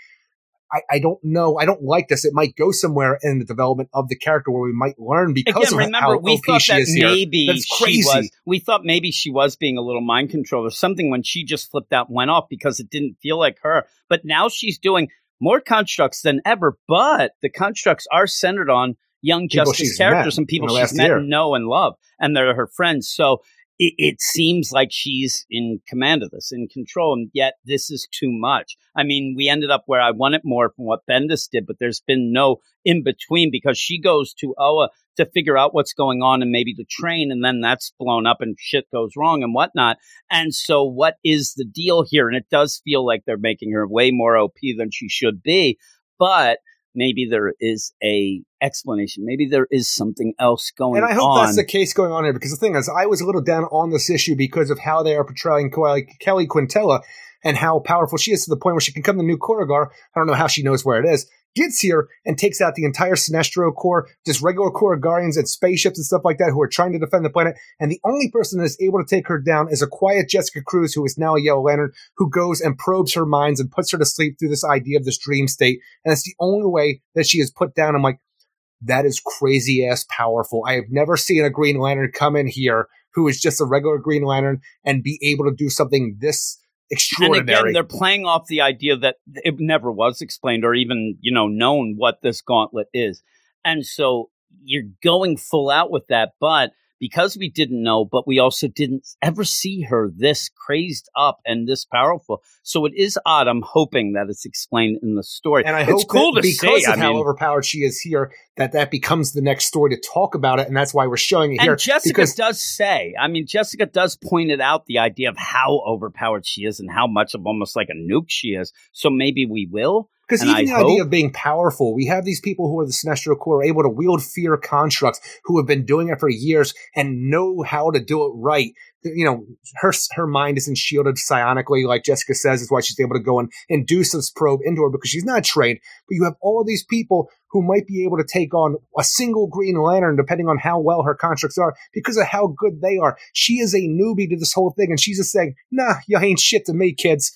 I, I don't know. I don't like this. It might go somewhere in the development of the character where we might learn because Again, of remember how we OP thought she that maybe That's she crazy. was. We thought maybe she was being a little mind controlled or something when she just flipped out and went off because it didn't feel like her. But now she's doing more constructs than ever. But the constructs are centered on young People Justice characters met and people she's met year. and know and love, and they're her friends. So it, it seems like she's in command of this, in control, and yet this is too much. I mean, we ended up where I wanted more from what Bendis did, but there's been no in between because she goes to Oa to figure out what's going on and maybe the train, and then that's blown up and shit goes wrong and whatnot. And so, what is the deal here? And it does feel like they're making her way more OP than she should be, but maybe there is a explanation. Maybe there is something else going on. And I hope on. that's the case going on here because the thing is, I was a little down on this issue because of how they are portraying Keli, Quintela and how powerful she is to the point where she can come to New Korugar. I don't know how she knows where it is. Gets here and takes out the entire Sinestro Corps, just regular Korugarians and spaceships and stuff like that who are trying to defend the planet. And the only person that is able to take her down is a quiet Jessica Cruz, who is now a Yellow Lantern, who goes and probes her minds and puts her to sleep through this idea of this dream state. And it's the only way that she is put down. I'm like, that is crazy ass powerful. I have never seen a Green Lantern come in here who is just a regular Green Lantern and be able to do something this and again, they're playing off the idea that it never was explained or even you know known what this gauntlet is, and so you're going full out with that. But because we didn't know, but we also didn't ever see her this crazed up and this powerful, so it is odd. I'm hoping that it's explained in the story, and I it's hope cool to because see. of I how mean, overpowered she is here, that that becomes the next story to talk about it, and that's why we're showing it here. And Jessica because does say, I mean, Jessica does point it out the idea of how overpowered she is and how much of almost like a nuke she is. So maybe we will. Because even I the idea of being powerful, we have these people who are the Sinestro Corps able to wield fear constructs who have been doing it for years and know how to do it right. You know, her her mind isn't shielded psionically, like Jessica says, is why she's able to go and induce this probe into her because she's not trained. But you have all these people who might be able to take on a single Green Lantern, depending on how well her constructs are, because of how good they are. She is a newbie to this whole thing, and she's just saying, "Nah, you ain't shit to me, kids."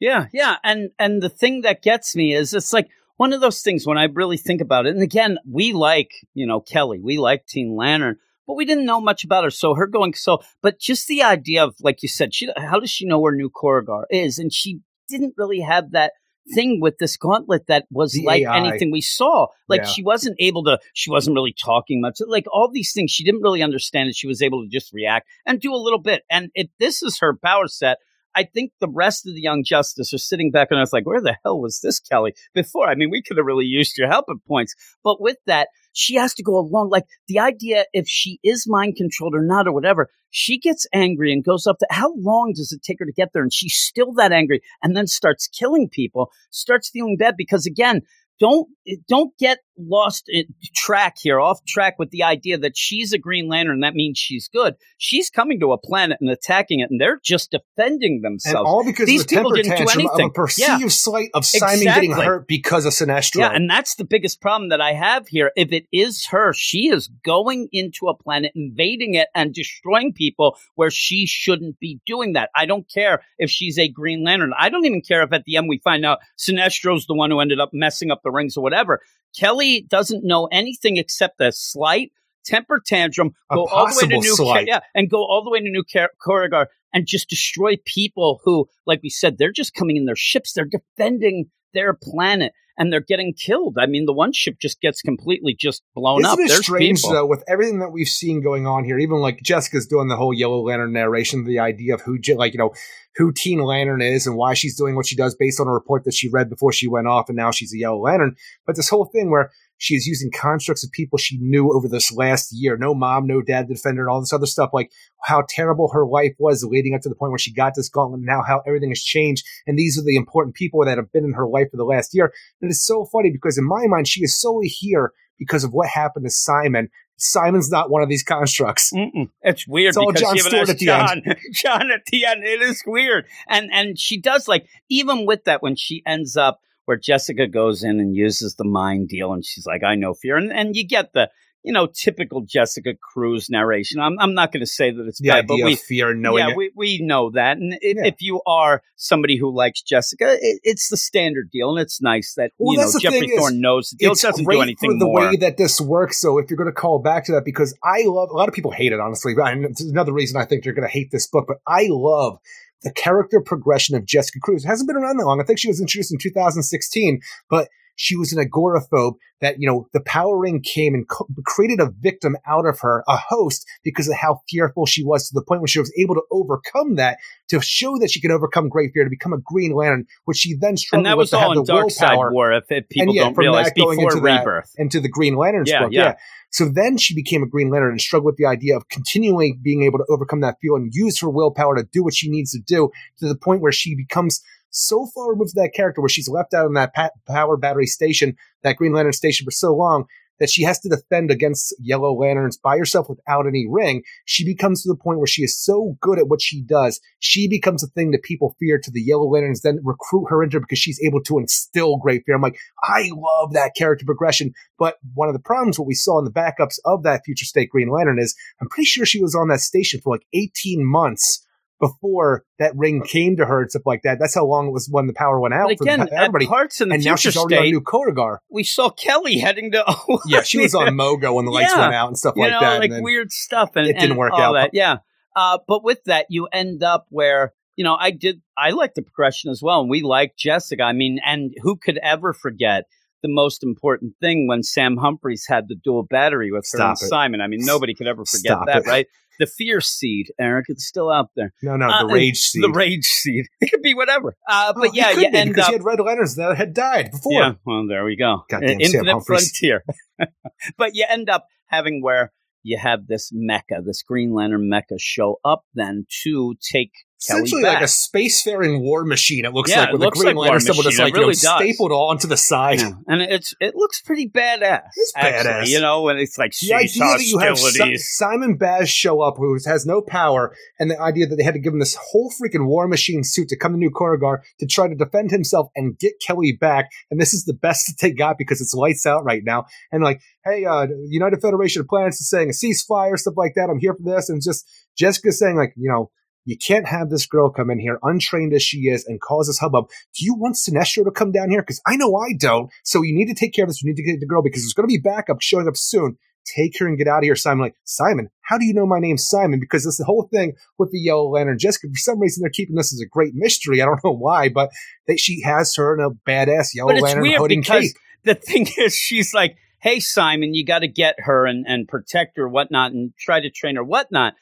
Yeah, yeah, and and the thing that gets me is it's like one of those things when I really think about it. And again, we like you know Keli, we like Teen Lantern, but we didn't know much about her. So her going so, but just the idea of like you said, she how does she know where New Korugar is? And she didn't really have that thing with this gauntlet that was The like AI. anything we saw. Like Yeah. she wasn't able to, she wasn't really talking much. Like all these things, she didn't really understand it. She was able to just react and do a little bit. And if this is her power set, I think the rest of the Young Justice are sitting back and I was like, where the hell was this, Keli, before? I mean, we could have really used your help at points. But with that, she has to go along. Like the idea, if she is mind controlled or not or whatever, She gets angry and goes up to how long does it take her to get there? And she's still that angry and then starts killing people, starts feeling bad because again, don't eh, don't get lost in track here, off track with the idea that she's a Green Lantern. That means she's good. She's coming to a planet and attacking it, and they're just defending themselves. And all because These of the people didn't do tantrum of a anything. perceived Yeah. slight of Simon getting hurt because of Sinestro. Yeah, and that's the biggest problem that I have here. If it is her, she is going into a planet, invading it, and destroying people where she shouldn't be doing that. I don't care if she's a Green Lantern. I don't even care if at the end we find out Sinestro's the one who ended up messing up the rings or whatever. Keli doesn't know anything except a slight temper tantrum, A go all the way to New slight. yeah, and go all the way to New Car- Korugar and just destroy people who, like we said, they're just coming in their ships. They're defending their planet and they're getting killed. I mean, the one ship just gets completely just blown Isn't up. it There's strange people. though, with everything that we've seen going on here? Even like Jessica's doing the whole Yellow Lantern narration, the idea of who, like you know, who Teen Lantern is and why she's doing what she does based on a report that she read before she went off, and now she's a Yellow Lantern. But this whole thing where she is using constructs of people she knew over this last year, no mom, no dad to defend her, and all this other stuff, like how terrible her life was leading up to the point where she got this gauntlet, and now how everything has changed, and these are the important people that have been in her life for the last year. And it's so funny because in my mind, she is solely here because of what happened to Simon. Simon's not one of these constructs. Mm-mm. It's weird It's all because Jon she even Stewart at the John, John at the end. It is weird, and and she does like even with that when she ends up where Jessica goes in and uses the mind deal, and she's like, "I know fear," and and you get the you know typical Jessica Cruz narration. I'm I'm not going to say that it's The bad, but we fear and knowing yeah, it. we, we know that. And if, Yeah. if you are somebody who likes Jessica, it, it's the standard deal. And it's nice that, Well, you know, Geoffrey Thorne knows the deal. It it's doesn't great do anything for the more. way that this works. So if you're going to call back to that, because I love a lot of people hate it, honestly. And it's another reason I think you're going to hate this book. But I love the character progression of Jessica Cruz. It hasn't been around that long. I think she was introduced in 2016, but she was an agoraphobe that, you know, the power ring came and co- created a victim out of her, a host, because of how fearful she was to the point where she was able to overcome that to show that she could overcome great fear to become a Green Lantern, which she then struggled and that with was to all have in the Darkseid War, if, if people and yeah, don't from realize, that before into that- Rebirth. into the Green Lantern's Yeah, book. yeah. Yeah. So then she became a Green Lantern and struggled with the idea of continually being able to overcome that fear and use her willpower to do what she needs to do to the point where she becomes so far removed from that character where she's left out in that power battery station, that Green Lantern station for so long that she has to defend against Yellow Lanterns by herself without any ring. She becomes to the point where she is so good at what she does, she becomes a thing that people fear to the Yellow Lanterns, then recruit her into because she's able to instill great fear. I'm like, I love that character progression. But one of the problems, what we saw in the backups of that future state Green Lantern is I'm pretty sure she was on that station for like 18 months before that ring came to her and stuff like that. That's how long it was when the power went out But for again, the- everybody. at parts in the And now she's already on state, New Korugar. we saw Keli heading to. Yeah, she was on Mogo when the lights Yeah. went out and stuff you like know, that. like and weird stuff, and it didn't work out. That, yeah, uh, but with that, you end up where you know I did. I like the progression as well, and we like Jessica. I mean, and who could ever forget the most important thing when Sam Humphries had the dual battery with her and it. Simon? I mean, nobody could ever forget Stop that, it. right? The fear seed, Eric, it's still out there. no, no, Uh, the rage seed. The rage seed. It could be whatever. Uh, Oh, but it yeah, you end because up. he had red lanterns that had died before. Yeah, well, there we go. Goddamn Uh, Infinite frontier. but you end up having where you have this mecha, this Green Lantern mecha, show up then to take Essentially, like a spacefaring war machine. It looks Yeah, like with a green like someone just Machine. It like you know, really stapled all onto the side. Yeah, and it's it looks pretty badass. It's actually, badass. You know, and it's like The idea that you have Si- Simon Baz show up, who has no power, and the idea that they had to give him this whole freaking War Machine suit to come to New Korugar to try to defend himself and get Keli back. And this is the best that they got because it's lights out right now. And like, hey, uh, United Federation of Planets is saying a ceasefire, stuff like that. I'm here for this. And just Jessica saying, like, you know, you can't have this girl come in here, untrained as she is, and cause this hubbub. Do you want Sinestro to come down here? Because I know I don't. So you need to take care of this. You need to get the girl because there's going to be backup showing up soon. Take her and get out of here, Simon. Like, Simon, how do you know my name's Simon? Because this the whole thing with the Yellow Lantern Jessica. For some reason, they're keeping this as a great mystery. I don't know why, but they, she has her in a badass Yellow Lantern weird hood and because cape. the thing is, she's like, "Hey, Simon, you got to get her and and protect her, whatnot, and try to train her, whatnot."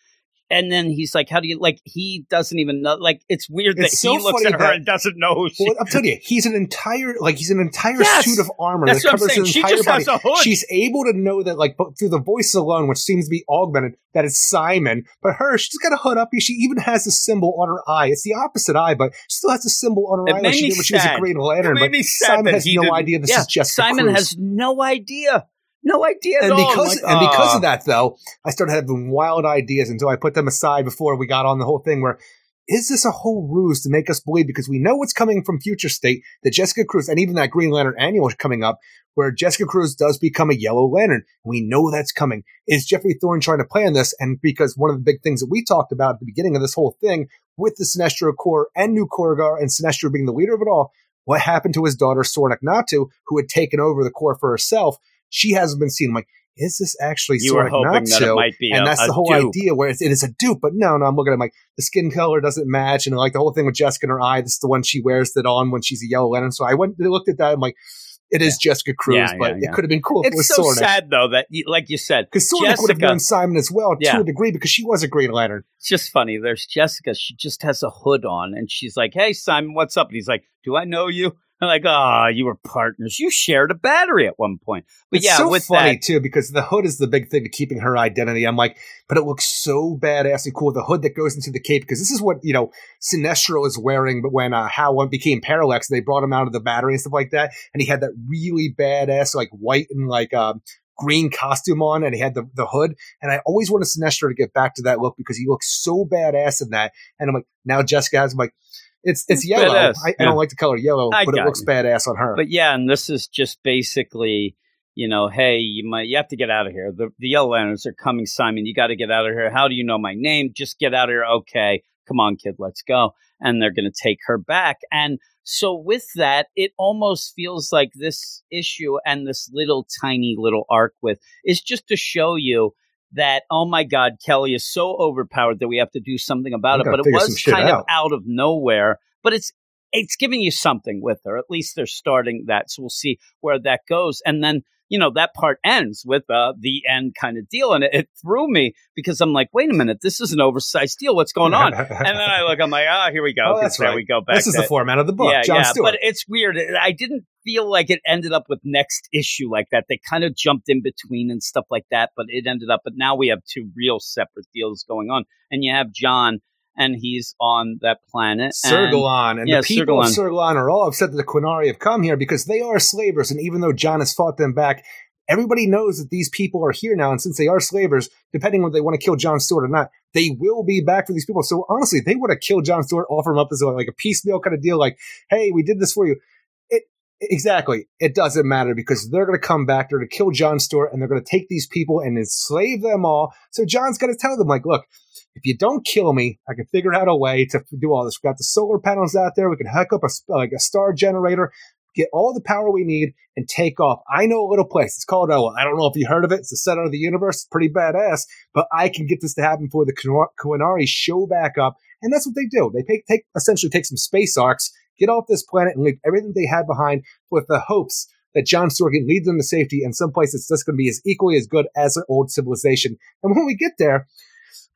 And then he's like, "How do you like?" He doesn't even know. Like, it's weird that It's so he looks at her and doesn't know who she. Well, I'm telling you, he's an entire like he's an entire Yes! suit of armor That's that covers his She entire just body. has a hood. She's able to know that like through the voice alone, which seems to be augmented, that it's Simon. But her, she's got a hood up. She even has a symbol on her eye. It's the opposite eye, but she still has a symbol on her It eye made like she me did when she was a. Green Lantern. But Simon has no idea this yeah, is Jessica Simon Cruz. has no idea, no idea and because like, and because "Ah." of that though i started having wild ideas until i put them aside before we got on the whole thing where is this a whole ruse to make us believe because we know what's coming from future state that jessica cruz and even that green lantern annual is coming up where jessica cruz does become a yellow lantern. We know that's coming. Is geoffrey thorne trying to plan this? And because one of the big things that we talked about at the beginning of this whole thing with the sinestro corps and new Korugar and sinestro being the leader of it all what happened to his daughter Soranik Natu, who had taken over the corps for herself she hasn't been seen. I'm like, is this actually You were Soranik hoping that it Nacho? might be and a- that's the whole dupe. idea where it's, it is a dupe. But no, no, I'm looking at like the skin color doesn't match, and like the whole thing with Jessica in her eye. This is the one she wears that on when she's a yellow lantern. So I went, and looked at that. I'm like, it is Jessica Cruz, Yeah, but yeah, yeah. it could have been cool if it was It's so sad though that, like you said, Because Soranik would have known Simon as well Yeah. to a degree because she was a Green Lantern. it's just funny. There's Jessica. She just has a hood on, and she's like, "Hey, Simon, what's up?" And he's like, "Do I know you?" I'm like, "Ah, you were partners. You shared a battery at one point." But it's yeah, so with funny that, too because the hood is the big thing to keeping her identity. I'm like, but it looks so badass and cool. The hood that goes into the cape because this is what you know Sinestro is wearing. But when uh, Hal one became Parallax, they brought him out of the battery and stuff like that, and he had that really badass like white and like um, green costume on, and he had the the hood. And I always wanted Sinestro to get back to that look because he looks so badass in that. And I'm like, now Jessica has. I'm like. It's it's It's yellow. I, I don't like the color yellow, I but it looks you. badass on her. But yeah, and this is just basically, you know, hey, you might you have to get out of here. The the yellow lanterns are coming, Simon. You got to get out of here. How do you know my name? Just get out of here. Okay, come on, kid, let's go. And they're going to take her back. And so with that, it almost feels like this issue and this little tiny little arc with is just to show you that oh my god keli is so overpowered that we have to do something about it but it was kind of out. out of nowhere but it's it's giving you something with her. At least they're starting that. So we'll see where that goes. And then, you know, that part ends with uh, the end kind of deal. And it, it threw me because I'm like, wait a minute, this is an oversized deal. What's going on? and then I look, I'm like, ah, here we go. Oh, that's right. we go back. this is the format of the book. yeah, John yeah, Stewart. but it's weird. I didn't feel like it ended up with next issue like that. They kind of jumped in between and stuff like that, but it ended up. But now we have two real separate deals going on, and you have John, and he's on that planet. and- Sergalon and yeah, the people Sergalon. of Sergalon are all upset that the Quinari have come here because they are slavers, and even though John has fought them back, everybody knows that these people are here now, and since they are slavers, depending on if they want to kill John Stewart or not, they will be back for these people. So honestly, they would have killed John Stewart, offer him up as a, like a piecemeal kind of deal, like, "Hey, we did this for you." Exactly. It doesn't matter because they're going to come back. They're going to kill John Stewart, and they're going to take these people and enslave them all. So John's going to tell them, like, "Look." if you don't kill me, I can figure out a way to do all this. We've got the solar panels out there. We can hook up a like a star generator, get all the power we need, and take off. I know a little place. It's called Oa. I don't know if you heard of it. It's the center of the universe. It's pretty badass. But I can get this to happen before the Kuinari show back up, and that's what they do. They take, take essentially take some space arcs, get off this planet, and leave everything they had behind with the hopes that John Stewart can lead them to safety in some place that's just going to be as equally as good as their old civilization. And when we get there,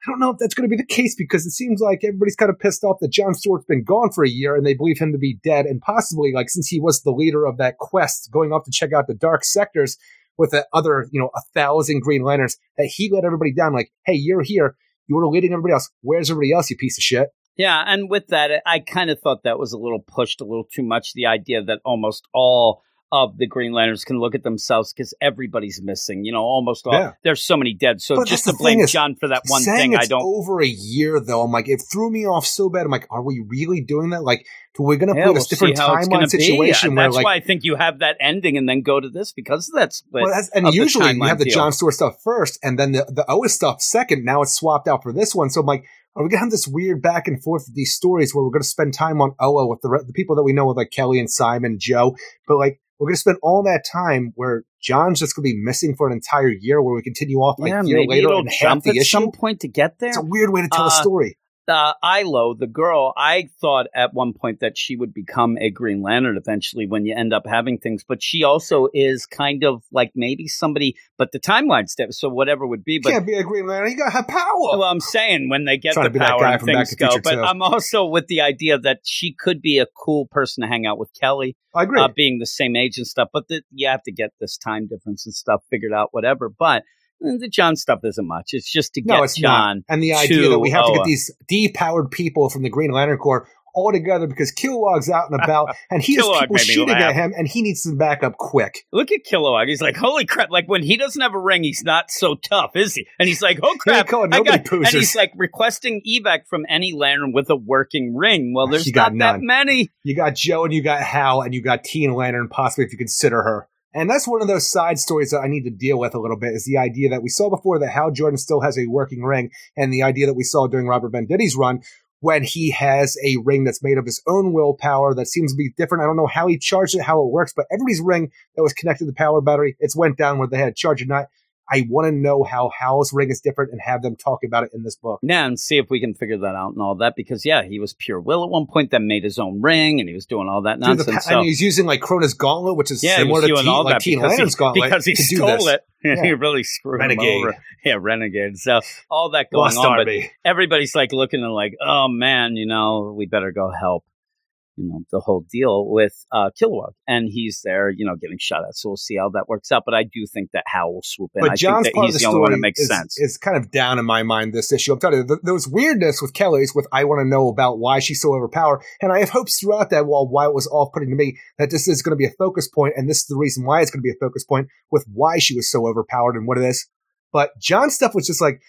I don't know if that's going to be the case because it seems like everybody's kind of pissed off that John Stewart's been gone for a year and they believe him to be dead. And possibly, like, since he was the leader of that quest going off to check out the dark sectors with the other, you know, a thousand Green Lanterns, that he let everybody down. Like, hey, you're here. You were leading everybody else. Where's everybody else, you piece of shit? Yeah, and with that, I kind of thought that was a little pushed a little too much. The idea that almost all of the Green Lanterns can look at themselves because everybody's missing. You know, almost all. Yeah. There's so many dead. So But just to blame is, John for that one thing, I don't. over a year though. I'm like, it threw me off so bad. I'm like, are we really doing that? Like, we're going to Yeah, put we'll this different timeline gonna situation where That's like why I think you have that ending and then go to this because of that split. Well, that's, and usually you have the deal. John Stewart stuff first, and then the the Oa stuff second. Now it's swapped out for this one. So I'm like, are we gonna have this weird back and forth of these stories where we're gonna spend time on Oa with the re- the people that we know, with like Keli and Simon, Jo, but like we're gonna spend all that time where John's just gonna be missing for an entire year, where we continue off like yeah, a year later and half jump the at issue. some point to get there. It's a weird way to tell a Uh, story. Uh, Ilo, the girl, I thought at one point that she would become a Green Lantern eventually when you end up having things, but she also is kind of like maybe somebody, but the timeline step, so whatever would be. You But can't be a Green Lantern. You gotta have power. well, I'm saying when they get the to be that power and things go, but too. I'm also with the idea that she could be a cool person to hang out with Keli, I agree. uh, being the same age and stuff. But the, you have to get this time difference and stuff figured out, whatever. But Eh, the John stuff isn't much. It's just to no, get it's John. not. And the idea that we have to get these depowered people from the Green Lantern Corps all together because Kilowog's out and about, and he has people shooting at him, and he needs some backup quick. Look at Kilowog. He's like, holy crap! Like when he doesn't have a ring, he's not so tough, is he? And he's like, oh crap! I got, and he's like requesting evac from any lantern with a working ring. Well, ah, there's You got not that many. You got Jo and you got Hal and you got Teen Lantern, possibly if you consider her. And that's one of those side stories that I need to deal with a little bit is the idea that we saw before that Hal Jordan still has a working ring, and the idea that we saw during Robert Venditti's run when he has a ring that's made of his own willpower that seems to be different. I don't know how he charged it, how it works, but everybody's ring that was connected to the power battery, it's went down where they had charge or not. I want to know how Hal's ring is different and have them talk about it in this book. Yeah, and see if we can figure that out and all that. Because yeah, he was pure will at one point, then made his own ring, and he was doing all that nonsense. pa- so and he's using like Krona's gauntlet, which is yeah, similar to Teen, all like Teen Lantern's gauntlet because he stole it. Yeah. he really screwed Renegade. him over. Yeah, renegade. So all that going Lost on, but everybody's like looking and like, oh man, you know, we better go help. You know, the whole deal with uh Kilowog. And he's there, you know, getting shot at. So we'll see how that works out. But I do think that Hal will swoop in. But I John's think that part he's of the the only one that makes is, sense. is kind of down in my mind this issue. I'm telling you, th- there was weirdness with Keli's with I want to know about why she's so overpowered. And I have hopes throughout that while why it was off putting to me that this is going to be a focus point, and this is the reason why it's going to be a focus point with why she was so overpowered and what it is. But John's stuff was just like,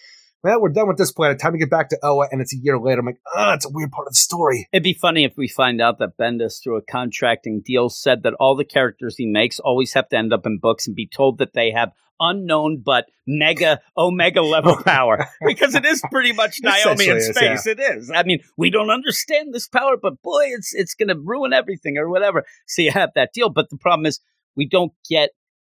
well, we're done with this planet. Time to get back to Oa, and it's a year later. I'm like, oh, it's a weird part of the story. It'd be funny if we find out that Bendis, through a contracting deal, said that all the characters he makes always have to end up in books and be told that they have unknown but mega omega level power because it is pretty much Naomi in Essentially is, space. It is. I mean, we don't understand this power, but boy, it's it's going to ruin everything or whatever. So you have that deal, but the problem is we don't get.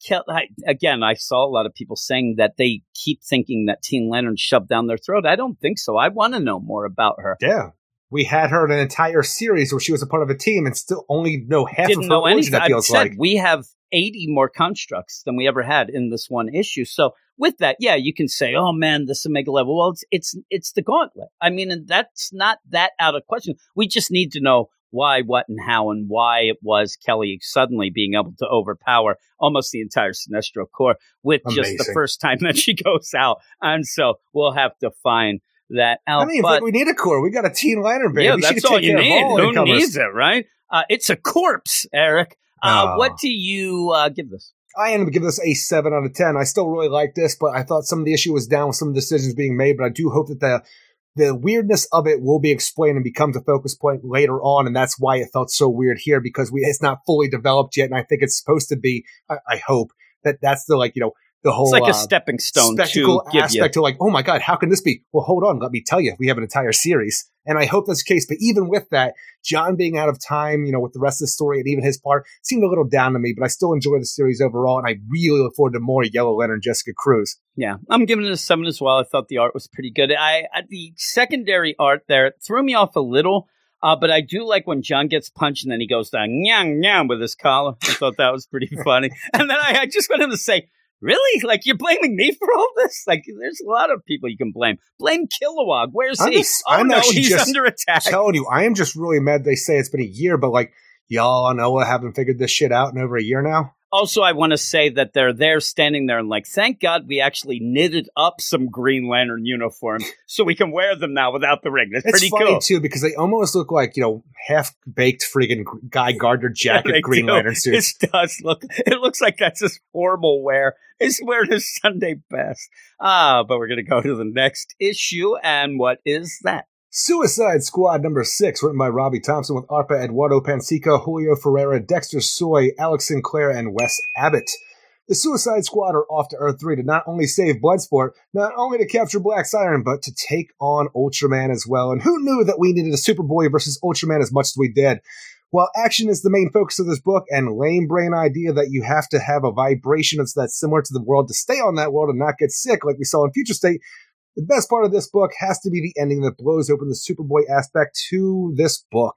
Kel- I, again, I saw a lot of people saying that they keep thinking that Teen Lantern shoved down their throat. I don't think so. I want to know more about her. Yeah. We had her in an entire series where she was a part of a team and still only know half didn't of her know origin, anything. feels said like. we have 80 more constructs than we ever had in this one issue. So with that, yeah, you can say, "Oh man, this Omega level." Well, it's it's it's the gauntlet. I mean, and that's not that out of question. We just need to know why, what, and how, and why it was Keli suddenly being able to overpower almost the entire Sinestro Corps with just the first time that she goes out. And so we'll have to find that out. I mean, but, we need a core. We got a Teen Lantern, baby. yeah, that's all you of need. Who needs it, right? Uh, it's a corpse, Eric. Uh, Oh. What do you uh, give this? I ended up giving this a 7 out of 10. I still really like this, but I thought some of the issue was down with some decisions being made, but I do hope that the the weirdness of it will be explained and becomes a focus point later on, and that's why it felt so weird here because we it's not fully developed yet, and I think it's supposed to be. I, I hope that that's the like you know the whole It's like uh, a stepping stone spectacle to give you. aspect to like, oh my god, how can this be? Well, hold on, let me tell you, we have an entire series, and I hope that's the case. But even with that, John being out of time, you know, with the rest of the story and even his part seemed a little down to me. But I still enjoy the series overall, and I really look forward to more Yellow Lantern Jessica Cruz. Yeah, I'm giving it a seven as well. I thought the art was pretty good. I, I the secondary art there threw me off a little, uh, but I do like when John gets punched and then he goes down nyang nyang with his collar. I thought that was pretty funny. And then I, I just wanted to say, really, like you're blaming me for all this? Like, there's a lot of people you can blame. Blame Kilowog. Where's I'm he? just- oh I'm no, he's just under attack. telling you, I am just really mad. They say it's been a year, but like y'all and Oa haven't figured this shit out in over a year now. Also, I want to say that they're there standing there and like, thank God we actually knitted up some Green Lantern uniforms so we can wear them now without the ring. That's It's pretty funny cool. too because they almost look like you know half baked freaking Guy Gardner jacket They Green do. Lantern suits. It does look. It looks like that's his formal wear. He's wearing his Sunday best. Ah, but we're gonna go to the next issue, and what is that? Suicide Squad number six, written by Robbie Thompson with ARPA, Eduardo Pansica, Julio Ferreira, Dexter Soy, Alex Sinclair, and Wes Abbott. The Suicide Squad are off to Earth 3 to not only save Bloodsport, not only to capture Black Siren, but to take on Ultraman as well. And who knew that we needed a Superboy versus Ultraman as much as we did? While action is the main focus of this book, and lame brain idea that you have to have a vibration that's, similar to the world to stay on that world and not get sick, like we saw in Future State, The best part of this book has to be the ending that blows open the Superboy aspect to this book.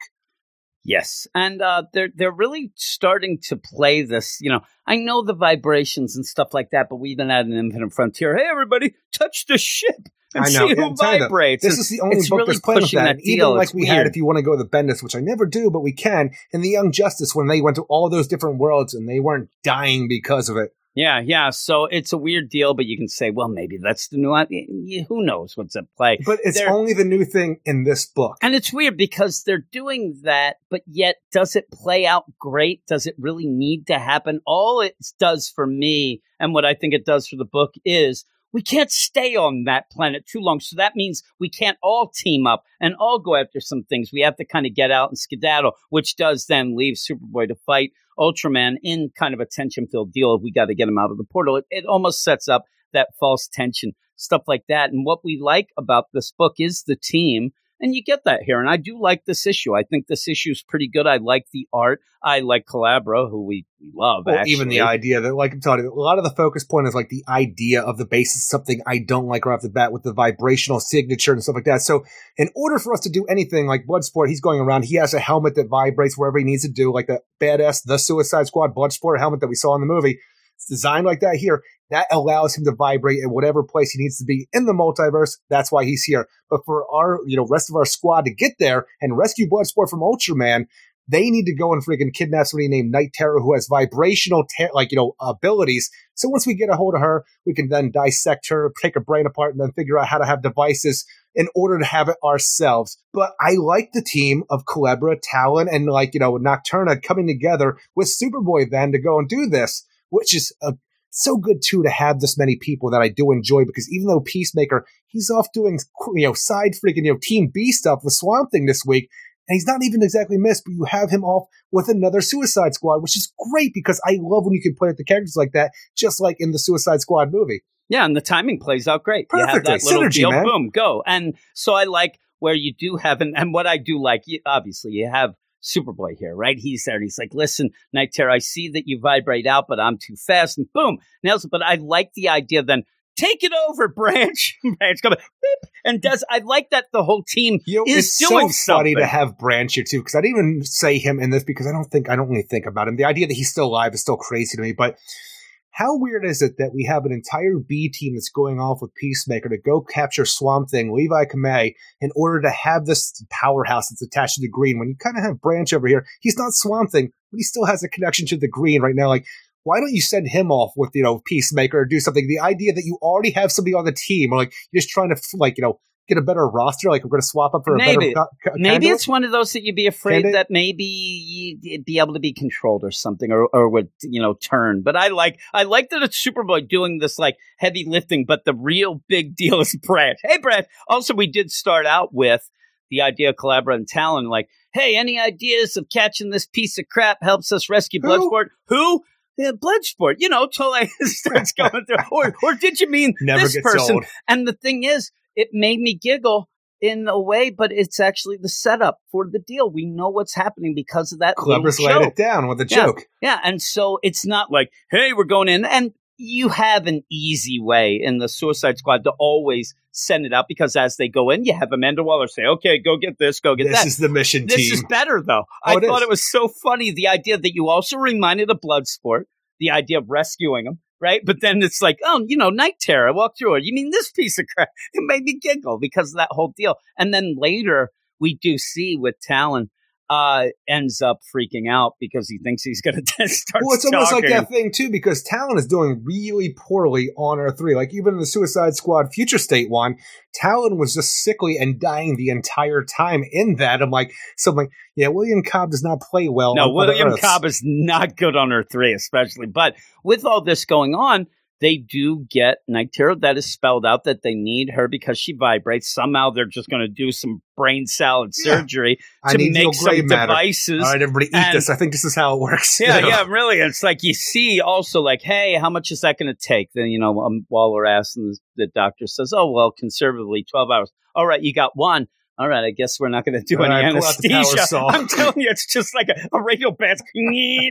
Yes, and uh, they're they're really starting to play this. You know, I know the vibrations and stuff like that, but we even had an Infinite Frontier. Hey, everybody, touch the ship and I know. see who vibrates. This is the only book really that's playing with that. that Even like It's we had, if you want to go to the Bendis, which I never do, but we can, in the Young Justice when they went to all those different worlds and they weren't dying because of it. Yeah, yeah. So it's a weird deal, but you can say, well, maybe that's the new. Who knows what's at play? But it's They're- only the new thing in this book. And it's weird because they're doing that, but yet does it play out great? Does it really need to happen? All it does for me, and what I think it does for the book, is we can't stay on that planet too long. So that means we can't all team up and all go after some things. We have to kind of get out and skedaddle, which does then leave Superboy to fight Ultraman in kind of a tension filled deal. We got to get him out of the portal. It, it almost sets up that false tension, stuff like that. And what we like about this book is the team. And you get that here. And I do like this issue. I think this issue is pretty good. I like the art. I like Culebra, who we, we love. Well, actually. even the idea that, like I'm telling you, a lot of the focus point is like the idea of the base is something I don't like right off the bat with the vibrational signature and stuff like that. So, in order for us to do anything like Bloodsport, he's going around. He has a helmet that vibrates wherever he needs to do, like the badass, the Suicide Squad Bloodsport helmet that we saw in the movie. It's designed like that here. That allows him to vibrate in whatever place he needs to be in the multiverse. That's why he's here. But for our, you know, rest of our squad to get there and rescue Bloodsport from Ultraman, they need to go and freaking kidnap somebody named Night Terror who has vibrational, ter- like, you know, abilities. So once we get a hold of her, we can then dissect her, take her brain apart, and then figure out how to have devices in order to have it ourselves. But I like the team of Culebra, Talon, and like, you know, Nocturna coming together with Superboy then to go and do this, which is a so good too to have this many people that I do enjoy because even though Peacemaker, he's off doing you know side freaking you know Team B stuff with Swamp Thing this week, and he's not even exactly missed, but you have him off with another Suicide Squad, which is great because I love when you can play with the characters like that, just like in the Suicide Squad movie. Yeah, and the timing plays out great. You have Perfectly. Synergy, deal, man. boom, go. And so I like where you do have, and, and what I do like, obviously, you have Superboy here, right? He's there and he's like, listen, Night Terror, I see that you vibrate out, but I'm too fast. And boom, nails it. But I like the idea then, take it over, Branch. Branch coming, beep, and does, I like that the whole team You know, is it's doing so funny something. to have Branch here too, because I didn't even say him in this because I don't think I don't really think about him. The idea that he's still alive is still crazy to me. But how weird is it that we have an entire B team that's going off with Peacemaker to go capture Swamp Thing, Levi Kamei, in order to have this powerhouse that's attached to the Green? When you kind of have Branch over here, he's not Swamp Thing, but he still has a connection to the Green right now. Like, why don't you send him off with you know Peacemaker or do something? The idea that you already have somebody on the team, or like you're just trying to like you know get a better roster, like we're going to swap up for a Maybe. better. co- Maybe it's one of those that you'd be afraid that maybe you'd be able to be controlled or something, or or would you know turn. But I like I like that it's Superboy doing this like heavy lifting. But the real big deal is Brad. Hey, Brad. Also, we did start out with the idea of Culebra and Talon. Like, hey, any ideas of catching this piece of crap helps us rescue Bloodsport? Who? Yeah, Bloodsport. You know, Tole starts going through. Or or did you mean never this person? And the thing is, it made me giggle in a way, but it's actually the setup for the deal. We know what's happening because of that. Clever's laid it down with a Yeah. joke. Yeah, and so it's not like, hey, we're going in, and you have an easy way in the Suicide Squad to always send it out because as they go in, you have Amanda Waller say, okay, go get this, go get that. This is the mission This team. is better though. Oh, I it thought is. it was so funny the idea that you also reminded of Bloodsport, the idea of rescuing him, right? But then it's like, oh, you know, Night Terror, walk through it. You mean this piece of crap? It made me giggle because of that whole deal. And then later we do see with Talon uh ends up freaking out because he thinks he's gonna start well, it's almost like that thing too, because Talon is doing really poorly on Earth Three. Like even in the Suicide Squad Future State one, Talon was just sickly and dying the entire time. In that, I'm like, so I'm like, yeah, William Cobb does not play well. No, William. Cobb is not good on Earth 3, especially. But with all this going on, they do get Terror. That is spelled out that they need her because she vibrates. Somehow they're just going to do some brain salad Yeah. surgery to make some matter. devices. All right, everybody, eat And- this. I think this is how it works. Yeah, yeah, really. It's like you see also like, hey, how much is that going to take? Then, you know, um, asks and the, the doctor says, oh, well, conservatively 12 hours. All right, you got one. All right, I guess we're not going to do All any right, pull out the power anesthesia. I'm telling you, it's just like a, a radio band.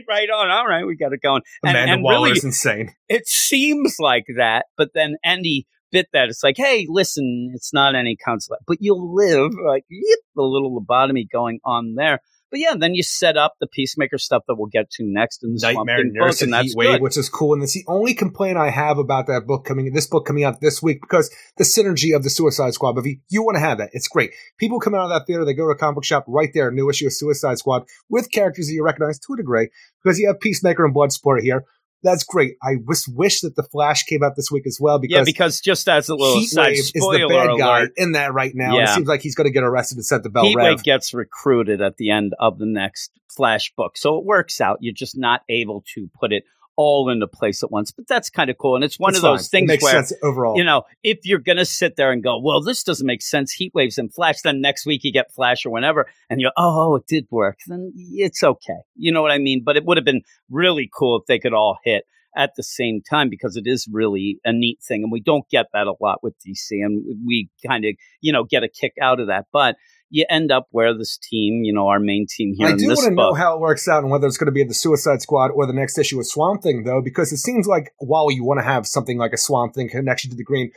right on. All right, we got it going. And, Amanda and Waller really, is insane. it seems like that, but then Andy bit that it's like, hey, listen, it's not any consulate, but you'll live like yep, the little lobotomy going on there. But yeah, then you set up the peacemaker stuff that we'll get to next in the Nightmare Nurse book, and and that's Heat Wave, good. which is cool. And it's the only complaint I have about that book coming, this book coming out this week, because the synergy of the Suicide Squad movie, you want to have that. It's great. People come out of that theater, they go to a comic book shop right there, new issue of Suicide Squad with characters that you recognize to a degree, because you have Peacemaker and Bloodsport here. That's great. I wish, wish that the Flash came out this week as well because yeah, because just as a little side is the bad guy alert, in that right now. and It seems like he's going to get arrested and sent to Bell Heat Rev. Gets recruited at the end of the next Flash book. So it works out. You're just not able to put it all into place at once. But that's kind of cool. And it's one It's of those fine. things it makes where, sense overall. you know, if you're going to sit there and go, well, this doesn't make sense, Heat Waves and Flash, then next week you get Flash or whenever, and you're, oh, it did work, then it's okay. You know what I mean? But it would have been really cool if they could all hit at the same time because it is really a neat thing. And we don't get that a lot with DC, and we kind of, you know, get a kick out of that. But you end up where this team, you know, our main team here I do want to know how it works out and whether it's going to be the Suicide Squad or the next issue of Swamp Thing, though, because it seems like while you want to have something like a Swamp Thing connection to the Green,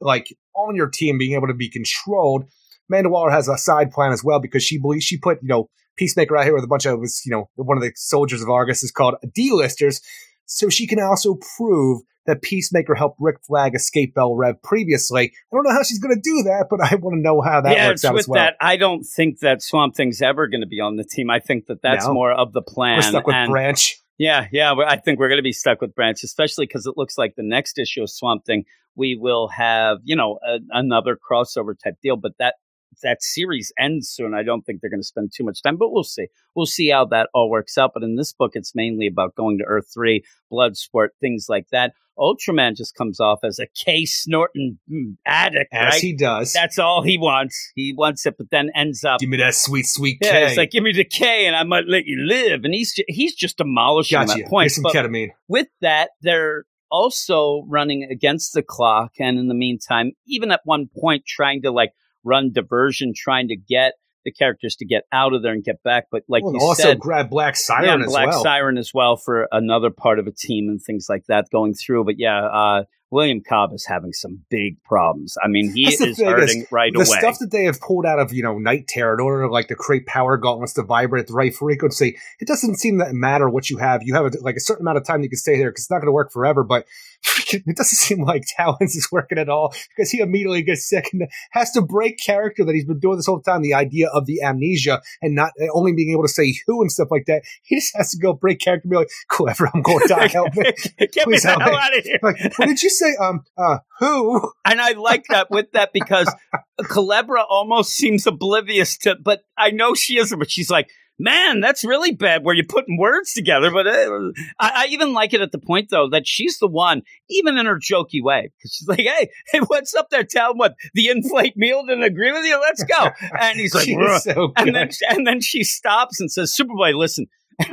like on your team being able to be controlled, Amanda Waller has a side plan as well because she believes she put you know Peacemaker out here with a bunch of was you know one of the soldiers of Argus is called D-listers, so she can also prove that Peacemaker helped Rick Flag escape Belle Reve previously. I don't know how she's going to do that, but I want to know how that yeah, works out with as well. that. I don't think that Swamp Thing's ever going to be on the team. I think that that's No. more of the plan. We're stuck with and- Branch. Yeah, yeah. I think we're going to be stuck with Branch, especially because it looks like the next issue of Swamp Thing we will have, you know, a, another crossover type deal. But that that series ends soon. I don't think they're going to spend too much time, but we'll see. We'll see how that all works out. But in this book, it's mainly about going to Earth Three, Bloodsport, things like that. Ultraman just comes off as a K snorting addict, As right? he does. That's all he wants. He wants it, but then ends up Give me that sweet, sweet yeah, K. it's like give me the K and I might let you live. And he's ju- he's just demolishing Gotcha. that point. Here's some But ketamine. with that, they're also running against the clock, and in the meantime, even at one point, trying to like run diversion, trying to get the characters to get out of there and get back. But like Well, you also said, grab Black yeah, Siren as Black well. Siren as well for another part of a team and things like that going through. But yeah, uh, William Cobb is having some big problems. I mean, he That's the is hurting right the away. stuff that they have pulled out of you know Night Terror in order to like to create power gauntlets to vibrate at the right frequency, it doesn't seem that matter what you have. You have a, like a certain amount of time you can stay there because it's not going to work forever. But it doesn't seem like Talon's is working at all because he immediately gets sick and has to break character that he's been doing this whole time. The idea of the amnesia and not uh, only being able to say who and stuff like that. He just has to go break character and be like, "Whoever I'm going to die, help me." Get me Please the help hell me. out of here. Like, what did you say? Um, uh, who? And I like that with that because Culebra almost seems oblivious to, but I know she isn't, but she's like, man, that's really bad where you're putting words together. But uh, I, I even like it at the point, though, that she's the one, even in her jokey way. She's like, hey, hey, what's up there? Tell him what the inflate meal didn't agree with you. Let's go. And he's like, so and then and then she stops and says, Superboy, listen.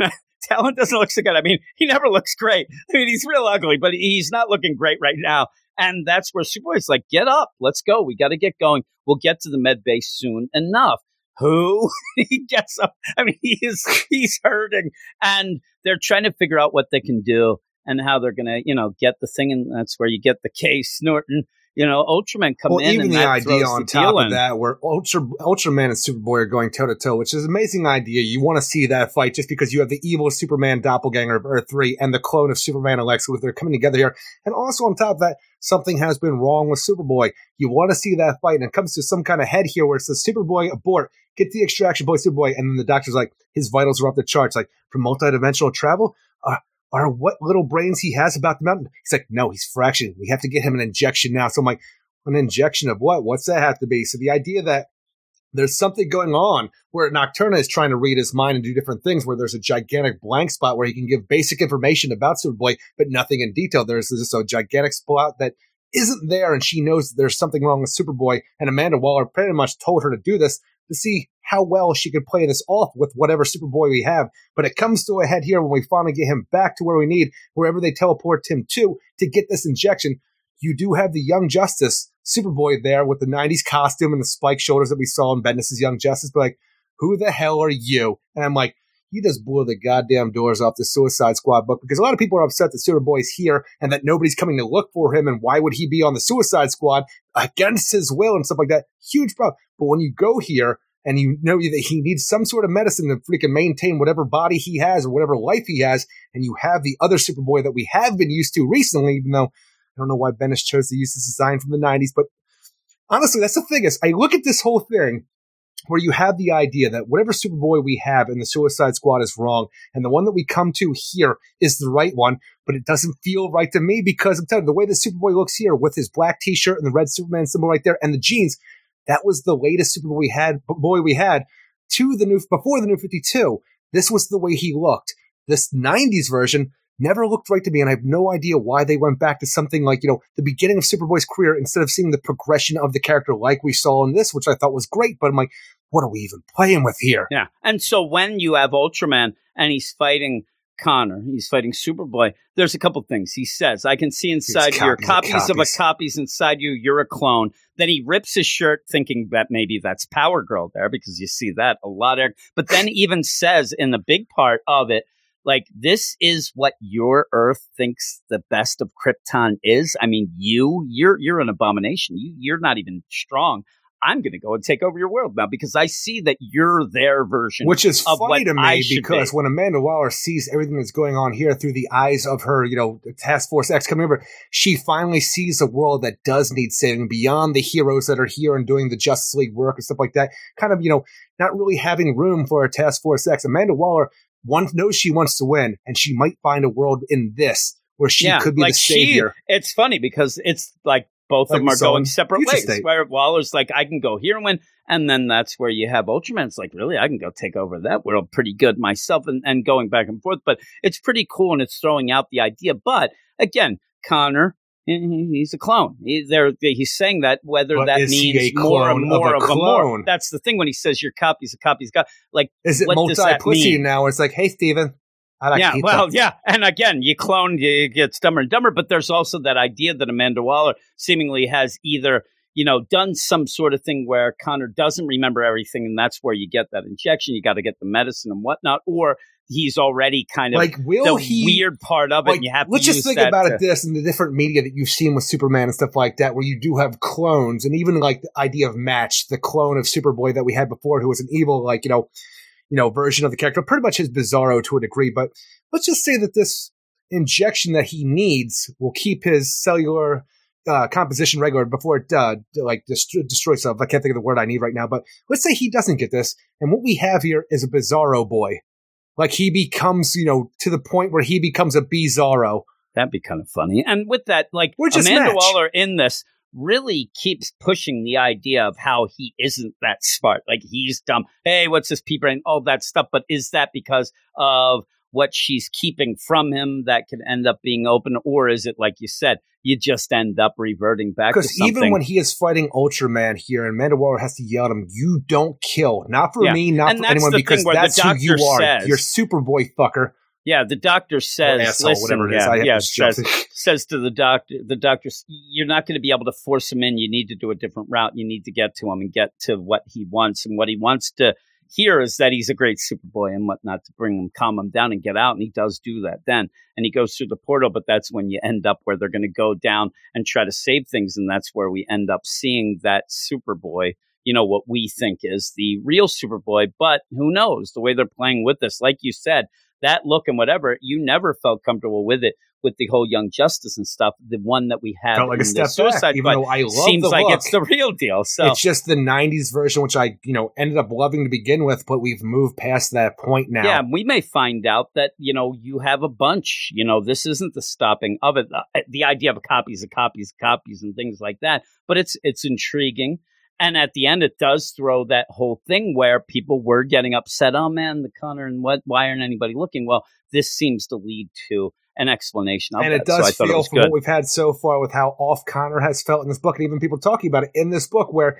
Talon doesn't look so good. I mean, he never looks great. I mean, he's real ugly, but he's not looking great right now. And that's where Superboy's like, get up, let's go. We got to get going. We'll get to the med base soon enough. Who he gets up? I mean, he is he's hurting, and they're trying to figure out what they can do and how they're gonna, you know, get the thing. And that's where you get the case snorting. You know, Ultraman come well, in, even and the idea on top of in. that, where Ultra Ultraman and Superboy are going toe to toe, which is an amazing idea. You want to see that fight just because you have the evil Superman doppelganger of Earth Three and the clone of Superman Lex Luthor they're coming together here. And also on top of that, something has been wrong with Superboy. You want to see that fight, and it comes to some kind of head here where it says Superboy abort, get the extraction boy Superboy, and then the doctor's like his vitals are off the charts, like from multidimensional travel. Uh, are what little brains he has about the mountain? He's like, no, he's fracturing. We have to get him an injection now. So I'm like, an injection of what? What's that have to be? So the idea that there's something going on where Nocturna is trying to read his mind and do different things where there's a gigantic blank spot where he can give basic information about Superboy, but nothing in detail. There's just a gigantic spot that isn't there, and she knows there's something wrong with Superboy. And Amanda Waller pretty much told her to do this to see how well she could play this off with whatever Superboy we have. But it comes to a head here when we finally get him back to where we need, wherever they teleport him to, to get this injection. You do have the Young Justice Superboy there with the 90s costume and the spike shoulders that we saw in Bendis' Young Justice. But like, who the hell are you? And I'm like, he just blew the goddamn doors off the Suicide Squad book because a lot of people are upset that Superboy's here and that nobody's coming to look for him and why would he be on the Suicide Squad against his will and stuff like that. Huge problem. But when you go here and you know that he needs some sort of medicine to freaking maintain whatever body he has or whatever life he has, and you have the other Superboy that we have been used to recently, even though I don't know why Bendis chose to use this design from the 90s, but honestly, that's the thing is I look at this whole thing where you have the idea that whatever Superboy we have in the Suicide Squad is wrong, and the one that we come to here is the right one, but it doesn't feel right to me because I'm telling you, the way the Superboy looks here with his black t-shirt and the red Superman symbol right there and the jeans, that was the latest Superboy we had, boy we had to the new, before the new 52. This was the way he looked. This 90s version never looked right to me, and I have no idea why they went back to something like, you know, the beginning of Superboy's career instead of seeing the progression of the character like we saw in this, which I thought was great, but I'm like, what are we even playing with here? Yeah. And so when you have Ultraman and he's fighting Connor, he's fighting Superboy, there's a couple things. He says, I can see inside your copies copies, of a copies. copies inside you, you're a clone. Then he rips his shirt thinking that maybe that's Power Girl there because you see that a lot. Eric. But then even says in the big part of it, like this is what your Earth thinks the best of Krypton is. I mean, you, you're you're an abomination. You you're not even strong. I'm going to go and take over your world now because I see that you're their version. Which is funny to me because be. when Amanda Waller sees everything that's going on here through the eyes of her, you know, Task Force X coming over, she finally sees a world that does need saving beyond the heroes that are here and doing the Justice League work and stuff like that. Kind of, you know, not really having room for a Task Force X. Amanda Waller one, knows she wants to win, and she might find a world in this where she could be like the savior. She, it's funny because it's like both Like of them are going separate ways. State. Where Waller's like, I can go here and win, and then that's where you have Ultraman's like, really, I can go take over that world pretty good myself, and, and going back and forth. But it's pretty cool, and it's throwing out the idea. But again, Connor. He's a clone. He, he's saying that whether But that means more and more of of a a more. clone? That's the thing when he says your copies, a copies got like Is it what does that multiplicity mean? now? It's like, hey, Steven, like yeah, well, yeah, and again, you clone, you get dumber and dumber. But there's also that idea that Amanda Waller seemingly has either you know done some sort of thing where Connor doesn't remember everything, and that's where you get that injection. You got to get the medicine and whatnot, or he's already kind of Like, will the he weird part of it. like, you have let's to just think about to- it this and the different media that you've seen with Superman and stuff like that, where you do have clones, and even like the idea of Match, the clone of Superboy that we had before, who was an evil, like you know, you know, version of the character, pretty much his Bizarro to a degree. But let's just say that this injection that he needs will keep his cellular uh, composition regular before it uh, like dest- destroys itself. I can't think of the word I need right now, but let's say he doesn't get this, and what we have here is a Bizarro boy. Like he becomes, you know, to the point where he becomes a Bizarro. That'd be kind of funny. And with that, like We're just Amanda match. Waller in this really keeps pushing the idea of how he isn't that smart. Like he's dumb. Hey, what's this pea brain? All that stuff. But is that because of what she's keeping from him that could end up being open, or is it like you said, you just end up reverting back Because even when he is fighting Ultraman here, and Amanda Waller has to yell at him, "You don't kill, not for Yeah. me, not And for anyone, because thing where the that's who you doctor are. says- You're Superboy fucker, yeah, the doctor says, asshole, listen, whatever it is. yeah, I yeah, says, says to the doctor, the doctor, you're not going to be able to force him in. You need to do a different route. You need to get to him and get to what he wants. And what he wants to hear is that he's a great Superboy and whatnot to bring him, calm him down and get out. And he does do that then. And he goes through the portal, but that's when you end up where they're going to go down and try to save things. And that's where we end up seeing that Superboy, you know, what we think is the real Superboy. But who knows the way they're playing with this? Like you said, that look and whatever, you never felt comfortable with it with the whole Young Justice and stuff. The one that we have like a the step back, Suicide even Squad though I love seems the like look. it's the real deal. So It's just the '90s version, which I, you know, ended up loving to begin with, but we've moved past that point now. yeah, we may find out that you know you have a bunch. You know, this isn't the stopping of it. Uh, The idea of copies of copies of copies and things like that. But it's it's intriguing. And at the end, it does throw that whole thing where people were getting upset. Oh man, the Connor and what? Why aren't anybody looking? Well, this seems to lead to an explanation of and that. it does so I feel it from good. what we've had so far with how off Connor has felt in this book, and even people talking about it in this book, where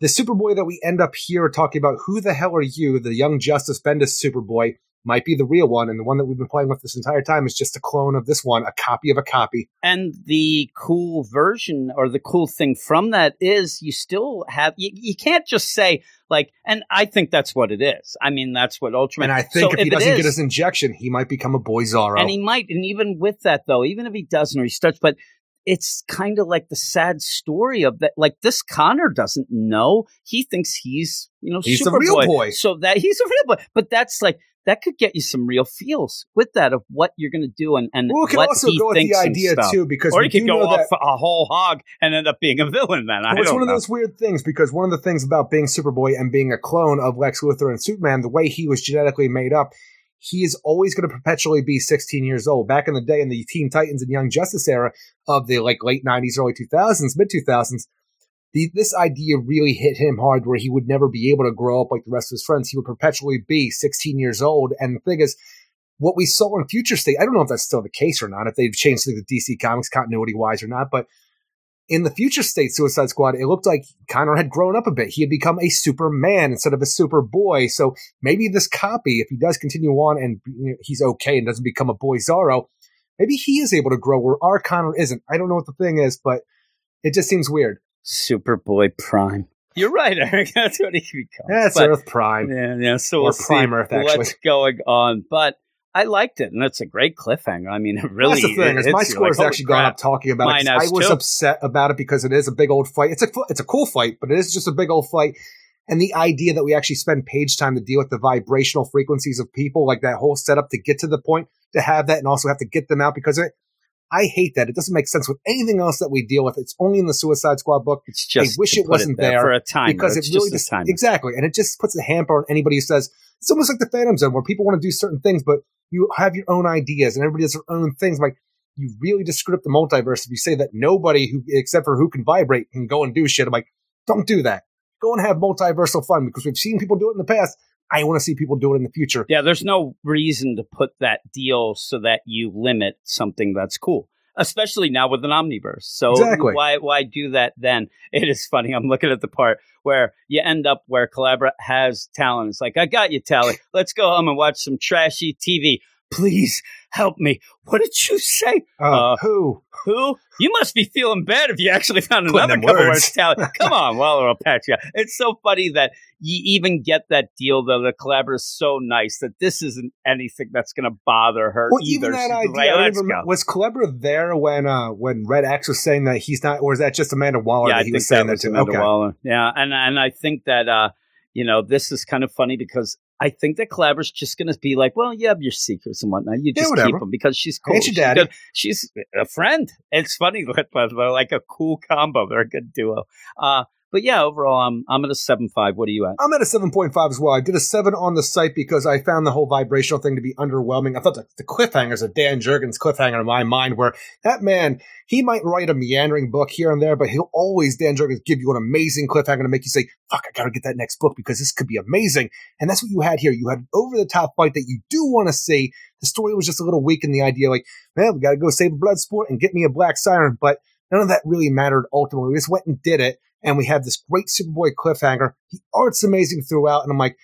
the Superboy that we end up here talking about, who the hell are you? The Young Justice Bendis Superboy might be the real one, and the one that we've been playing with this entire time is just a clone of this one, a copy of a copy. And the cool version or the cool thing from that is you still have, you, you can't just say, Like, and I think that's what it is. I mean, that's what Ultraman. And I think so if he doesn't get his injection, he might become a Bizarro. and he might, and even with that though, even if he doesn't or he starts, but it's kind of like the sad story of that. Like this Connor doesn't know. He thinks he's, you know, He's the real boy. So that he's a real boy. But that's like that could get you some real feels with that of what you're going to do and and well, it can what also he go with the idea stuff. too, because Or we he could go know off that a whole hog and end up being a villain. Then I Well, it's one of those weird things because one of the things about being Superboy and being a clone of Lex Luthor and Superman, the way he was genetically made up, he is always going to perpetually be 16 years old. Back in the day in the Teen Titans and Young Justice era of the like late 90s, early 2000s, mid 2000s, the, this idea really hit him hard where he would never be able to grow up like the rest of his friends. He would perpetually be 16 years old. And the thing is, what we saw in Future State, I don't know if that's still the case or not, if they've changed with DC Comics continuity wise or not, but in the future state Suicide Squad, it looked like Connor had grown up a bit. He had become a Superman instead of a Superboy. So maybe this copy, if he does continue on and you know, he's okay and doesn't become a Bizarro, maybe he is able to grow where our Connor isn't. I don't know what the thing is, but it just seems weird. Superboy Prime. You're right, Eric. That's what he becomes. That's But- Earth Prime. Yeah, yeah. So Or we'll Prime Earth, actually. what's going on, but I liked it, and it's a great cliffhanger. I mean, it really. That's the thing. Is my score has holy actually gone up talking about Mine it. I was too. upset about it because it is a big old fight. It's a it's a cool fight, but it is just a big old fight. And the idea that we actually spend page time to deal with the vibrational frequencies of people, like that whole setup to get to the point to have that, and also have to get them out because of it. I hate that. It doesn't make sense with anything else that we deal with. It's only in the Suicide Squad book It's just. I wish it wasn't there for a time because it really just just exactly, and it just puts a hamper on anybody who says it's almost like the Phantom Zone where people want to do certain things, but you have your own ideas and everybody does their own things. Like you really just screwed up the multiverse if you say that nobody who except for who can vibrate can go and do shit. I'm like, don't do that. Go and have multiversal fun because we've seen people do it in the past. I want to see people do it in the future. Yeah, there's no reason to put that deal so that you limit something that's cool. Especially now with an omniverse. So Exactly. why why do that then? It is funny. I'm looking at the part where you end up where Culebra has Talon. It's like, I got you, Tally. Let's go home and watch some trashy TV. Please help me. What did you say? Uh, Uh, who? Who? You must be feeling bad if you actually found another couple words. words. Tally. Come on, well, I'll patch you. It's so funny that you even get that deal, though. The collaborator is so nice that this isn't anything that's going to bother her Well, either. even that She's idea. like, I even remember- was Culebra there when uh when Red X was saying that he's not, or is that just Amanda Waller yeah, that I he was saying that that, to? Amanda Okay. Waller. Yeah, and and I think that uh, you know, this is kind of funny because I think that Culebra's just going to be like, well, you have your secrets and whatnot. You Yeah, just keep them because she's cool. Ain't your She's good. She's a friend. It's funny, but they're like a cool combo. They're a good duo. Uh, but yeah, overall, I'm I'm at a seven five. What are you at? I'm at a 7.5 as well. I did a 7 on the site because I found the whole vibrational thing to be underwhelming. I thought the, the cliffhanger's of Dan Jurgens cliffhanger in my mind where that man, he might write a meandering book here and there, but he'll always, Dan Jurgens, give you an amazing cliffhanger to make you say, fuck, I gotta get that next book because this could be amazing. And that's what you had here. You had over the top fight that you do want to see. The story was just a little weak in the idea like, man, we gotta go save a blood sport and get me a black siren. But none of that really mattered ultimately. We just went and did it and we had this great Superboy cliffhanger. The art's amazing throughout, and I'm like,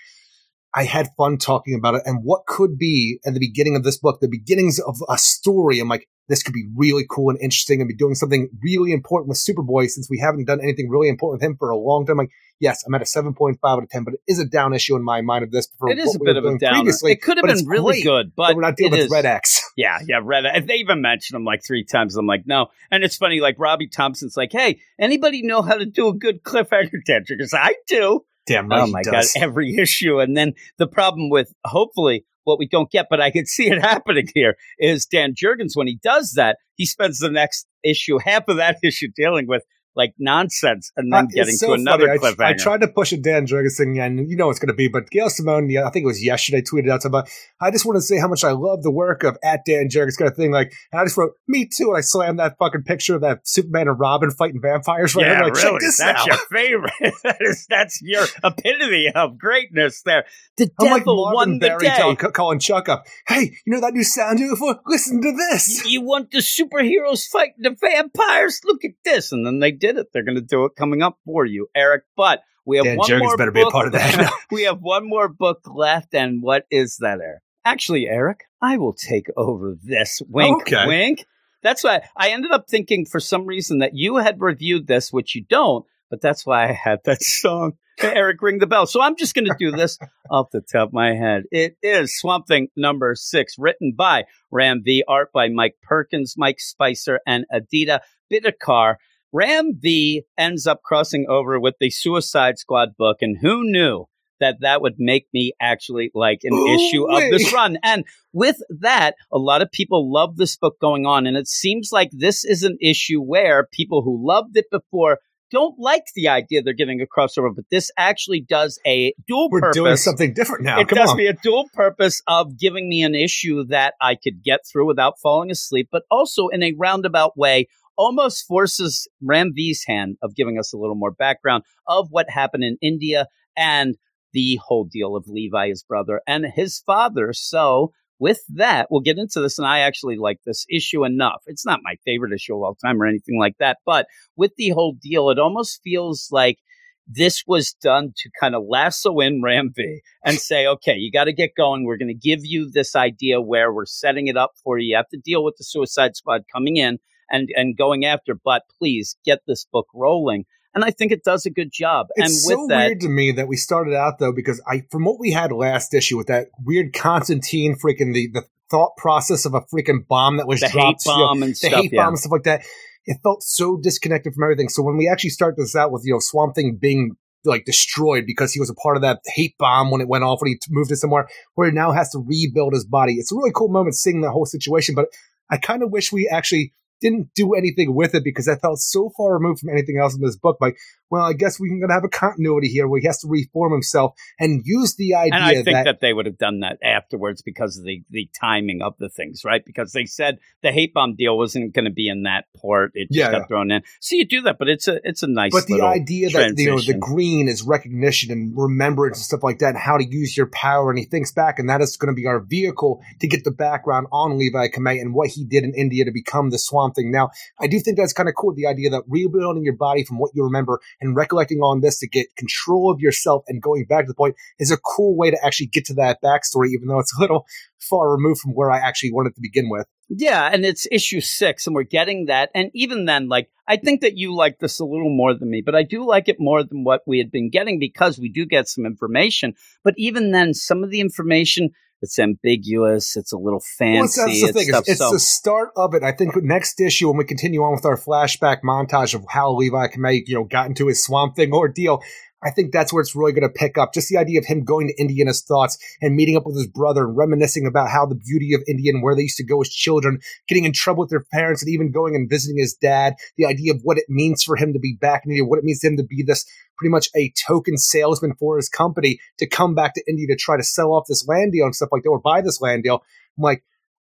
I had fun talking about it. And what could be at the beginning of this book, the beginnings of a story. I'm like, this could be really cool and interesting and be doing something really important with Superboy since we haven't done anything really important with him for a long time. Like, yes, I'm at a 7.5 out of 10, but it is a down issue in my mind of this. For It is a bit were of a downer. Previously, It could have been really good, but we're not dealing with is- Red X. Yeah, yeah, Red. If they even mentioned them like three times, I'm like, no. And it's funny, like Robbie Thompson's like, hey, anybody know how to do a good cliffhanger tantrum? Because I do. Damn right oh my does. god, every issue. And then the problem with hopefully what we don't get, but I can see it happening here, is Dan Jurgens when he does that, he spends the next issue, half of that issue dealing with like nonsense and then Uh, getting so to another funny. I, cliffhanger. I tried to push a Dan Jurgens thing, and you know it's going to be, but Gail Simone, yeah, I think it was yesterday, tweeted out something about, I just want to say how much I love the work of at Dan Jurgens kind of thing. Like, and I just wrote, me too, and I slammed that fucking picture of that Superman and Robin fighting vampires right yeah. Like, really. that's out. your favorite. that is, that's your epitome of greatness there. The I'm like devil Marvin won the Berry day. telling, calling Chuck up, hey, you know that new sound you're for? Listen to this. You want the superheroes fighting the vampires? Look at this. And then they did it. They're going to do it coming up for you, Eric. But we have Dan one Jurgens more better be a book. part of that. we have one more book left. And what is that, Eric? Actually, Eric, I will take over this. Wink, Okay. wink. That's why I ended up thinking for some reason that you had reviewed this, which you don't. but that's why I had that song. Eric, ring the bell. So I'm just going to do this off the top of my head. It is Swamp Thing number six, written by Ram V, art by Mike Perkins, Mike Spicer, and Aditya Bidikar. Ram V ends up crossing over with the Suicide Squad book, and who knew that that would make me actually like an Ooh, issue of this run? And with that, a lot of people love this book going on, and it seems like this is an issue where people who loved it before don't like the idea they're giving a crossover, but this actually does a dual We're purpose. doing something different now. it Come does on. me a dual purpose of giving me an issue that I could get through without falling asleep, but also in a roundabout way, almost forces Ram hand of giving us a little more background of what happened in India and the whole deal of Levi, his brother, and his father. So, with that, we'll get into this. And I actually like this issue enough. It's not my favorite issue of all time or anything like that, but with the whole deal, it almost feels like this was done to kind of lasso in Ram V and say, okay, you got to get going. We're going to give you this idea where we're setting it up for you. You have to deal with the Suicide Squad coming in and, and going after, but please get this book rolling. And I think it does a good job. It's and so that, It's weird to me that we started out though because I, from what we had last issue with that weird Constantine freaking the the thought process of a freaking bomb that was the hate dropped, you know, bomb and the stuff. hate yeah. bomb and stuff like that. It felt so disconnected from everything. So when we actually start this out with you know Swamp Thing being like destroyed because he was a part of that hate bomb when it went off when he t- moved to somewhere where he now has to rebuild his body. It's a really cool moment seeing that whole situation, but I kind of wish we actually didn't do anything with it because I felt so far removed from anything else in this book. Like, well, I guess we're going to have a continuity here where he has to reform himself and use the idea And I think that, that, they would have done that afterwards because of the, the timing of the things, right? Because they said the hate bomb deal wasn't going to be in that port; it just Yeah, got yeah. thrown in. So you do that, but it's a it's a nice. but the idea that you know the green is recognition and remembrance and stuff like that, and how to use your power. And he thinks back, and that is going to be our vehicle to get the background on Levi Kamei and what he did in India to become the Swamp Thing. Now, I do think that's kind of cool. The idea that rebuilding your body from what you remember and recollecting on this to get control of yourself and going back to the point is a cool way to actually get to that backstory, even though it's a little far removed from where I actually wanted to begin with. Yeah, and it's issue six, and we're getting that. And even then, like, I think that you like this a little more than me, but I do like it more than what we had been getting because we do get some information. But even then, some of the information, it's ambiguous, it's a little fancy, Well, it's, that's the it's thing. stuff. It's, it's so, the start of it. I think next issue, when we continue on with our flashback montage of how Levi Kamei, you know, got into his Swamp Thing ordeal, I think that's where it's really going to pick up. Just the idea of him going to India in his thoughts and meeting up with his brother and reminiscing about how the beauty of India and where they used to go as children, getting in trouble with their parents and even going and visiting his dad. The idea of what it means for him to be back in India, what it means to him to be this pretty much a token salesman for his company to come back to India to try to sell off this land deal and stuff like that or buy this land deal. I'm like,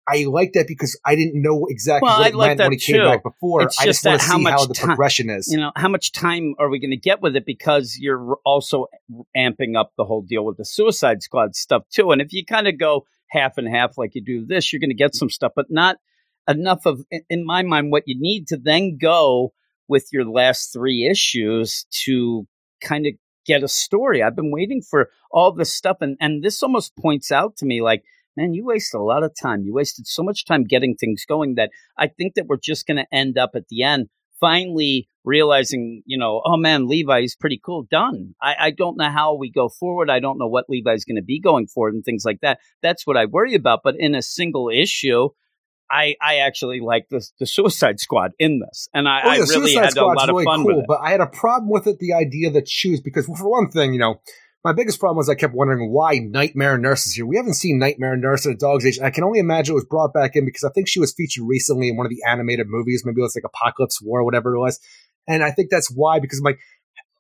I like that because I didn't know exactly Well, what I it like meant when he came back before. It's I just just want to how see how much the progression is. you know, how much time are we going to get with it? Because you're also amping up the whole deal with the Suicide Squad stuff too. And if you kind of go half and half like you do this, you're going to get some stuff, but not enough of, in- in my mind, what you need to then go with your last three issues to kind of get a story. I've been waiting for all this stuff, and and this almost points out to me like. Man, you wasted a lot of time. You wasted so much time getting things going that I think that we're just going to end up at the end finally realizing, you know, oh man, Levi's pretty cool. Done. I, I don't know how we go forward. I don't know what Levi's going to be going forward and things like that. That's what I worry about. But in a single issue, I, I actually like the, the Suicide Squad in this. And I, Oh, I really Suicide had a Squad's lot really of fun cool, with it. But I had a problem with it, the idea that choose, because for one thing, you know, my biggest problem was I kept wondering why Nightmare Nurse is here. We haven't seen Nightmare Nurse at a dog's age. I can only imagine it was brought back in because I think she was featured recently in one of the animated movies. Maybe it was like Apocalypse War or whatever it was. And I think that's why, because I'm like,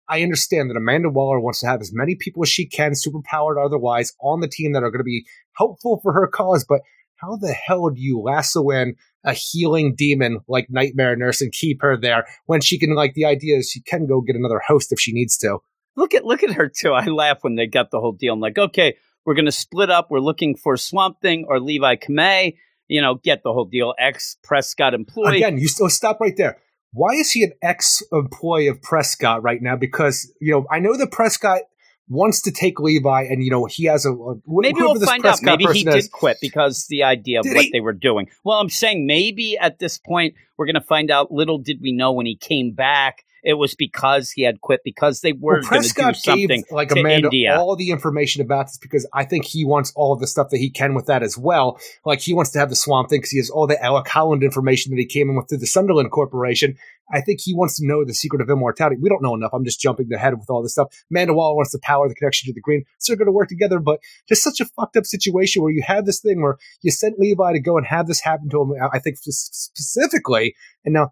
I understand that Amanda Waller wants to have as many people as she can, superpowered otherwise, on the team that are going to be helpful for her cause. But how the hell do you lasso in a healing demon like Nightmare Nurse and keep her there when she can, like, the idea is she can go get another host if she needs to? Look at look at her too. I laugh when they got the whole deal. I'm like, okay, we're gonna split up. We're looking for Swamp Thing or Levi Kamei. You know, get the whole deal. Ex Prescott employee. Again, you still stop right there. Why is he an ex employee of Prescott right now? Because, you know, I know that Prescott wants to take Levi and, you know, he has a. a Maybe we'll find out. Maybe he is- did quit because the idea of Did what he? they were doing. Well, I'm saying maybe at this point we're going to find out. Little did we know when he came back it was because he had quit because they were Well, going to do Prescott something gave like to Amanda India. all the information about this because I think he wants all of the stuff that he can with that as well. Like he wants to have the Swamp thing because he has all the Alec Holland information that he came in with through the Sunderland Corporation. I think he wants to know the secret of immortality. We don't know enough. I'm just jumping ahead with all this stuff. Amanda Waller wants the power, the connection to the green. So they're going to work together, but just such a fucked up situation where you have this thing where you sent Levi to go and have this happen to him. I think specifically, and now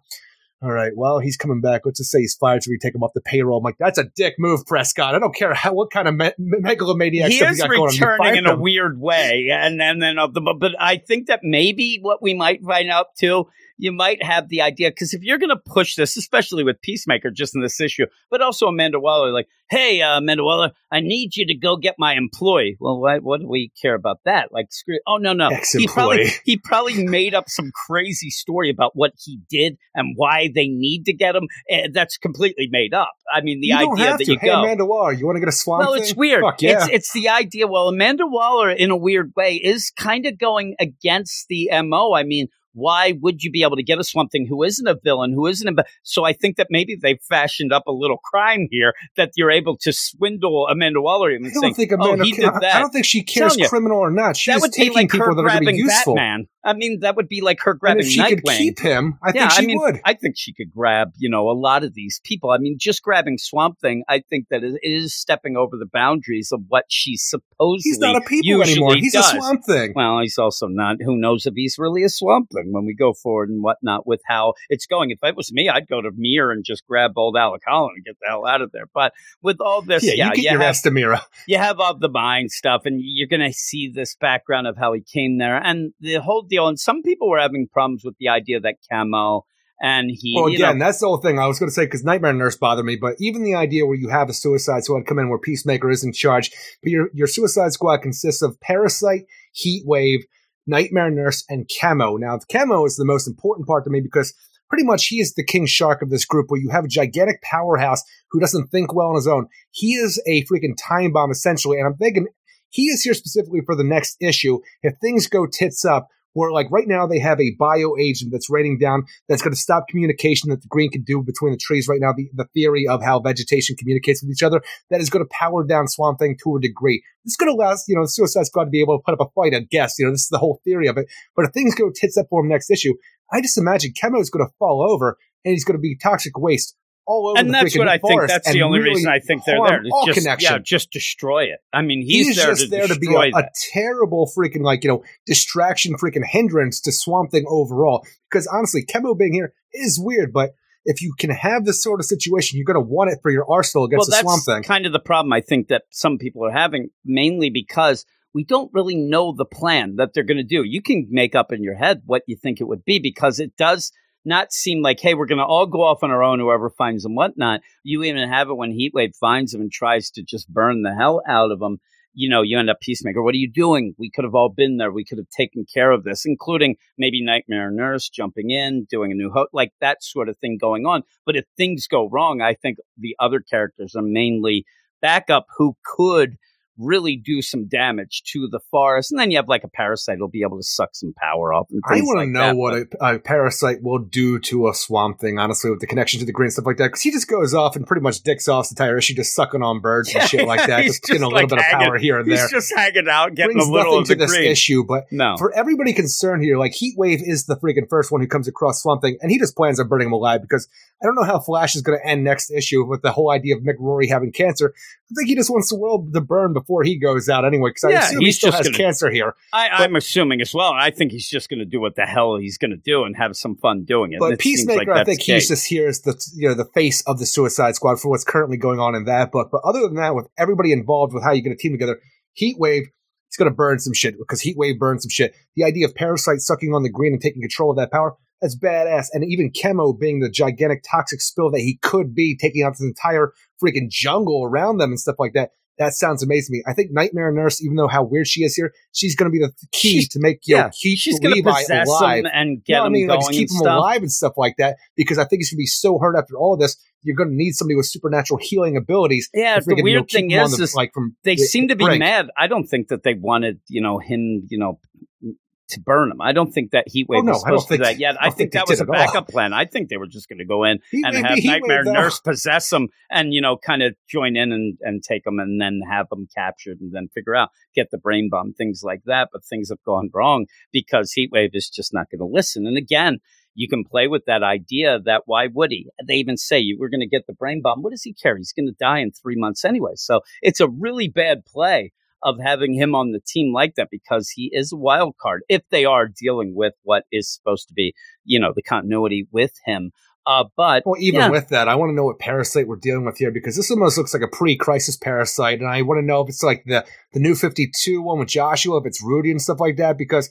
all right. Well, he's coming back. Let's just say he's fired, so we take him off the payroll. I'm like, that's a dick move, Prescott. I don't care how what kind of me- megalomaniac he stuff is you got going on. You returning in a weird way, and and then of the uh, but, but I think that maybe what we might find out too, you might have the idea because if you're going to push this, especially with Peacemaker, just in this issue, but also Amanda Waller, like, hey, uh, Amanda Waller, I need you to go get my employee. Well, why, what do we care about that? Like, screw. Oh no, no, he probably he probably made up some crazy story about what he did and why they need to get him. Eh, that's completely made up. I mean, the you don't idea have that to. you hey, go. Amanda Waller, you want to get a swamp No, thing? it's weird. Fuck yeah. It's it's the idea. Well, Amanda Waller, in a weird way, is kind of going against the mo. I mean, why would you be able to get a Swamp Thing who isn't a villain, who isn't a? So I think that maybe they've fashioned up a little crime here that you're able to swindle Amanda Waller and I don't think "Oh, Amanda. did I- that." I don't think she cares, criminal or not. She's that would be taking like people that are going to be useful. Batman. I mean, that would be like her And grabbing if she could Nightwing. keep him, I yeah, think she I mean, would. I think she could grab, you know, a lot of these people. I mean, just grabbing Swamp Thing, I think that it is stepping over the boundaries of what she supposedly He's not a people anymore. He's does. a swamp thing. Well, he's also not. Who knows if he's really a Swamp Thing when we go forward and whatnot with how it's going. If it was me, I'd go to Mir and just grab old Alec Holland and get the hell out of there. But with all this, Yeah, yeah, you get you your have ass to Mira. you have of the mind stuff and you're going to see this background of how he came there and the whole deal and some people were having problems with the idea that Chemo and he Well, you again, know, that's the whole thing. I was going to say because Nightmare Nurse bothered me, but even the idea where you have a Suicide Squad come in where Peacemaker is in charge, but your your Suicide Squad consists of Parasite, Heatwave, Nightmare Nurse, and Chemo. Now, the Chemo is the most important part to me because pretty much he is the king shark of this group where you have a gigantic powerhouse who doesn't think well on his own. He is a freaking time bomb essentially, and I'm thinking he is here specifically for the next issue. If things go tits up, where like right now they have a bio agent that's raining down that's going to stop communication that the green can do between the trees right now. The, the theory of how vegetation communicates with each other that is going to power down Swamp Thing to a degree. This to allow you know Suicide Squad to be able to put up a fight. I guess you know this is the whole theory of it. But if things go tits up for him next issue, I just imagine Chemo is going to fall over and he's going to be toxic waste all over. and that's what I think. That's the only really reason I think they're there. just, connection. Yeah, just destroy it. I mean, he's, He's, there just to there to be a, a terrible freaking like you know distraction, freaking hindrance to Swamp Thing overall. Because honestly, Chemo being here is weird, but if you can have this sort of situation, you're going to want it for your arsenal well, against the Swamp Thing. kind of the problem I think that some people are having, mainly because we don't really know the plan that they're going to do. You can make up in your head what you think it would be because it does not seem like, hey, we're going to all go off on our own, whoever finds them, whatnot. You even have it when Heatwave finds them and tries to just burn the hell out of them. You know, you end up Peacemaker. What are you doing? We could have all been there. We could have taken care of this, including maybe Nightmare Nurse jumping in, doing a new hook, like that sort of thing going on. But if things go wrong, I think the other characters are mainly backup who could really do some damage to the forest. And then you have like a parasite who'll be able to suck some power off. And I want to like know that, what a, a parasite will do to a swamp thing, honestly, with the connection to the green stuff like that. Because he just goes off and pretty much dicks off the entire issue, just sucking on birds and shit like that, just getting a little like, bit of power here and there. He's just hanging out, getting Brings a little of to this green. issue, but No. for everybody concerned here, like Heatwave is the freaking first one who comes across Swamp Thing, and he just plans on burning him alive because I don't know how Flash is going to end next issue with the whole idea of Mick Rory having cancer. I think he just wants the world to burn before he goes out anyway, because I Yeah, assume he still just has gonna- cancer here. I, I'm assuming as well. I think he's just going to do what the hell he's going to do and have some fun doing it. But it Peacemaker, like I think he's just here as the you know the face of the Suicide Squad for what's currently going on in that book. But other than that, with everybody involved with how you get a team together, Heatwave is going to burn some shit because Heatwave burns some shit. The idea of Parasite sucking on the green and taking control of that power. That's badass. And even Chemo being the gigantic toxic spill that he could be, taking out this entire freaking jungle around them and stuff like that. That sounds amazing to me. I think Nightmare Nurse, even though how weird she is here, she's going to be the key She's- to make you know, yeah, keep she's going to Levi possess alive. him and get no, I him mean, going like keep him stuff. alive and stuff like that because I think he's going to be so hurt after all of this. You're going to need somebody with supernatural healing abilities. Yeah, the freaking, you know, weird thing is, the- is like from they the seem to be mad. I don't think that they wanted, you know, him, you know, to burn him. I don't think that heat wave Oh, no, was supposed to do that yet. I I think think that was a at all. backup plan. I think they were just going to go in He- and have he Nightmare Nurse possess them and, you know, kind of join in and, and take them and then have them captured and then figure out, get the brain bomb, things like that. But things have gone wrong because Heatwave is just not going to listen. And again, you can play with that idea that why would he? They even say you we're going to get the brain bomb. What does he care? He's going to die in three months anyway. So it's a really bad play of having him on the team like that because he is a wild card if they are dealing with what is supposed to be, you know, the continuity with him. Uh, but Well, even Yeah. with that, I want to know what parasite we're dealing with here because this almost looks like a pre-crisis parasite, and I want to know if it's like the the new Fifty Two one with Joshua, if it's Rudy and stuff like that. Because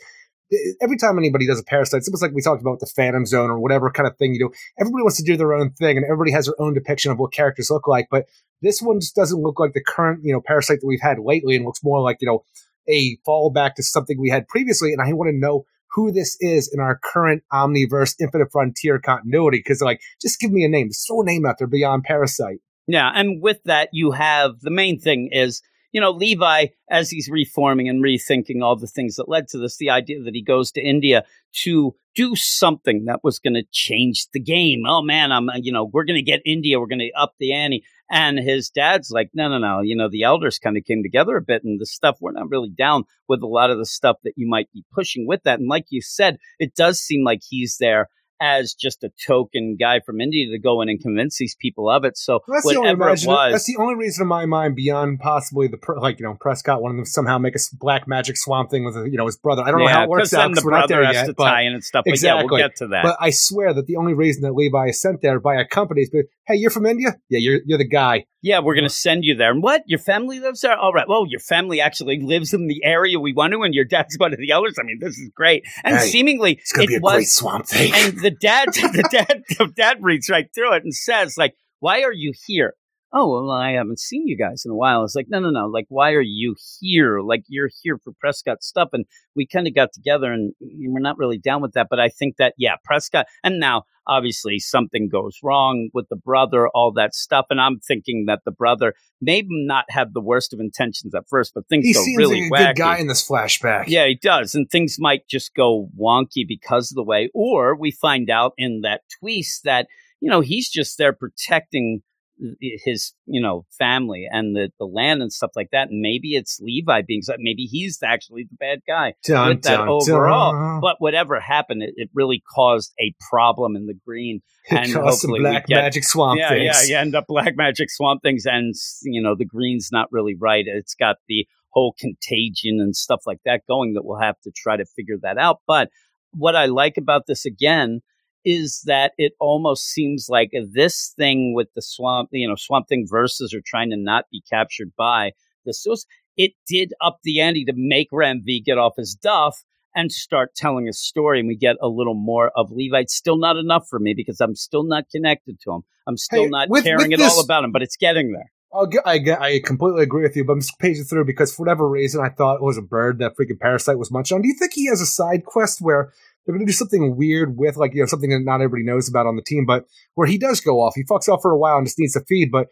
every time anybody does a parasite, it's almost like we talked about the Phantom Zone or whatever kind of thing you do. Everybody wants to do their own thing, and everybody has their own depiction of what characters look like. But this one just doesn't look like the current you know parasite that we've had lately, and looks more like you know a fallback to something we had previously. And I want to know who this is in our current Omniverse Infinite Frontier continuity. Because, like, just give me a name. Throw a name out there beyond Parasite. Yeah, and with that, you have the main thing is, you know, Levi, as he's reforming and rethinking all the things that led to this, the idea that he goes to India to do something that was going to change the game. Oh man, I'm, you know, we're going to get India, we're going to up the ante. And his dad's like, no, no, no. You know, the elders kind of came together a bit and the stuff, we're not really down with a lot of the stuff that you might be pushing with that. And like you said, it does seem like he's there as just a token guy from India to go in and convince these people of it. So Well, that's the only whatever it was, That's the only reason in my mind beyond possibly the like you know Prescott wanting to somehow make a black magic swamp thing with you know his brother. I don't know how it works out then the because we're not there has yet. to but- tie in and stuff. But yeah, Exactly. we'll get to that. But I swear that the only reason that Levi is sent there by a company is, hey, you're from India? Yeah, you're you're the guy. yeah, we're gonna send you there. And what? Your family lives there? All right. Well, your family actually lives in the area we want to, and your dad's one of the elders. I mean, this is great. And Hey, seemingly, It's gonna it be a was. great swamp thing. the dad, the dad, the dad reads right through it and says, like, "Why are you here?" Oh well, I haven't seen you guys in a while. It's like, no, no, no. Like, why are you here? Like, you're here for Prescott stuff, and we kind of got together, and we're not really down with that. But I think that, yeah, Prescott, and now obviously something goes wrong with the brother, all that stuff, and I'm thinking that the brother may not have the worst of intentions at first, but things he go seems really like a wacky. good guy in this flashback. Yeah, he does. And things might just go wonky because of the way. Or we find out in that twist that, you know, he's just there protecting his, you know, family and the, the land and stuff like that. And maybe it's Levi being, maybe he's actually the bad guy Dun, with that dun, overall. dun. But whatever happened, it, it really caused a problem in the green. It and hopefully black get- magic swamp yeah, things. yeah, you end up black magic swamp things, and you know the green's not really right. It's got the whole contagion and stuff like that going that we'll have to try to figure that out. But what I like about this again is that it almost seems like this thing with the swamp, you know, swamp thing versus or trying to not be captured by the source. It did up the ante to make Ram V get off his duff and start telling a story, and we get a little more of Levi. It's still not enough for me because I'm still not connected to him. I'm still Hey, not with- caring at all about him, but it's getting there. I'll get, I get, I completely agree with you, but I'm just paging through because for whatever reason I thought it was a bird that freaking parasite was munching on. Do you think he has a side quest where they're going to do something weird with, like, you know, something that not everybody knows about on the team, but where he does go off, he fucks off for a while and just needs to feed. But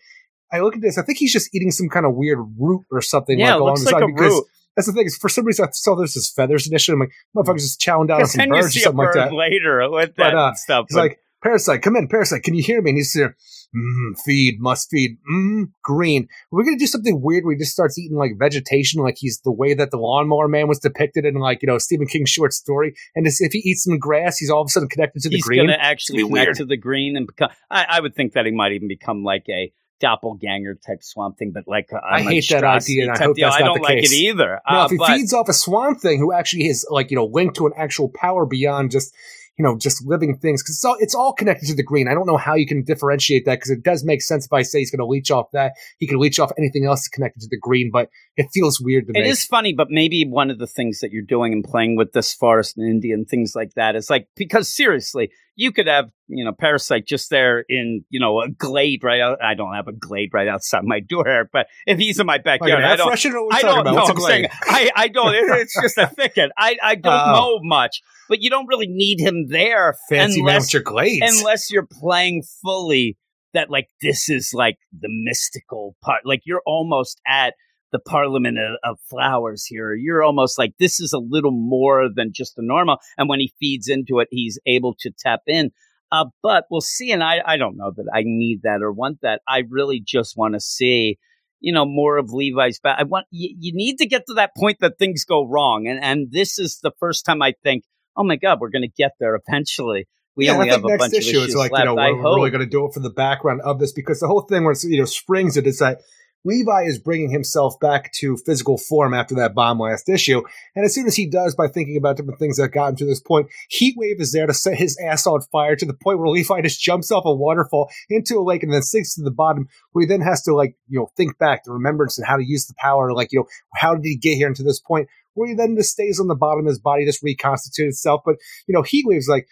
I look at this, I think he's just eating some kind of weird root or something. Yeah, like, along looks the like side a because root. That's the thing is, for some reason I saw there's his feathers initially. I'm like, motherfucker's just chowing down on some birds or something like that. later with But, that uh, stuff. He's but- like, Parasite, come in, Parasite, can you hear me? And he's there, mm, feed, must feed, mm, green. We're gonna do something weird where he just starts eating like vegetation, like he's the way that the lawnmower man was depicted in like, you know, Stephen King's short story. And if he eats some grass, he's all of a sudden connected to the he's green. He's going to actually connect weird. to the green and become. I, I would think that he might even become like a doppelganger type swamp thing, but like a I hate that idea, and I hope deal. that's I not don't the like case. it either. Uh, if he but feeds off a swamp thing who actually is like, you know, linked to an actual power beyond just, you know, just living things, because it's all, it's all connected to the green. I don't know how you can differentiate that because it does make sense if I say he's going to leech off that. He can leech off anything else connected to the green, but it feels weird to It me. is funny, but maybe one of the things that you're doing and playing with this forest in India and things like that is like because seriously, you could have you know parasite just there in you know a glade right out. I don't have a glade right outside my door, but if he's in my backyard, an I don't. freshener? What are we I don't know. I'm saying? I, I don't. it- It's just a thicket. I, I don't Oh. know much, but you don't really need him there Fancy unless your glades. unless you're playing fully that like this is like the mystical part like you're almost at the Parliament of, of Flowers here. You're almost like this is a little more than just a normal. And when he feeds into it, he's able to tap in. Uh, but we'll see. And I, I don't know that I need that or want that. I really just want to see, you know, more of Levi's back. I want you, you need to get to that point that things go wrong. And and this is the first time I think, oh my God, we're going to get there eventually. We yeah, only I think have a next bunch issue of it's issues like left. you know I we're really going to do it for the background of this because the whole thing where it's, you know springs it is that Levi is bringing himself back to physical form after that bomb last issue, and as soon as he does, by thinking about different things that got him to this point, Heatwave is there to set his ass on fire to the point where Levi just jumps off a waterfall into a lake and then sinks to the bottom, where he then has to like you know think back the remembrance and how to use the power, like you know how did he get here into this point, where he then just stays on the bottom, of his body just reconstitutes itself, but you know Heatwave's like.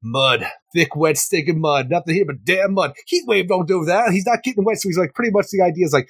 Mud, thick, wet, stinking mud. Nothing here but damn mud. Heatwave don't do that. He's not getting wet, so he's like pretty much the idea is like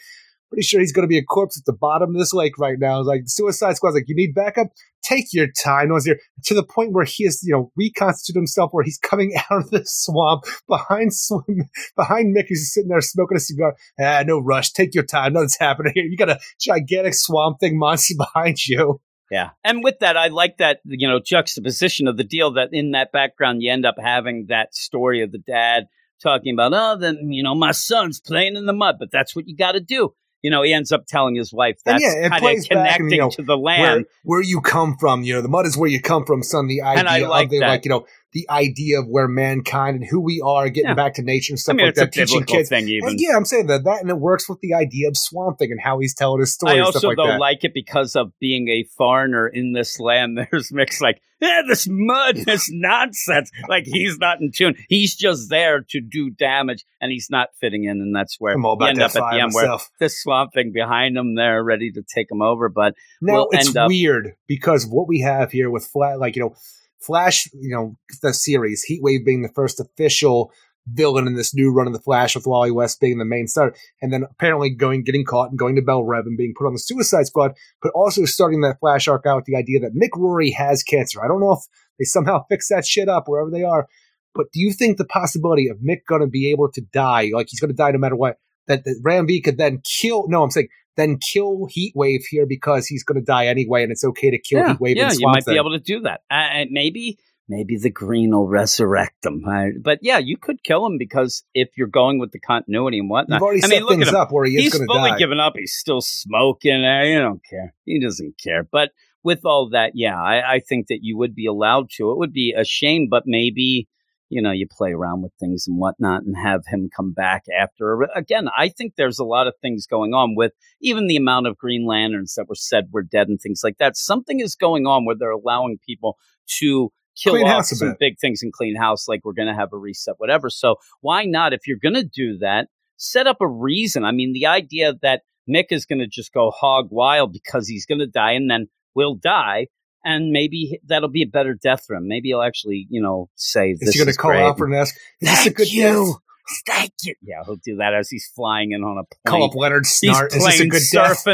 pretty sure he's going to be a corpse at the bottom of this lake right now. Like Suicide Squad's like, you need backup? Take your time. No one's here. To the point where he is, you know, reconstituted himself where he's coming out of the swamp behind swim, behind Mick sitting there smoking a cigar. Ah, no rush. Take your time. Nothing's happening here. You got a gigantic swamp thing monster behind you. Yeah. And with that, I like that, you know, juxtaposition of the deal that in that background, you end up having that story of the dad talking about, oh, then, you know, my son's playing in the mud, but that's what you got to do. You know, he ends up telling his wife And that's yeah, it kind of plays connecting and, you know, to the land. where you come from, you know, the mud is where you come from, son. The idea like of the, that. like, you know, the idea of where mankind and who we are, getting Yeah. back to nature and I stuff mean, like that, teaching kids. thing, even. And yeah, I'm saying that that and it works with the idea of Swamp Thing and how he's telling his story I also like though that. like it because of being a foreigner in this land. There's mixed like, eh, this mud, this nonsense. Like he's not in tune. He's just there to do damage, and he's not fitting in. And that's where I'm all about end that up at the end where myself. this swamp thing behind him there, ready to take him over. But Now will it's end up- weird because what we have here with flat, like you know, Flash, you know, the series Heatwave being the first official villain in this new run of the Flash with Wally West being the main star, and then apparently going getting caught and going to Belle Reve and being put on the Suicide Squad, but also starting that Flash arc out with the idea that Mick Rory has cancer. I don't know if they somehow fix that shit up wherever they are, but do you think the possibility of Mick going to be able to die, like he's going to die no matter what, that, that Ram V could then kill? No, I'm saying then kill Heatwave here because he's going to die anyway, and it's okay to kill yeah, Heatwave. yeah, and you might Thing. be able to do that. Uh, and maybe, maybe the green will resurrect them. I, but yeah, you could kill him because if you're going with the continuity and whatnot. You've already I set mean, look things up where he He's going to fully die. given up. He's still smoking. Uh, you don't care. He doesn't care. But with all that, yeah, I, I think that you would be allowed to. It would be a shame, but maybe you know you play around with things and whatnot and have him come back after. Again, I think there's a lot of things going on with even the amount of Green Lanterns that were said were dead and things like that. Something is going on where they're allowing people to kill Clean off some big things and clean house, like we're going to have a reset, whatever. So why not? If you're going to do that, set up a reason. I mean, the idea that Mick is going to just go hog wild because he's going to die and then will die. And maybe that'll be a better death for him. Maybe he'll actually, you know, say Is this he going to is call great. Alfred and ask, "Is this a good you. death?" Thank you. Yeah, he'll do that as he's flying in on a plane. Call up Leonard he's Snart. Is this a good death?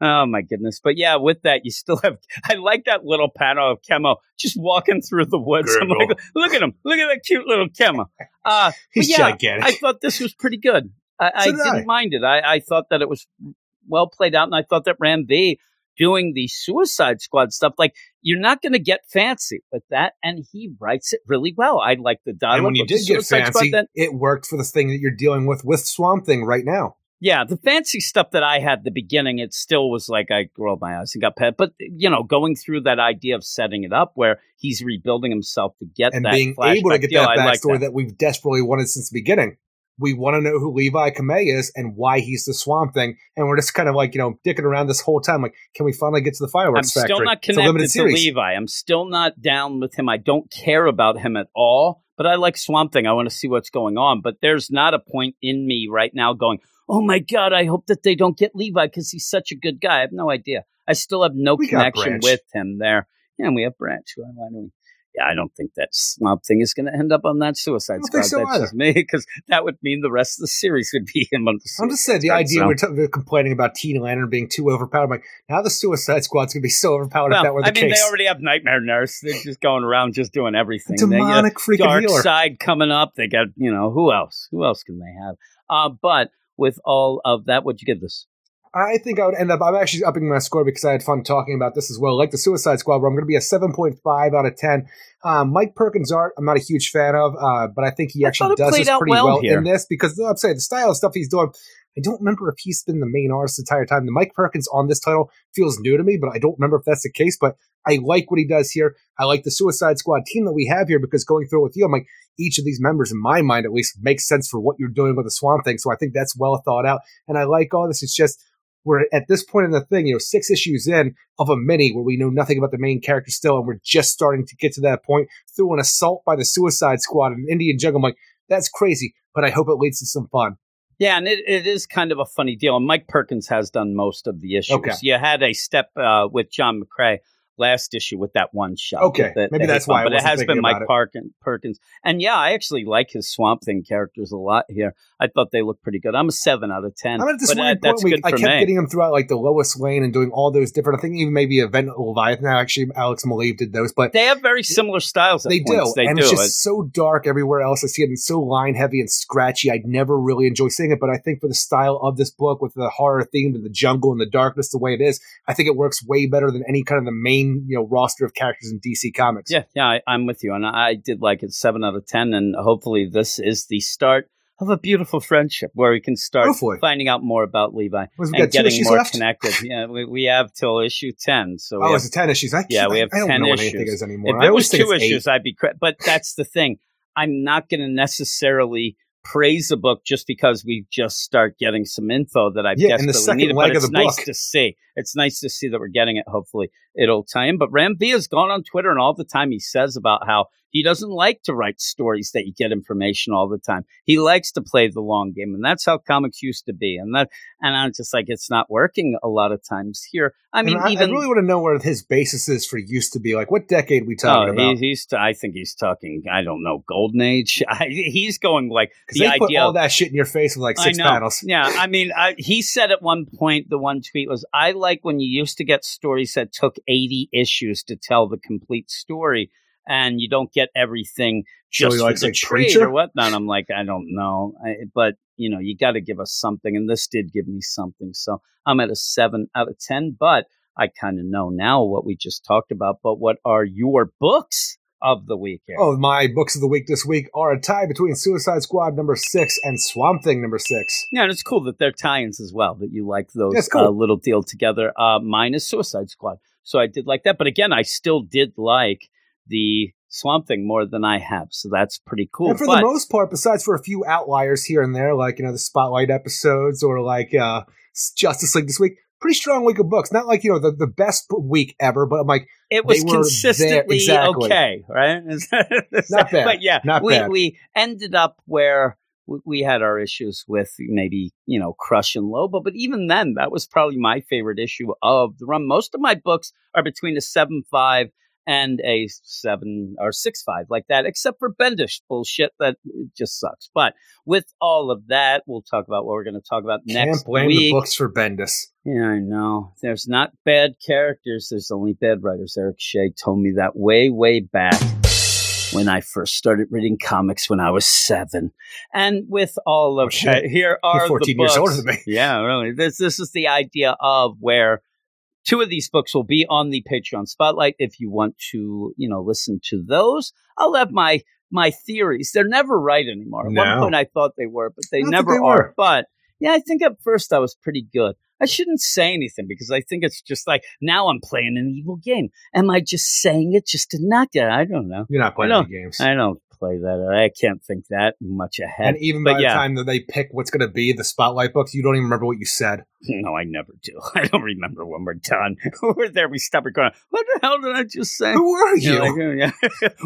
Oh my goodness! But yeah, with that, you still have. I like that little panel of Chemo just walking through the woods. I'm like, look at him! Look at that cute little Chemo. Uh, He's yeah, gigantic. I thought this was pretty good. I, I So did didn't I. mind it. I, I thought that it was well played out, and I thought that Ram V doing the Suicide Squad stuff, like you're not going to get fancy with that, and he writes it really well. I like the dialogue. and when you did get Squad fancy, that- it worked for the thing that you're dealing with with Swamp Thing right now. yeah, the fancy stuff that I had at the beginning, it still was like I rolled my eyes and got pet. But you know, going through that idea of setting it up where he's rebuilding himself to get and that being able to get deal, that like backstory that. that. we've desperately wanted since the beginning. We want to know who Levi Kamei is and why he's the Swamp Thing, and we're just kind of like you know dicking around this whole time. Like, can we finally get to the fireworks I'm fireworks still factory? not connected to. Levi. I'm still not down with him. I don't care about him at all. But I like Swamp Thing. I want to see what's going on. But there's not a point in me right now going, "Oh my god, I hope that they don't get Levi because he's such a good guy." I have no idea. I still have no We connection with him there. Yeah, and we have Branch. Why why don't we? Yeah, I don't think that Swamp Thing is going to end up on that Suicide I don't Squad. think so That's either. just me because that would mean the rest of the series would be him on the. I'm just saying the Suicide idea Squad, we're, t- we're complaining about Teen Lantern being too overpowered. I'm like, now the Suicide Squad's gonna be so overpowered Well, if that were the I mean, case. they already have Nightmare Nurse. They're just going around just doing everything. Demonic freaking Dark healer. Side coming up. They got, you know, who else? Who else can they have? Uh, but with all of that, what'd you give this? I think I would end up. I'm actually upping my score because I had fun talking about this as well. Like the Suicide Squad, where I'm going to be a 7.5 out of 10. Um, Mike Perkins' art, I'm not a huge fan of, uh, but I think he I actually does this pretty well well, in this because I'm saying the style of stuff he's doing. I don't remember if he's been the main artist the entire time. The Mike Perkins on this title feels new to me, but I don't remember if that's the case. But I like what he does here. I like the Suicide Squad team that we have here because going through with you, I'm like, each of these members, in my mind at least, makes sense for what you're doing with the Swamp Thing. So I think that's well thought out. And I like all this. It's just we're at this point in the thing, you know, six issues in of a mini where we know nothing about the main character still, and we're just starting to get to that point through an assault by the Suicide Squad and Indian Jungle. I'm like, that's crazy, but I hope it leads to some fun. Yeah, and it, it is kind of a funny deal. And Mike Perkins has done most of the issues. Okay. You had a step uh, with John McCrea last issue with that one shot. Okay, that- maybe that that's why I But it has been Mike. Parkin, Perkins. And yeah, I actually like his Swamp Thing characters a lot here. I thought they looked pretty good. I'm a 7 out of 10. I'm at this but, uh, weird point that's where good I kept me. getting him throughout like the Lois Lane and doing all those different. I think even maybe Event Leviathan. Actually, Alex Maleev did those, but They have very similar styles. They do. They and do. it's just so dark everywhere else. I see it and so line heavy and scratchy. I'd never really enjoy seeing it, but I think for the style of this book, with the horror theme and the jungle and the darkness, the way it is, I think it works way better than any kind of the main you know roster of characters in DC Comics. Yeah, yeah, I, I'm with you, and I did like it seven out of ten, and hopefully this is the start of a beautiful friendship where we can start Hopefully. finding out more about Levi and getting more left? connected. Yeah, we, we have till issue ten, so Oh, have, it's ten issues. I Yeah, we have I don't 10 know anything issues. is anymore. if I there was two issues, I'd be. Cra- but that's the thing. I'm not going to necessarily praise a book just because we just start getting some info that I Yeah, the desperately needed. But it's nice book. to see. It's nice to see that we're getting it. Hopefully, it'll tie in. But Ram V has gone on Twitter, and all the time he says about how he doesn't like to write stories that you get information all the time. He likes to play the long game, and that's how comics used to be. And that, and I'm just like, it's not working a lot of times here. I mean, I, even I really want to know where his basis is for used to be. Like, what decade we Oh, talking he, about? he's. I think he's talking. I don't know, golden age. I, he's going like the they put all that shit in your face with like six panels. Yeah, I mean, I, he said at one point, the one tweet was, "I like when you used to get stories that took eighty issues to tell the complete story, and you don't get everything just he for likes, the like, trade or whatnot." I'm like, I don't know, I, but you know, you got to give us something, and this did give me something. So I'm at a seven out of ten, but I kind of know now what we just talked about. But what are your books of the week? Eric? Oh, my books of the week this week are a tie between Suicide Squad number six and Swamp Thing number six. Yeah, and it's cool that they're tie-ins as well. That you like those Yeah, cool. uh, little deal together. Uh, mine is Suicide Squad, so I did like that. But again, I still did like the Swamp Thing more than I have, so that's pretty cool. and for but the most part, besides for a few outliers here and there, like you know the Spotlight episodes or like uh, Justice League this week, pretty strong week of books. Not like you know the, the best week ever, but I'm like it was they were there- consistently exactly. okay, right? Not bad. But yeah, Not we bad. we ended up where we- we had our issues with maybe you know Crush and Lobo, but even then, that was probably my favorite issue of the run. Most of my books are between a seven five and a seven or six five like that, except for Bendish bullshit that just sucks. But with all of that, we'll talk about what we're going to talk about can't next blame week. the books for Bendis. Yeah, I know. There's not bad characters. There's only bad writers. Eric Shea told me that way, way back when I first started reading comics when I was seven. And with all of Oh, that, here are You're 14 the years older than me. Yeah, really. This this is the idea of where two of these books will be on the Patreon spotlight. If you want to, you know, listen to those, I'll have my my theories. They're never right anymore. At one point, I thought they were, but they don't never they are. were. But yeah, I think at first I was pretty good. I shouldn't say anything because I think it's just like now I'm playing an evil game. Am I just saying it just to knock it? I don't know. You're not playing any games. I don't play that. I can't think that much ahead. and even but by yeah. the time that they pick what's going to be the Spotlight books, you don't even remember what you said. No, I never do. I don't remember when we're done. we're there. We stop recording. What the hell did I just say? Who are you? Like, oh, yeah.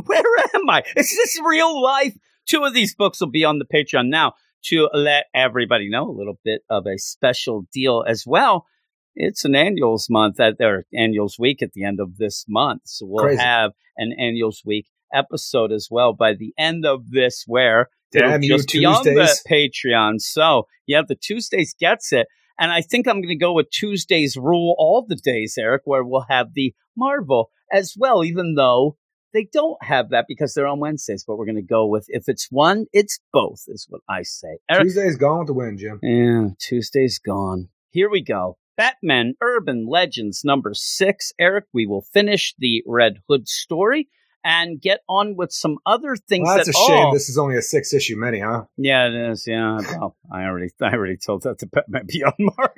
Where am I? Is this real life? Two of these books will be on the Patreon now to let everybody know a little bit of a special deal as well. It's an annuals month at their annuals week at the end of this month. So we'll Crazy. have an annuals week episode as well by the end of this where it'll you, just be on the Patreon. So yeah, the Tuesdays gets it. And I think I'm going to go with Tuesdays rule all the days, Eric, where we'll have the Marvel as well, even though they don't have that because they're on Wednesdays. But we're going to go with if it's one, it's both, is what I say. Eric, Tuesday's gone with the win, Jim. yeah, Tuesday's gone. Here we go. Batman Urban Legends number six. Eric, we will finish the Red Hood story and get on with some other things Well, that's that a shame. all. This is only a six issue mini, huh? Yeah, it is. Yeah. Well, I already, I already told that to Batman Beyond Mark.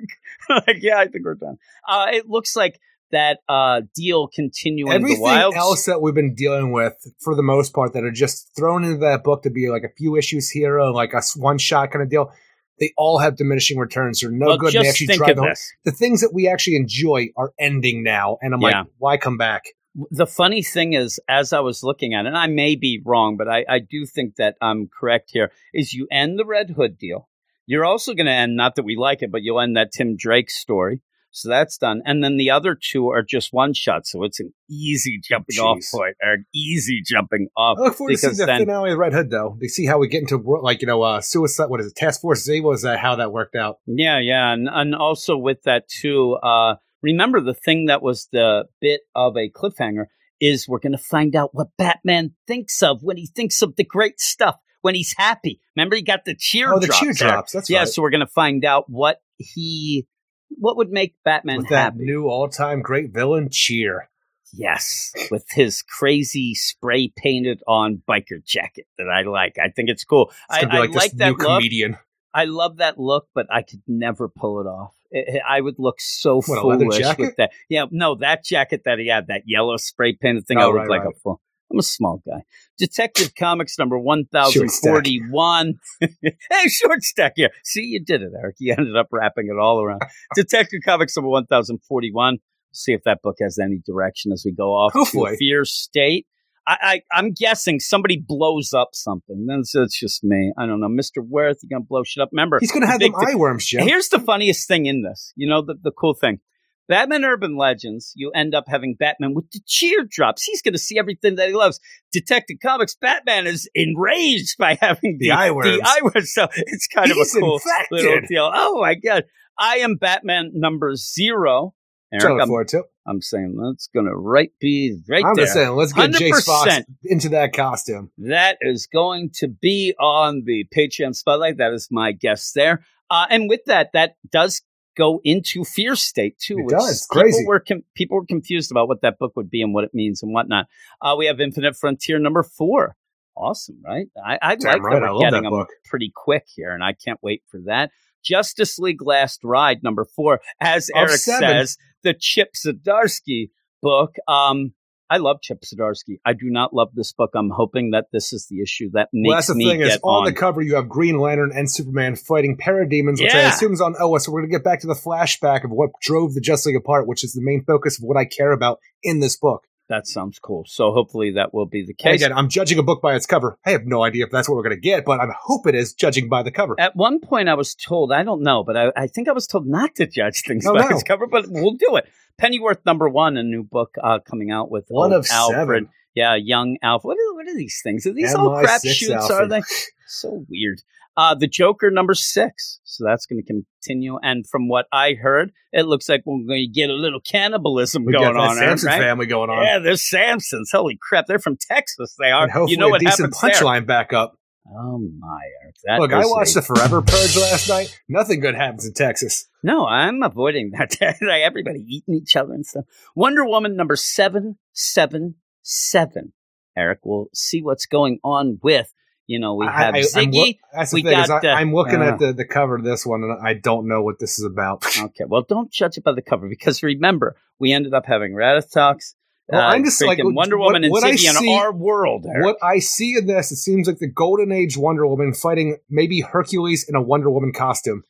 like, yeah, I think we're done. Uh, it looks like that uh, deal continuing Everything the wild. else that we've been dealing with, for the most part, that are just thrown into that book to be like a few issues here, or like a one shot kind of deal, they all have diminishing returns. They're no well, good. just They actually think the, this. the things that we actually enjoy are ending now, and I'm Yeah. like, why come back? The funny thing is, as I was looking at it, and I may be wrong, but I, I do think that I'm correct here, is you end the Red Hood deal. You're also going to end, not that we like it, but you'll end that Tim Drake story. So that's done. And then the other two are just one shot. So it's an easy jumping off point, or easy jumping off. I look forward to seeing the then- finale of Red Hood, though. To see how we get into wor- like you know, uh, suicide. What is it? Task Force Z was that how that worked out? Yeah, yeah, and and also with that too. Uh, remember the thing that was the bit of a cliffhanger is we're going to find out what Batman thinks of when he thinks of the great stuff when he's happy. Remember, he got the cheer. oh, the cheer drops there. That's yeah, right. so we're going to find out what he, what would make Batman With that new all-time great villain, Cheer. Yes, with his crazy spray painted on biker jacket that I like. I think it's cool. It's I, gonna I like like that new look. comedian. I love that look, but I could never pull it off. I- I I would look so What, foolish with that. Yeah, no, that jacket that he had, that yellow spray painted thing, Oh, I look right, like right. a fool. I'm a small guy. Detective Comics number 1041. hey, short stack here. See, you did it, Eric. You ended up wrapping it all around. Detective Comics number 1041. See if that book has any direction as we go off Hopefully. to Fear State. I, I, I'm guessing somebody blows up something. That's, that's just me. I don't know. Mr. Worth, you're going to blow shit up. Remember, He's going to have them eye worms. Here's the funniest thing in this. You know, the, the cool thing. Batman Urban Legends, you end up having Batman with the cheer drops. He's going to see everything that he loves. Detective Comics, Batman is enraged by having the, The eye worms. The eye worms. So it's kind He's of a cool infected. little deal. Oh my God. I am Batman number zero. Eric, I'm, forward to. I'm saying that's going to right be right there. I'm there. just saying, let's get Jace Fox into that costume. That is going to be on the Patreon spotlight. That is my guess there. Uh, and with that, that does go into Fear State too. It does. People crazy. Were com- people were confused about what that book would be and what it means and whatnot. Uh, we have Infinite Frontier number four. Awesome, right? I, I Damn like right, that we're getting that them pretty quick here, and I can't wait for that. Justice League Last Ride number four, as Of Eric seven. says, the Chip Zdarsky book. Um, I love Chip Zdarsky. I do not love this book. I'm hoping that this is the issue that makes Well, that's the me thing get is, on, on. the cover you have Green Lantern and Superman fighting parademons, which I assume is on Oa. So we're going to get back to the flashback of what drove the Justice League apart, which is the main focus of what I care about in this book. That sounds cool. So hopefully that will be the And case. again, I'm judging a book by its cover. I have no idea if that's what we're going to get, but I hope it is, judging by the cover. At one point, I was told, I don't know, but I, I think I was told not to judge things Oh, by no. its cover, but we'll do it. Pennyworth number one, a new book uh, coming out with One of Alfred. seven. Yeah, young Alfred. What are, what are these things? Are these all crap MI6? Are they? So weird. Uh, the Joker number six. So that's going to continue. And from what I heard, it looks like we're going to get a little cannibalism We going on. Sampson right? family going on. Yeah, there's Sampsons. Holy crap. They're from Texas. They are. You know what a decent punchline back up. Oh, my. That Look, I watched a- the Forever Purge last night. Nothing good happens in Texas. No, I'm avoiding that. everybody eating each other and stuff. Wonder Woman number seven, seven, seven. Eric, we'll see what's going on with. You know, we I- have I- I'm Ziggy. the we is got, I, I'm looking uh, at the, the cover of this one, and I don't know what this is about. okay, well, don't judge it by the cover because remember, we ended up having Ratatoskr, Well, uh, I'm just like, Wonder what- Woman and what I Ziggy in our world. Eric. What I see in this, it seems like the Golden Age Wonder Woman fighting maybe Hercules in a Wonder Woman costume,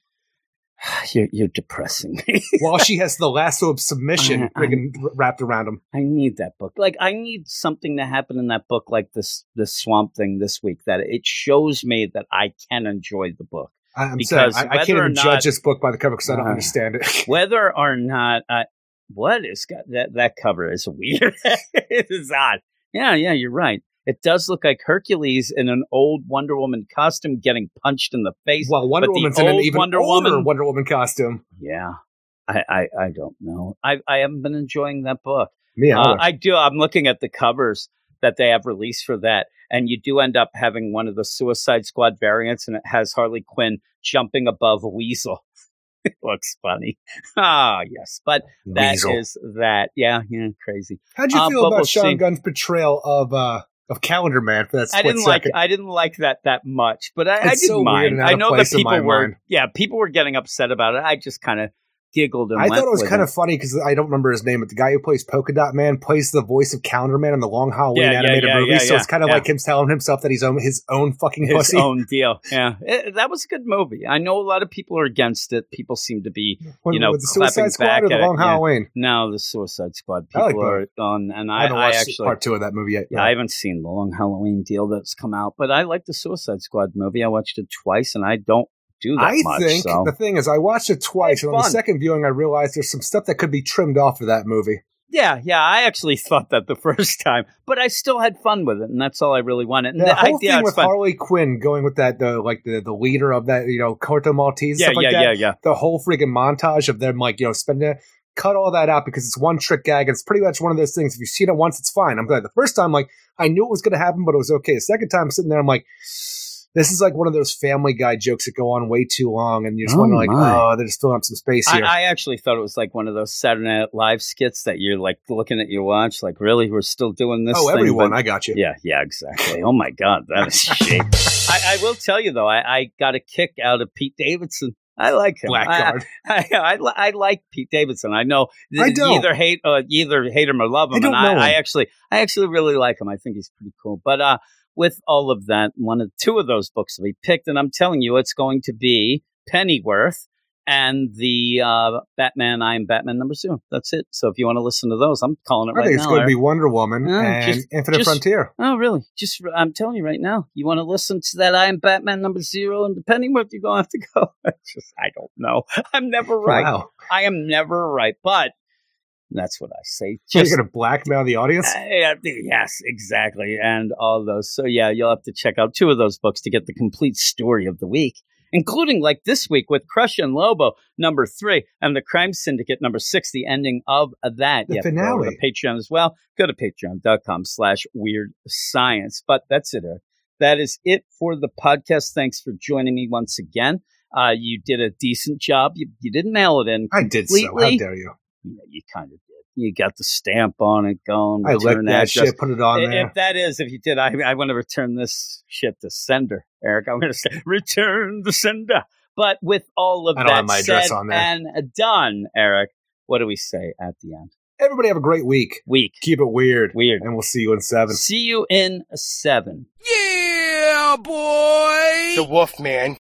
You're, you're depressing me. while she has the lasso of submission I- friggin' wrapped around him. I need that book. Like I need something to happen in that book, like this this swamp thing this week, that it shows me that I can enjoy the book. I- I'm Because saying I, I can't even not- judge this book by the cover because I don't Uh, understand it. whether or not I, what is got that that cover is weird. it is odd. Yeah, yeah, you're right. It does look like Hercules in an old Wonder Woman costume getting punched in the face. Well, Wonder Woman's in an even Wonder older Woman- Wonder Woman costume. yeah, I, I I don't know. I I haven't been enjoying that book. Me, Uh. I do. I'm looking at the covers that they have released for that, and you do end up having one of the Suicide Squad variants, and it has Harley Quinn jumping above a weasel. it looks funny. Ah, yes, but that is Weasel. that. Yeah, yeah, crazy. How'd you uh, feel about Sean. Gunn's portrayal of uh of Calendar Man for that I didn't like second? I didn't like that that much, but I, I didn't so mind. I know that people were mind. yeah people were getting upset about it. I just kind of giggled and I thought it was kind it. of funny because I don't remember his name, but the guy who plays Polka Dot Man plays the voice of Calendar Man in the Long Halloween Yeah, yeah, animated yeah, movie. so it's kind of like him telling himself that he's own his own fucking his pussy. own deal. Yeah, It- that was a good movie. I know a lot of people are against it. People seem to be When- you know, the Suicide clapping Squad back or the it, Long yeah. Halloween. now the Suicide Squad. I like People are on, and I I, haven't I, actually part two of that movie yet. Yeah, I haven't seen the Long Halloween deal that's come out, but I like the Suicide Squad movie. I watched it twice, and I don't do that I much. think so. the thing is, I watched it twice, and on the second viewing, I realized there's some stuff that could be trimmed off of that movie. yeah, yeah, I actually thought that the first time, but I still had fun with it, and that's all I really wanted. And The the whole idea thing it's with fun. Harley Quinn going with that, the like the, the leader of that, you know, Corto Maltese, yeah, stuff like yeah, that. yeah, yeah. The whole freaking montage of them, like you know, spending it. Cut all that out because it's one trick gag. It's pretty much one of those things. If you've seen it once, it's fine. I'm glad. The first time, like I knew it was going to happen, but it was okay. The second time, I'm sitting there, I'm like, this is like one of those Family Guy jokes that go on way too long, and you're just Oh, wonder, like, my. oh, they're just filling up some space I, here. I actually thought it was like one of those Saturday Night Live skits that you're like looking at your watch, like, really, we're still doing this? oh, thing? everyone, But- I got you. Yeah, yeah, exactly. Oh my God, that is shit. I, I will tell you though, I, I got a kick out of Pete Davidson. I like him. I, Blackguard. I, I, li- I like Pete Davidson. I know I don't. either hate uh, either hate him or love him. I don't and know I him. actually I actually really like him. I think he's pretty cool. But uh, with all of that, one of two of those books that we picked, and I'm telling you, it's going to be Pennyworth and the uh, Batman. I am Batman number two. That's it. So if you want to listen to those, I'm calling it I right think it's now. going to be Wonder Woman Yeah, and just- Infinite just- Frontier. Oh, really? Just I'm telling you right now. You want to listen to that? I am Batman number zero and the Pennyworth. You're gonna have to go. Just I don't know. I'm never right. Wow. I am never right, but that's what I say. You're going to blackmail the audience? uh, yes, exactly, and all those. So yeah, you'll have to check out two of those books to get the complete story of the week, including like this week with Crush and Lobo number three and the Crime Syndicate number six, the ending of that. The You have go finale. to Patreon as well. Go to patreon.com/slash Weird Science. But that's it. Eric. That is it for the podcast. Thanks for joining me once again. Uh, you did a decent job. You, you didn't nail it in I did so. How dare you? Yeah, you kind of did. You got the stamp on it going. I licked return that address. shit, put it on I- there. If that is, if you did, I, I want to return this shit to sender, Eric. I'm going to say return the sender. But with all of I that my said on and done, Eric, what do we say at the end? Everybody have a great week. Week. Keep it weird. Weird. And we'll see you in seven. See you in seven. Yeah, boy! The Wolf Man.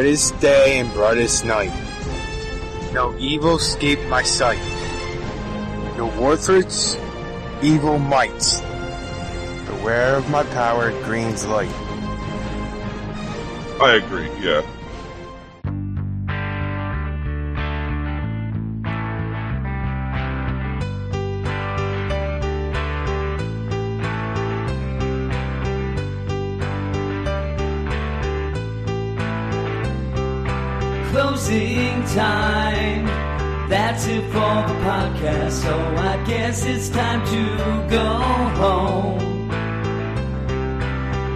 Brightest day and brightest night. No evil escape my sight. No Warthrots, evil mites. Beware of my power, green's light. I agree, yeah. Closing time. That's it for the podcast. So I guess it's time to go home.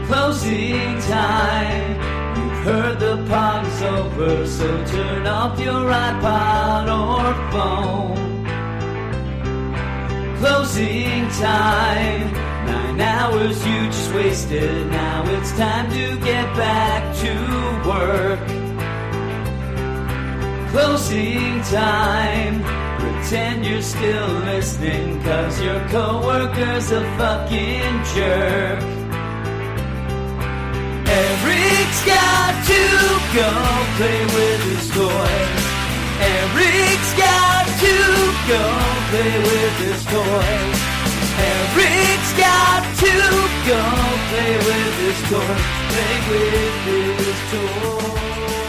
Closing time. You've heard the is over, so turn off your iPod or phone. Closing time. Nine hours you just wasted. Now it's time to get back to work. Closing time. Pretend you're still listening, cause your coworker's a fucking jerk. Eric's got to go play with his toy. Eric's got to go play with his toy. Eric's got to go play with his toy. Play with his toy.